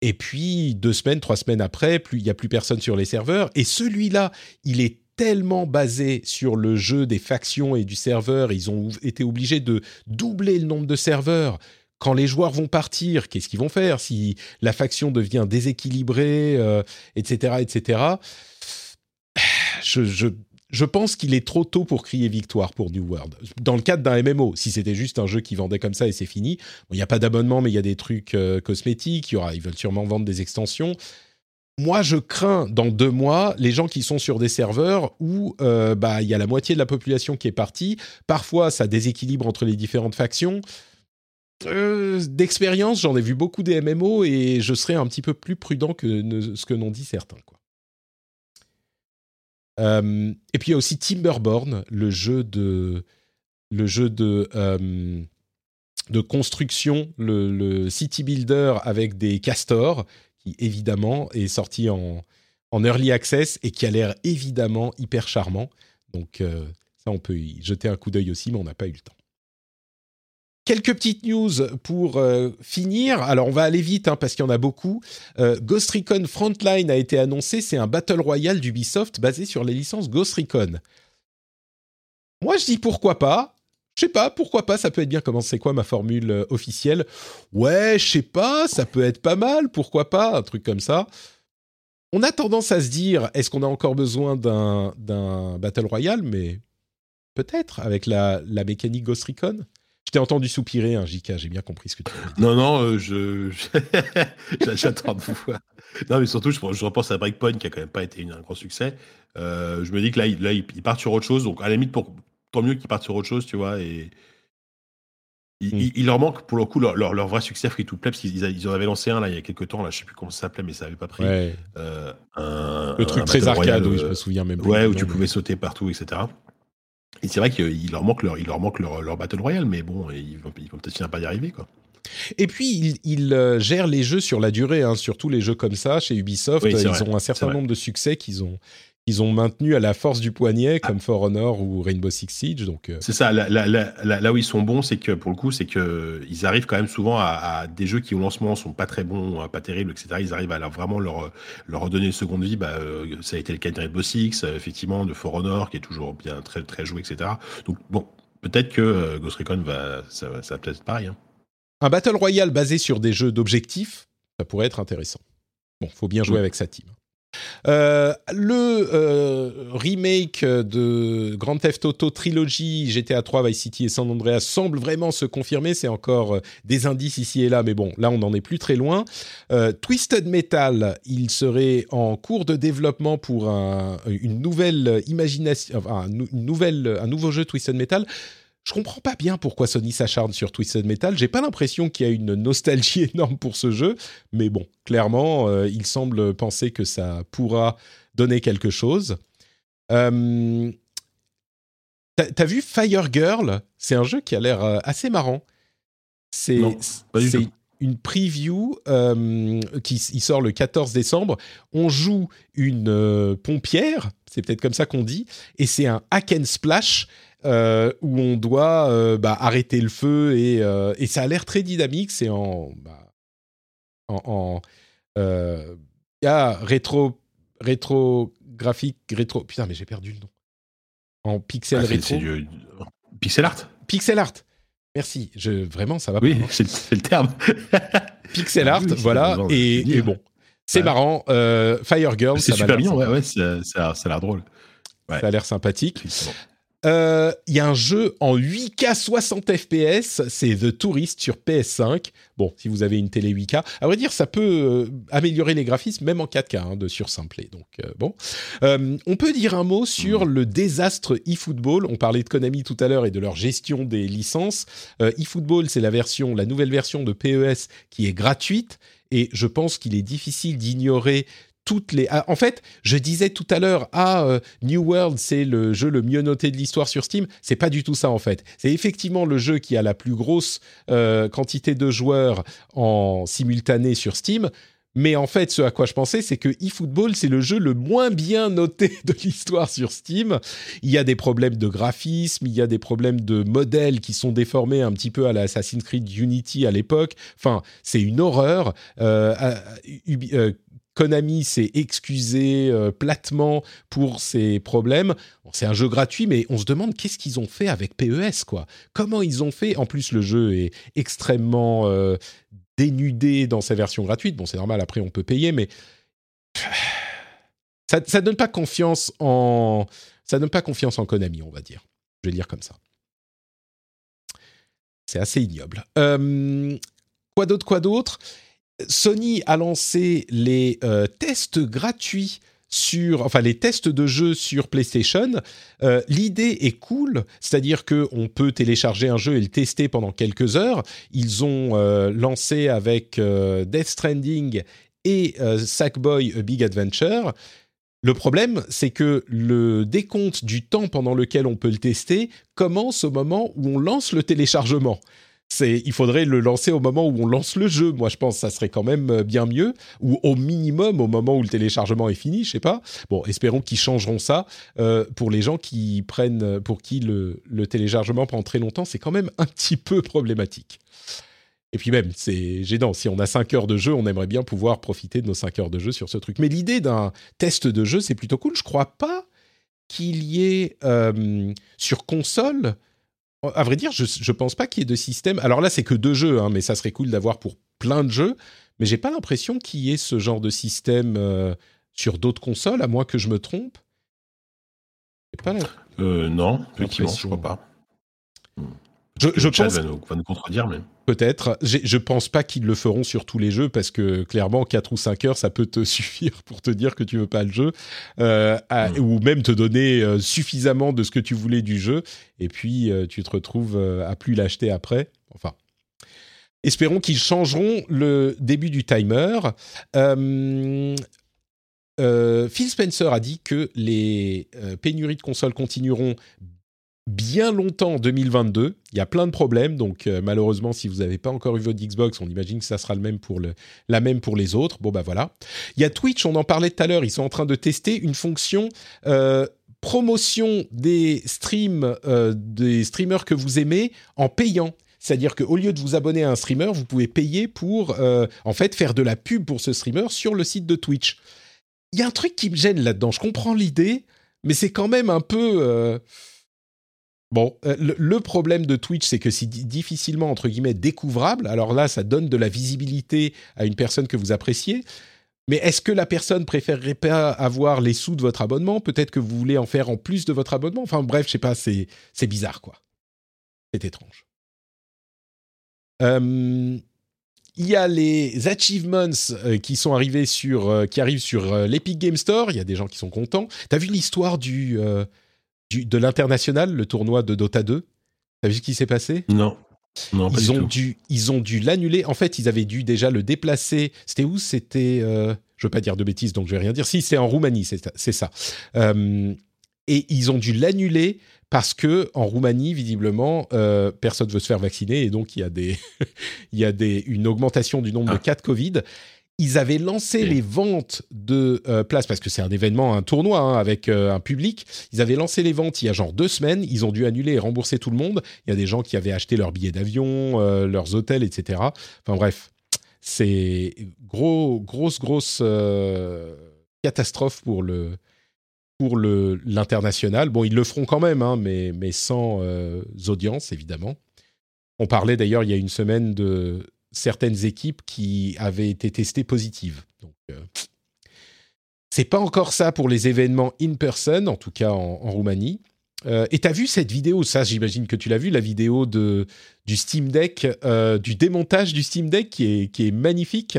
S1: Et puis, deux semaines, trois semaines après, plus, il n'y a plus personne sur les serveurs. Et celui-là, il est tellement basé sur le jeu des factions et du serveur. Ils ont été obligés de doubler le nombre de serveurs. Quand les joueurs vont partir, qu'est-ce qu'ils vont faire si la faction devient déséquilibrée, etc., euh, etc je, pense qu'il est trop tôt pour crier victoire pour New World. Dans le cadre d'un MMO, si c'était juste un jeu qui vendait comme ça et c'est fini, il n'y a pas d'abonnement, mais il y a des trucs euh, cosmétiques, y aura, ils veulent sûrement vendre des extensions. Moi, je crains dans deux mois les gens qui sont sur des serveurs où euh, bah il y a la moitié de la population qui est partie. Parfois, ça déséquilibre entre les différentes factions. Euh, d'expérience, j'en ai vu beaucoup des MMO et je serais un petit peu plus prudent que ce que n'ont dit certains. Euh, et puis il y a aussi Timberborn, le jeu de, le jeu de, euh, de construction, le, city builder avec des castors, qui évidemment est sorti en, en early access et qui a l'air évidemment hyper charmant. Donc euh, ça, on peut y jeter un coup d'œil aussi, mais on n'a pas eu le temps. Quelques petites news pour euh, finir. Alors on va aller vite hein, parce qu'il y en a beaucoup. Euh, Ghost Recon Frontline a été annoncé. C'est un battle royale d'Ubisoft basé sur les licences Ghost Recon. Moi je dis pourquoi pas. Je sais pas, pourquoi pas, ça peut être bien. Comment c'est quoi ma formule euh, officielle? Ouais, je sais pas, ça peut être pas mal, pourquoi pas, un truc comme ça. On a tendance à se dire, est-ce qu'on a encore besoin d'un Battle Royale? Mais peut-être, avec la, la mécanique Ghost Recon? T'ai entendu soupirer, hein, JK, j'ai bien compris ce que tu
S2: veux dire. Non, non, euh, je. *laughs* J'attends de vous Non, mais surtout, je, je, repense à Breakpoint qui a quand même pas été un grand succès. Euh, je me dis que là, il, là, part sur autre chose. Donc, à la limite, pour, tant mieux qu'ils partent sur autre chose, tu vois. Et. Il, hmm. leur manque pour le coup leur, leur, vrai succès free to play parce qu'ils ils en avaient lancé un là il y a quelques temps là je sais plus comment ça s'appelait mais ça avait pas pris
S1: euh, un, le truc très arcade oui je me souviens même
S2: ouais où tu pouvais sauter partout etc et c'est vrai qu'il leur manque leur, il leur manque leur, leur Battle Royale, mais bon, ils vont, ils vont peut-être finir par y arriver, quoi.
S1: Et puis, ils, euh, gèrent les jeux sur la durée, hein, surtout les jeux comme ça, chez Ubisoft. ils ont un certain nombre de succès qu'ils ont, ils ont maintenu à la force du poignet, comme For Honor ou Rainbow Six Siege. Donc, euh.
S2: c'est ça. Là, où ils sont bons, c'est que pour le coup, c'est que ils arrivent quand même souvent à, des jeux qui au lancement sont pas très bons, pas terribles, etc. Ils arrivent à vraiment leur leur redonner une seconde vie. Bah, euh, ça a été le cas de Rainbow Six, euh, effectivement, de For Honor, qui est toujours bien très très joué, etc. Donc bon, peut-être que Ghost Recon va, ça, va peut-être être pareil. Hein.
S1: Un battle royale basé sur des jeux d'objectifs, ça pourrait être intéressant. Bon, faut bien jouer avec sa team. Euh, le euh, remake de Grand Theft Auto Trilogy, GTA 3, Vice City et San Andreas semble vraiment se confirmer. C'est encore euh, des indices ici et là, mais bon, là on n'en est plus très loin. Twisted Metal, il serait en cours de développement pour une nouvelle imagination, une nouvelle, un nouveau jeu Twisted Metal. Je comprends pas bien pourquoi Sony s'acharne sur Twisted Metal. J'ai pas l'impression qu'il y a une nostalgie *laughs* énorme pour ce jeu, mais bon, clairement, euh, il semble penser que ça pourra donner quelque chose. Euh, T'as vu Fire Girl? C'est un jeu qui a l'air euh, assez marrant. C'est une preview euh, qui sort le 14 décembre. On joue une pompière, c'est peut-être comme ça qu'on dit, et c'est un hack and splash euh, où on doit euh, bah, arrêter le feu et, euh, et ça a l'air très dynamique. C'est en, bah, en, il y a rétro rétro graphique rétro. Putain, mais j'ai perdu le nom. En pixel ah, rétro.
S2: Pixel art?
S1: Pixel art. Merci. Je vraiment ça va.
S2: Oui, c'est le terme. *laughs*
S1: pixel art, voilà. Et, bon, c'est marrant. Fire Girl.
S2: C'est super bien. Ouais, ouais, ça, ça, a l'air drôle.
S1: Ça a l'air sympathique. Euh, il y a un jeu en 8K 60 FPS, c'est The Tourist sur PS5. Bon, si vous avez une télé 8K, à vrai dire, ça peut euh, améliorer les graphismes même en 4K hein, de sursimplé. Donc euh, bon, on peut dire un mot sur le désastre eFootball. On parlait de Konami tout à l'heure et de leur gestion des licences. eFootball, c'est la version, la nouvelle version de PES qui est gratuite et je pense qu'il est difficile d'ignorer toutes les. Ah, en fait, je disais tout à l'heure, ah, euh, New World, c'est le jeu le mieux noté de l'histoire sur Steam. C'est pas du tout ça en fait. C'est effectivement le jeu qui a la plus grosse euh, quantité de joueurs en simultané sur Steam. Mais en fait, ce à quoi je pensais, c'est que eFootball, c'est le jeu le moins bien noté *laughs* de l'histoire sur Steam. Il y a des problèmes de graphisme, il y a des problèmes de modèles qui sont déformés un petit peu à l'Assassin's Creed Unity à l'époque. Enfin, c'est une horreur. Euh, Konami s'est excusé euh, platement pour ces problèmes. c'est un jeu gratuit, mais on se demande qu'est-ce qu'ils ont fait avec PES, quoi. Comment ils ont fait? En plus, le jeu est extrêmement euh, dénudé dans sa version gratuite. Bon, c'est normal. Après, on peut payer, mais *sighs* ça, ça donne pas confiance en ça donne pas confiance en Konami, on va dire. Je vais dire comme ça. C'est assez ignoble. Euh, quoi d'autre Quoi d'autre? Sony a lancé les euh, tests gratuits sur, enfin les tests de jeux sur PlayStation. Euh, l'idée est cool, c'est-à-dire que on peut télécharger un jeu et le tester pendant quelques heures. Ils ont euh, lancé avec Death Stranding et Sackboy A Big Adventure. Le problème, c'est que le décompte du temps pendant lequel on peut le tester commence au moment où on lance le téléchargement il faudrait le lancer au moment où on lance le jeu. Moi, je pense que ça serait quand même euh, bien mieux, ou au minimum au moment où le téléchargement est fini. Je sais pas. Bon, espérons qu'ils changeront ça euh, pour les gens qui prennent, pour qui le, téléchargement prend très longtemps. C'est quand même un petit peu problématique. Et puis même, c'est gênant. Si on a 5 heures de jeu, on aimerait bien pouvoir profiter de nos 5 heures de jeu sur ce truc. Mais l'idée d'un test de jeu, c'est plutôt cool. Je crois pas qu'il y ait euh, sur console à vrai dire, je ne pense pas qu'il y ait de système. Alors là, c'est que deux jeux, hein, mais ça serait cool d'avoir pour plein de jeux. Mais j'ai pas l'impression qu'il y ait ce genre de système euh, sur d'autres consoles, à moins que je me trompe.
S2: Pas euh, non, effectivement, je crois pas.
S1: Je, je pense.
S2: Va nous, va nous, contredire, mais.
S1: Peut-être. Je pense pas qu'ils le feront sur tous les jeux parce que clairement, 4 ou 5 heures, ça peut te *laughs* suffire pour te dire que tu veux pas le jeu euh, mm. ou même te donner euh, suffisamment de ce que tu voulais du jeu et puis euh, tu te retrouves à plus l'acheter après. Enfin. Espérons qu'ils changeront le début du timer. Phil Spencer a dit que les pénuries de consoles continueront bien longtemps en 2022. Il y a plein de problèmes, donc euh, malheureusement, si vous n'avez pas encore eu votre Xbox, on imagine que ça sera le même pour la même pour les autres. Bon, bah voilà. Il y a Twitch, on en parlait tout à l'heure, ils sont en train de tester une fonction euh, promotion des streams, euh, des streamers que vous aimez en payant. C'est-à-dire qu'au lieu de vous abonner à un streamer, vous pouvez payer pour, en fait, faire de la pub pour ce streamer sur le site de Twitch. Il y a un truc qui me gêne là-dedans. Je comprends l'idée, mais c'est quand même un peu Bon, euh, le, problème de Twitch, c'est que c'est difficilement, entre guillemets, découvrable. Alors là, ça donne de la visibilité à une personne que vous appréciez. Mais est-ce que la personne préférerait pas avoir les sous de votre abonnement? Peut-être que vous voulez en faire en plus de votre abonnement? Enfin bref, je sais pas, c'est bizarre quoi. C'est étrange. Il y a les achievements euh, qui sont arrivés sur, euh, qui arrivent sur l'Epic Game Store. Il y a des gens qui sont contents. T'as vu l'histoire du, du, de l'international, le tournoi de Dota 2 T'as vu ce qui s'est passé?
S2: Non. Non,
S1: ils, ont dû, ils ont dû l'annuler. En fait, ils avaient dû déjà le déplacer. C'était où? C'était, je veux pas dire de bêtises, donc je vais rien dire. Si, c'est en Roumanie, c'est ça. et ils ont dû l'annuler parce que en Roumanie, visiblement, euh, personne ne veut se faire vacciner et donc il y a, des *laughs* il y a des, une augmentation du nombre de ah. cas de Covid. Ils avaient lancé les ventes de euh, places parce que c'est un événement, un tournoi hein, avec euh, un public. Ils avaient lancé les ventes il y a genre deux semaines. Ils ont dû annuler et rembourser tout le monde. Il y a des gens qui avaient acheté leurs billets d'avion, leurs hôtels, etc. Enfin bref, c'est gros, grosse, grosse catastrophe pour le pour l'international. Bon, ils le feront quand même, hein, mais, mais sans euh, audience, évidemment. On parlait d'ailleurs il y a une semaine de certaines équipes qui avaient été testées positives. Donc, euh, c'est pas encore ça pour les événements in person, en tout cas en, Roumanie. Euh, et tu as vu cette vidéo, ça j'imagine que tu l'as vu, la vidéo de, du Steam Deck, du démontage du Steam Deck qui est, qui est magnifique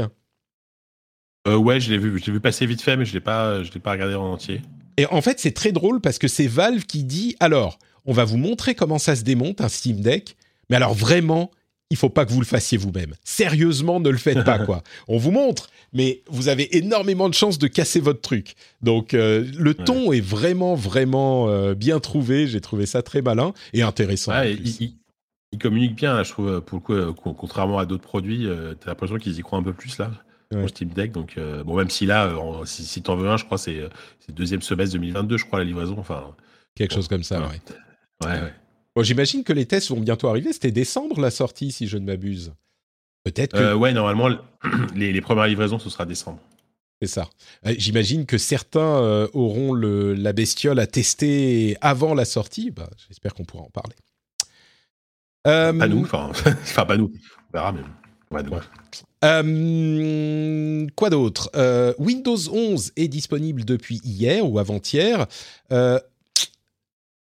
S2: Ouais, je l'ai vu, je l'ai vu passer vite fait, mais je ne l'ai pas regardé en entier.
S1: Et en fait, c'est très drôle parce que c'est Valve qui dit alors, on va vous montrer comment ça se démonte un Steam Deck, mais alors vraiment, il faut pas que vous le fassiez vous-même. Sérieusement, ne le faites pas *laughs* quoi. On vous montre, mais vous avez énormément de chances de casser votre truc. Donc euh, le ton est vraiment vraiment euh, bien trouvé. J'ai trouvé ça très malin et intéressant.
S2: il, communique bien, je trouve. Pour le coup, euh, contrairement à d'autres produits, tu as l'impression qu'ils y croient un peu plus là ouais. Steam Deck. Donc, euh, bon, même si là, euh, si, si t'en veux un, je crois c'est le deuxième semestre 2022, je crois, la livraison. Enfin,
S1: Quelque chose comme ça, ouais.
S2: Ouais, ouais.
S1: Bon, J'imagine que les tests vont bientôt arriver. C'était décembre la sortie, si je ne m'abuse. Peut-être que.
S2: ouais, normalement, *clears throat* les, premières livraisons, ce sera décembre.
S1: C'est ça. J'imagine que certains auront le, la bestiole à tester avant la sortie. Bah, J'espère qu'on pourra en parler.
S2: Pas nous, *laughs* enfin, pas nous. On verra.
S1: Euh, quoi d'autre? Euh, Windows 11 est disponible depuis hier ou avant-hier. Euh,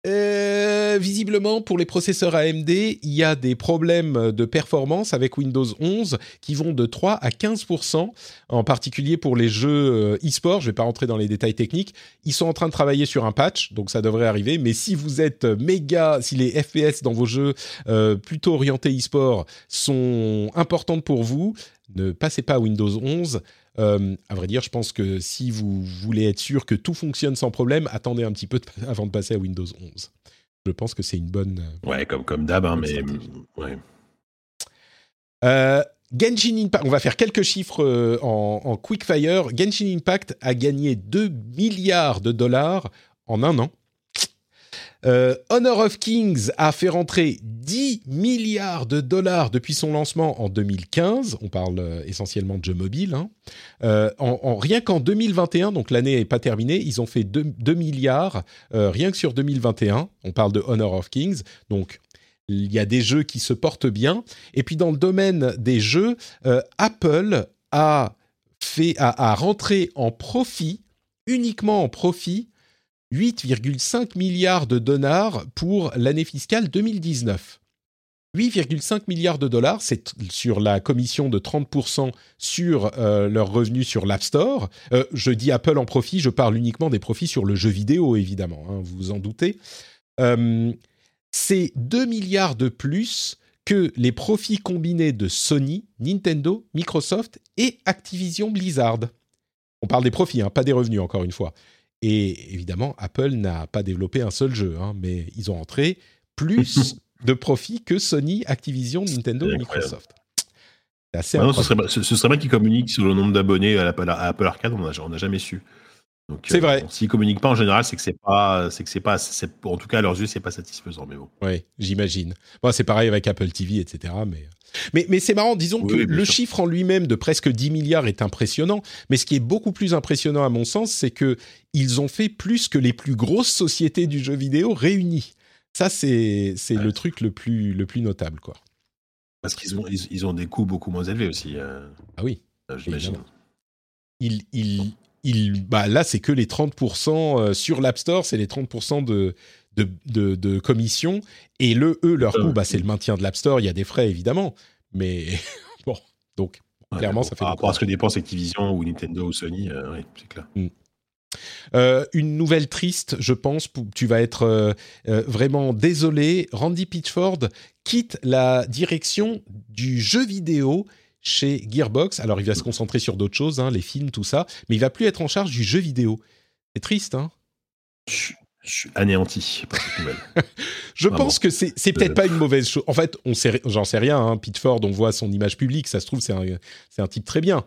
S1: visiblement, pour les processeurs AMD, il y a des problèmes de performance avec Windows 11 qui vont de 3 à 15% en particulier pour les jeux e-sport. Je ne vais pas rentrer dans les détails techniques. Ils sont en train de travailler sur un patch, donc ça devrait arriver. Mais si vous êtes méga, si les FPS dans vos jeux plutôt orientés e-sport sont importantes pour vous, ne passez pas à Windows 11. Euh, à vrai dire, je pense que si vous voulez être sûr que tout fonctionne sans problème, attendez un petit peu *laughs* avant de passer à Windows 11. Je pense que c'est une bonne.
S2: Euh, ouais, comme, comme d'hab, hein, mais. Ouais.
S1: Euh, Genshin Impact, on va faire quelques chiffres en, en quickfire. Genshin Impact a gagné 2 milliards de dollars en un an. Euh, Honor of Kings a fait rentrer 10 milliards de dollars depuis son lancement en 2015. On parle euh, essentiellement de jeux mobiles. Hein. Euh, en, rien qu'en 2021, donc l'année n'est pas terminée, ils ont fait 2, milliards rien que sur 2021. On parle de Honor of Kings. Donc il y a des jeux qui se portent bien. Et puis dans le domaine des jeux, Apple a fait a, a rentré en profit uniquement en profit 8,5 milliards de dollars pour l'année fiscale 2019. 8,5 milliards de dollars, c'est sur la commission de 30% sur euh, leurs revenus sur l'App Store. Euh, je dis Apple en profit, je parle uniquement des profits sur le jeu vidéo, évidemment, hein, vous vous en doutez. Euh, c'est 2 milliards de plus que les profits combinés de Sony, Nintendo, Microsoft et Activision Blizzard. On parle des profits, hein, pas des revenus, encore une fois. Et évidemment, Apple n'a pas développé un seul jeu, hein, mais ils ont entré plus *laughs* de profits que Sony, Activision, Nintendo et Microsoft.
S2: Assez ah ce, serait, ce, serait bien qu'ils communiquent sur le nombre d'abonnés à, Apple Arcade, on n'a jamais su.
S1: C'est vrai.
S2: Euh, s'ils communiquent pas en général, c'est que c'est pas, c'est que c'est pas, en tout cas à leurs yeux, c'est pas satisfaisant. Mais bon.
S1: Oui, j'imagine. Bon, c'est pareil avec Apple TV, etc. Mais mais, mais c'est marrant, disons que le chiffre en lui-même de presque 10 milliards est impressionnant, mais ce qui est beaucoup plus impressionnant à mon sens, c'est que ils ont fait plus que les plus grosses sociétés du jeu vidéo réunies. Ça, c'est c'est le truc le plus, le plus notable, quoi.
S2: Parce qu'ils ont, ils, ont des coûts beaucoup moins élevés aussi. Euh,
S1: ah oui.
S2: Euh, J'imagine.
S1: il, il, il, bah là, c'est que les 30% sur l'App Store, c'est les 30% de, de, de, de, commission. Et le, eux, leur coût, bah, c'est le maintien de l'App Store. Il y a des frais, évidemment. Mais *laughs* bon, donc, clairement, ça fait.
S2: Par rapport à ce que dépense Activision ou Nintendo ou Sony, oui, c'est clair. Mm.
S1: Euh, une nouvelle triste, je pense. Tu vas être euh, euh, vraiment désolé. Randy Pitchford quitte la direction du jeu vidéo chez Gearbox. Alors, il va se concentrer sur d'autres choses, hein, les films, tout ça, mais il va plus être en charge du jeu vidéo. C'est triste, hein
S2: je, suis anéanti par cette nouvelle. *laughs*
S1: je pense que c'est, c'est peut-être pas une mauvaise chose. En fait, on sait, j'en sais rien. Hein. Pitchford, on voit son image publique, ça se trouve, c'est un, c'est un type très bien,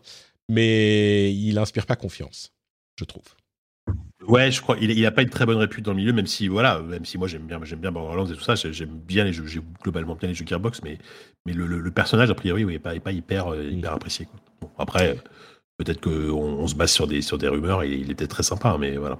S1: mais il inspire pas confiance, je trouve.
S2: Ouais, je crois. Il n'a pas une très bonne répute dans le milieu, même si voilà, même si moi j'aime bien, j'aime bien Borderlands et tout ça. J'aime bien les jeux, j'ai globalement bien les jeux Gearbox, mais mais le, personnage a priori, oui, n'est pas, pas hyper euh, hyper apprécié. Bon, après, peut-être qu'on on se base sur des sur des rumeurs et il était très sympa, mais voilà.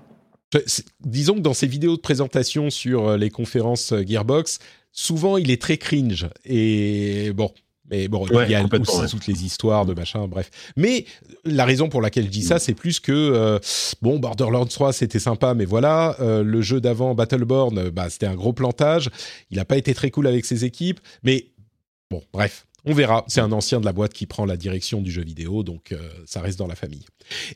S1: Disons que dans ses vidéos de présentation sur euh, les conférences euh, Gearbox, souvent il est très cringe et bon, mais bon, il y a aussi toutes les histoires de machin, bref. Mais la raison pour laquelle je dis ça, mm. c'est plus que euh, bon, Borderlands 3 c'était sympa, mais voilà, euh, le jeu d'avant Battleborn, bah c'était un gros plantage. Il n'a pas été très cool avec ses équipes, mais bon, bref. On verra. C'est un ancien de la boîte qui prend la direction du jeu vidéo, donc euh, ça reste dans la famille.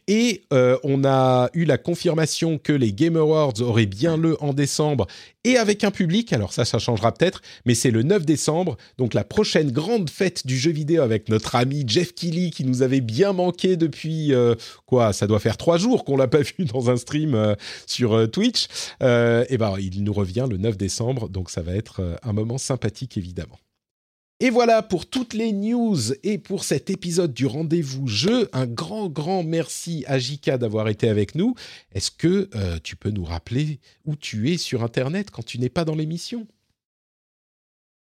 S1: Et euh, on a eu la confirmation que les Game Awards auraient bien lieu en décembre et avec un public. Alors ça, ça changera peut-être, mais c'est le 9 décembre, donc la prochaine grande fête du jeu vidéo avec notre ami Jeff Keighley qui nous avait bien manqué depuis euh, quoi Ça doit faire trois jours qu'on l'a pas *laughs* vu dans un stream sur Twitch. et ben, il nous revient le 9 décembre, donc ça va être un moment sympathique évidemment. Et voilà pour toutes les news et pour cet épisode du rendez-vous jeu. Un grand, grand merci à Jika d'avoir été avec nous. Est-ce que euh, tu peux nous rappeler où tu es sur Internet quand tu n'es pas dans l'émission?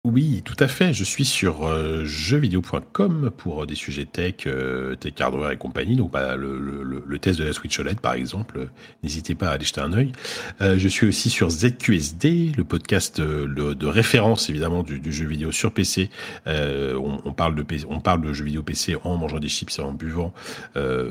S2: Oui, tout à fait. Je suis sur euh, jeuxvideo.com pour euh, des sujets tech, euh, tech hardware et compagnie. Donc, bah, le, le, le, test de la Switch OLED, par exemple, n'hésitez pas à aller jeter un œil. je suis aussi sur ZQSD, le podcast de référence évidemment du, du, jeu vidéo sur PC. On, on, parle de on parle de jeux vidéo PC en mangeant des chips et en buvant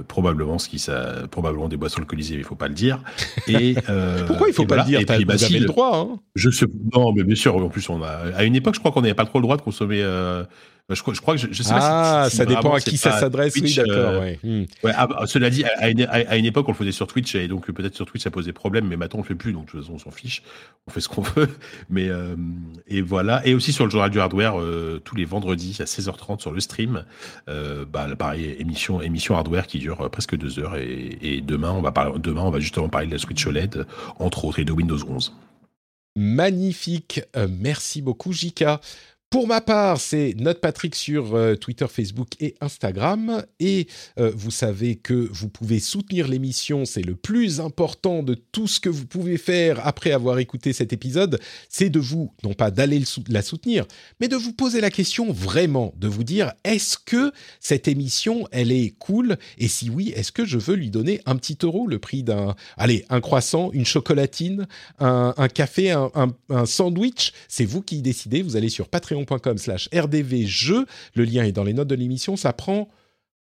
S2: probablement ce qui ça, probablement des boissons alcoolisées, mais il faut pas le dire.
S1: Et *laughs* pourquoi il faut pas le dire? Puis, bah, Vous avez le droit. Hein
S2: je sais, non, mais bien sûr. En plus, on a à une époque je crois qu'on n'avait pas trop le droit de consommer. Euh, je, crois que je, je sais
S1: pas ah, ça dépend à qui ça s'adresse. Oui, d'accord. Euh, ouais.
S2: Hmm. Ah, bah, cela dit, à une, à une, époque, on le faisait sur Twitch et donc peut-être sur Twitch ça posait problème, mais maintenant on le fait plus. Donc de toute façon, on s'en fiche. On fait ce qu'on *laughs* veut. Mais euh, et voilà. Et aussi sur le journal du hardware tous les vendredis à 16h30 sur le stream. bah pareil, émission émission hardware qui dure presque deux heures. Et, et demain, on va parler, demain, on va justement parler de la Switch OLED, entre autres, et de Windows 11.
S1: Magnifique. Euh, merci beaucoup, Jika. Pour ma part, c'est Note Patrick sur euh, Twitter, Facebook et Instagram. Et euh, vous savez que vous pouvez soutenir l'émission, c'est le plus important de tout ce que vous pouvez faire après avoir écouté cet épisode, c'est de vous, non pas d'aller la soutenir, mais de vous poser la question vraiment, de vous dire est-ce que cette émission, elle est cool? Et si oui, est-ce que je veux lui donner un petit euro, le prix d'un, allez, un croissant, une chocolatine, un, café, un, un sandwich? C'est vous qui décidez, vous allez sur Patreon patreon.com slash rdvjeux. Le lien est dans les notes de l'émission. Ça prend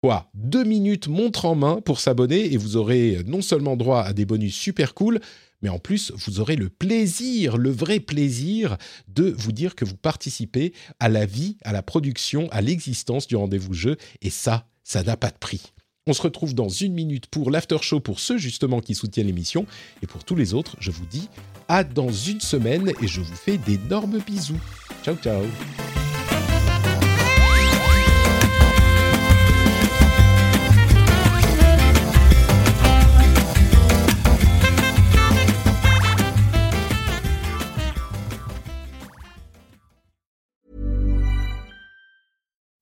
S1: quoi? Deux minutes montre en main pour s'abonner et vous aurez non seulement droit à des bonus super cool, mais en plus, vous aurez le plaisir, le vrai plaisir de vous dire que vous participez à la vie, à la production, à l'existence du rendez-vous jeu. Et ça, ça n'a pas de prix. On se retrouve dans une minute pour l'after show pour ceux justement qui soutiennent l'émission. Et pour tous les autres, je vous dis à dans une semaine et je vous fais d'énormes bisous. Ciao ciao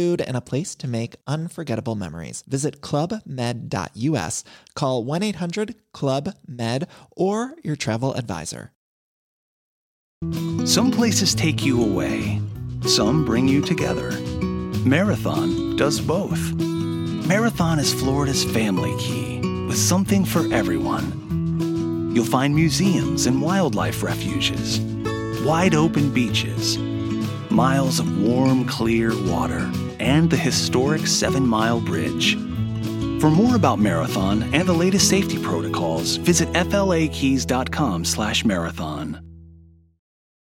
S6: food, and a place to make unforgettable memories. Visit clubmed.us, call 1 800 Club Med, or your travel advisor.
S7: Some places take you away, some bring you together. Marathon does both. Marathon is Florida's family key, with something for everyone. You'll find museums and wildlife refuges, wide open beaches, miles of warm, clear water, and the historic Seven Mile Bridge. For more about Marathon and the latest safety protocols, visit flakeys.com/marathon.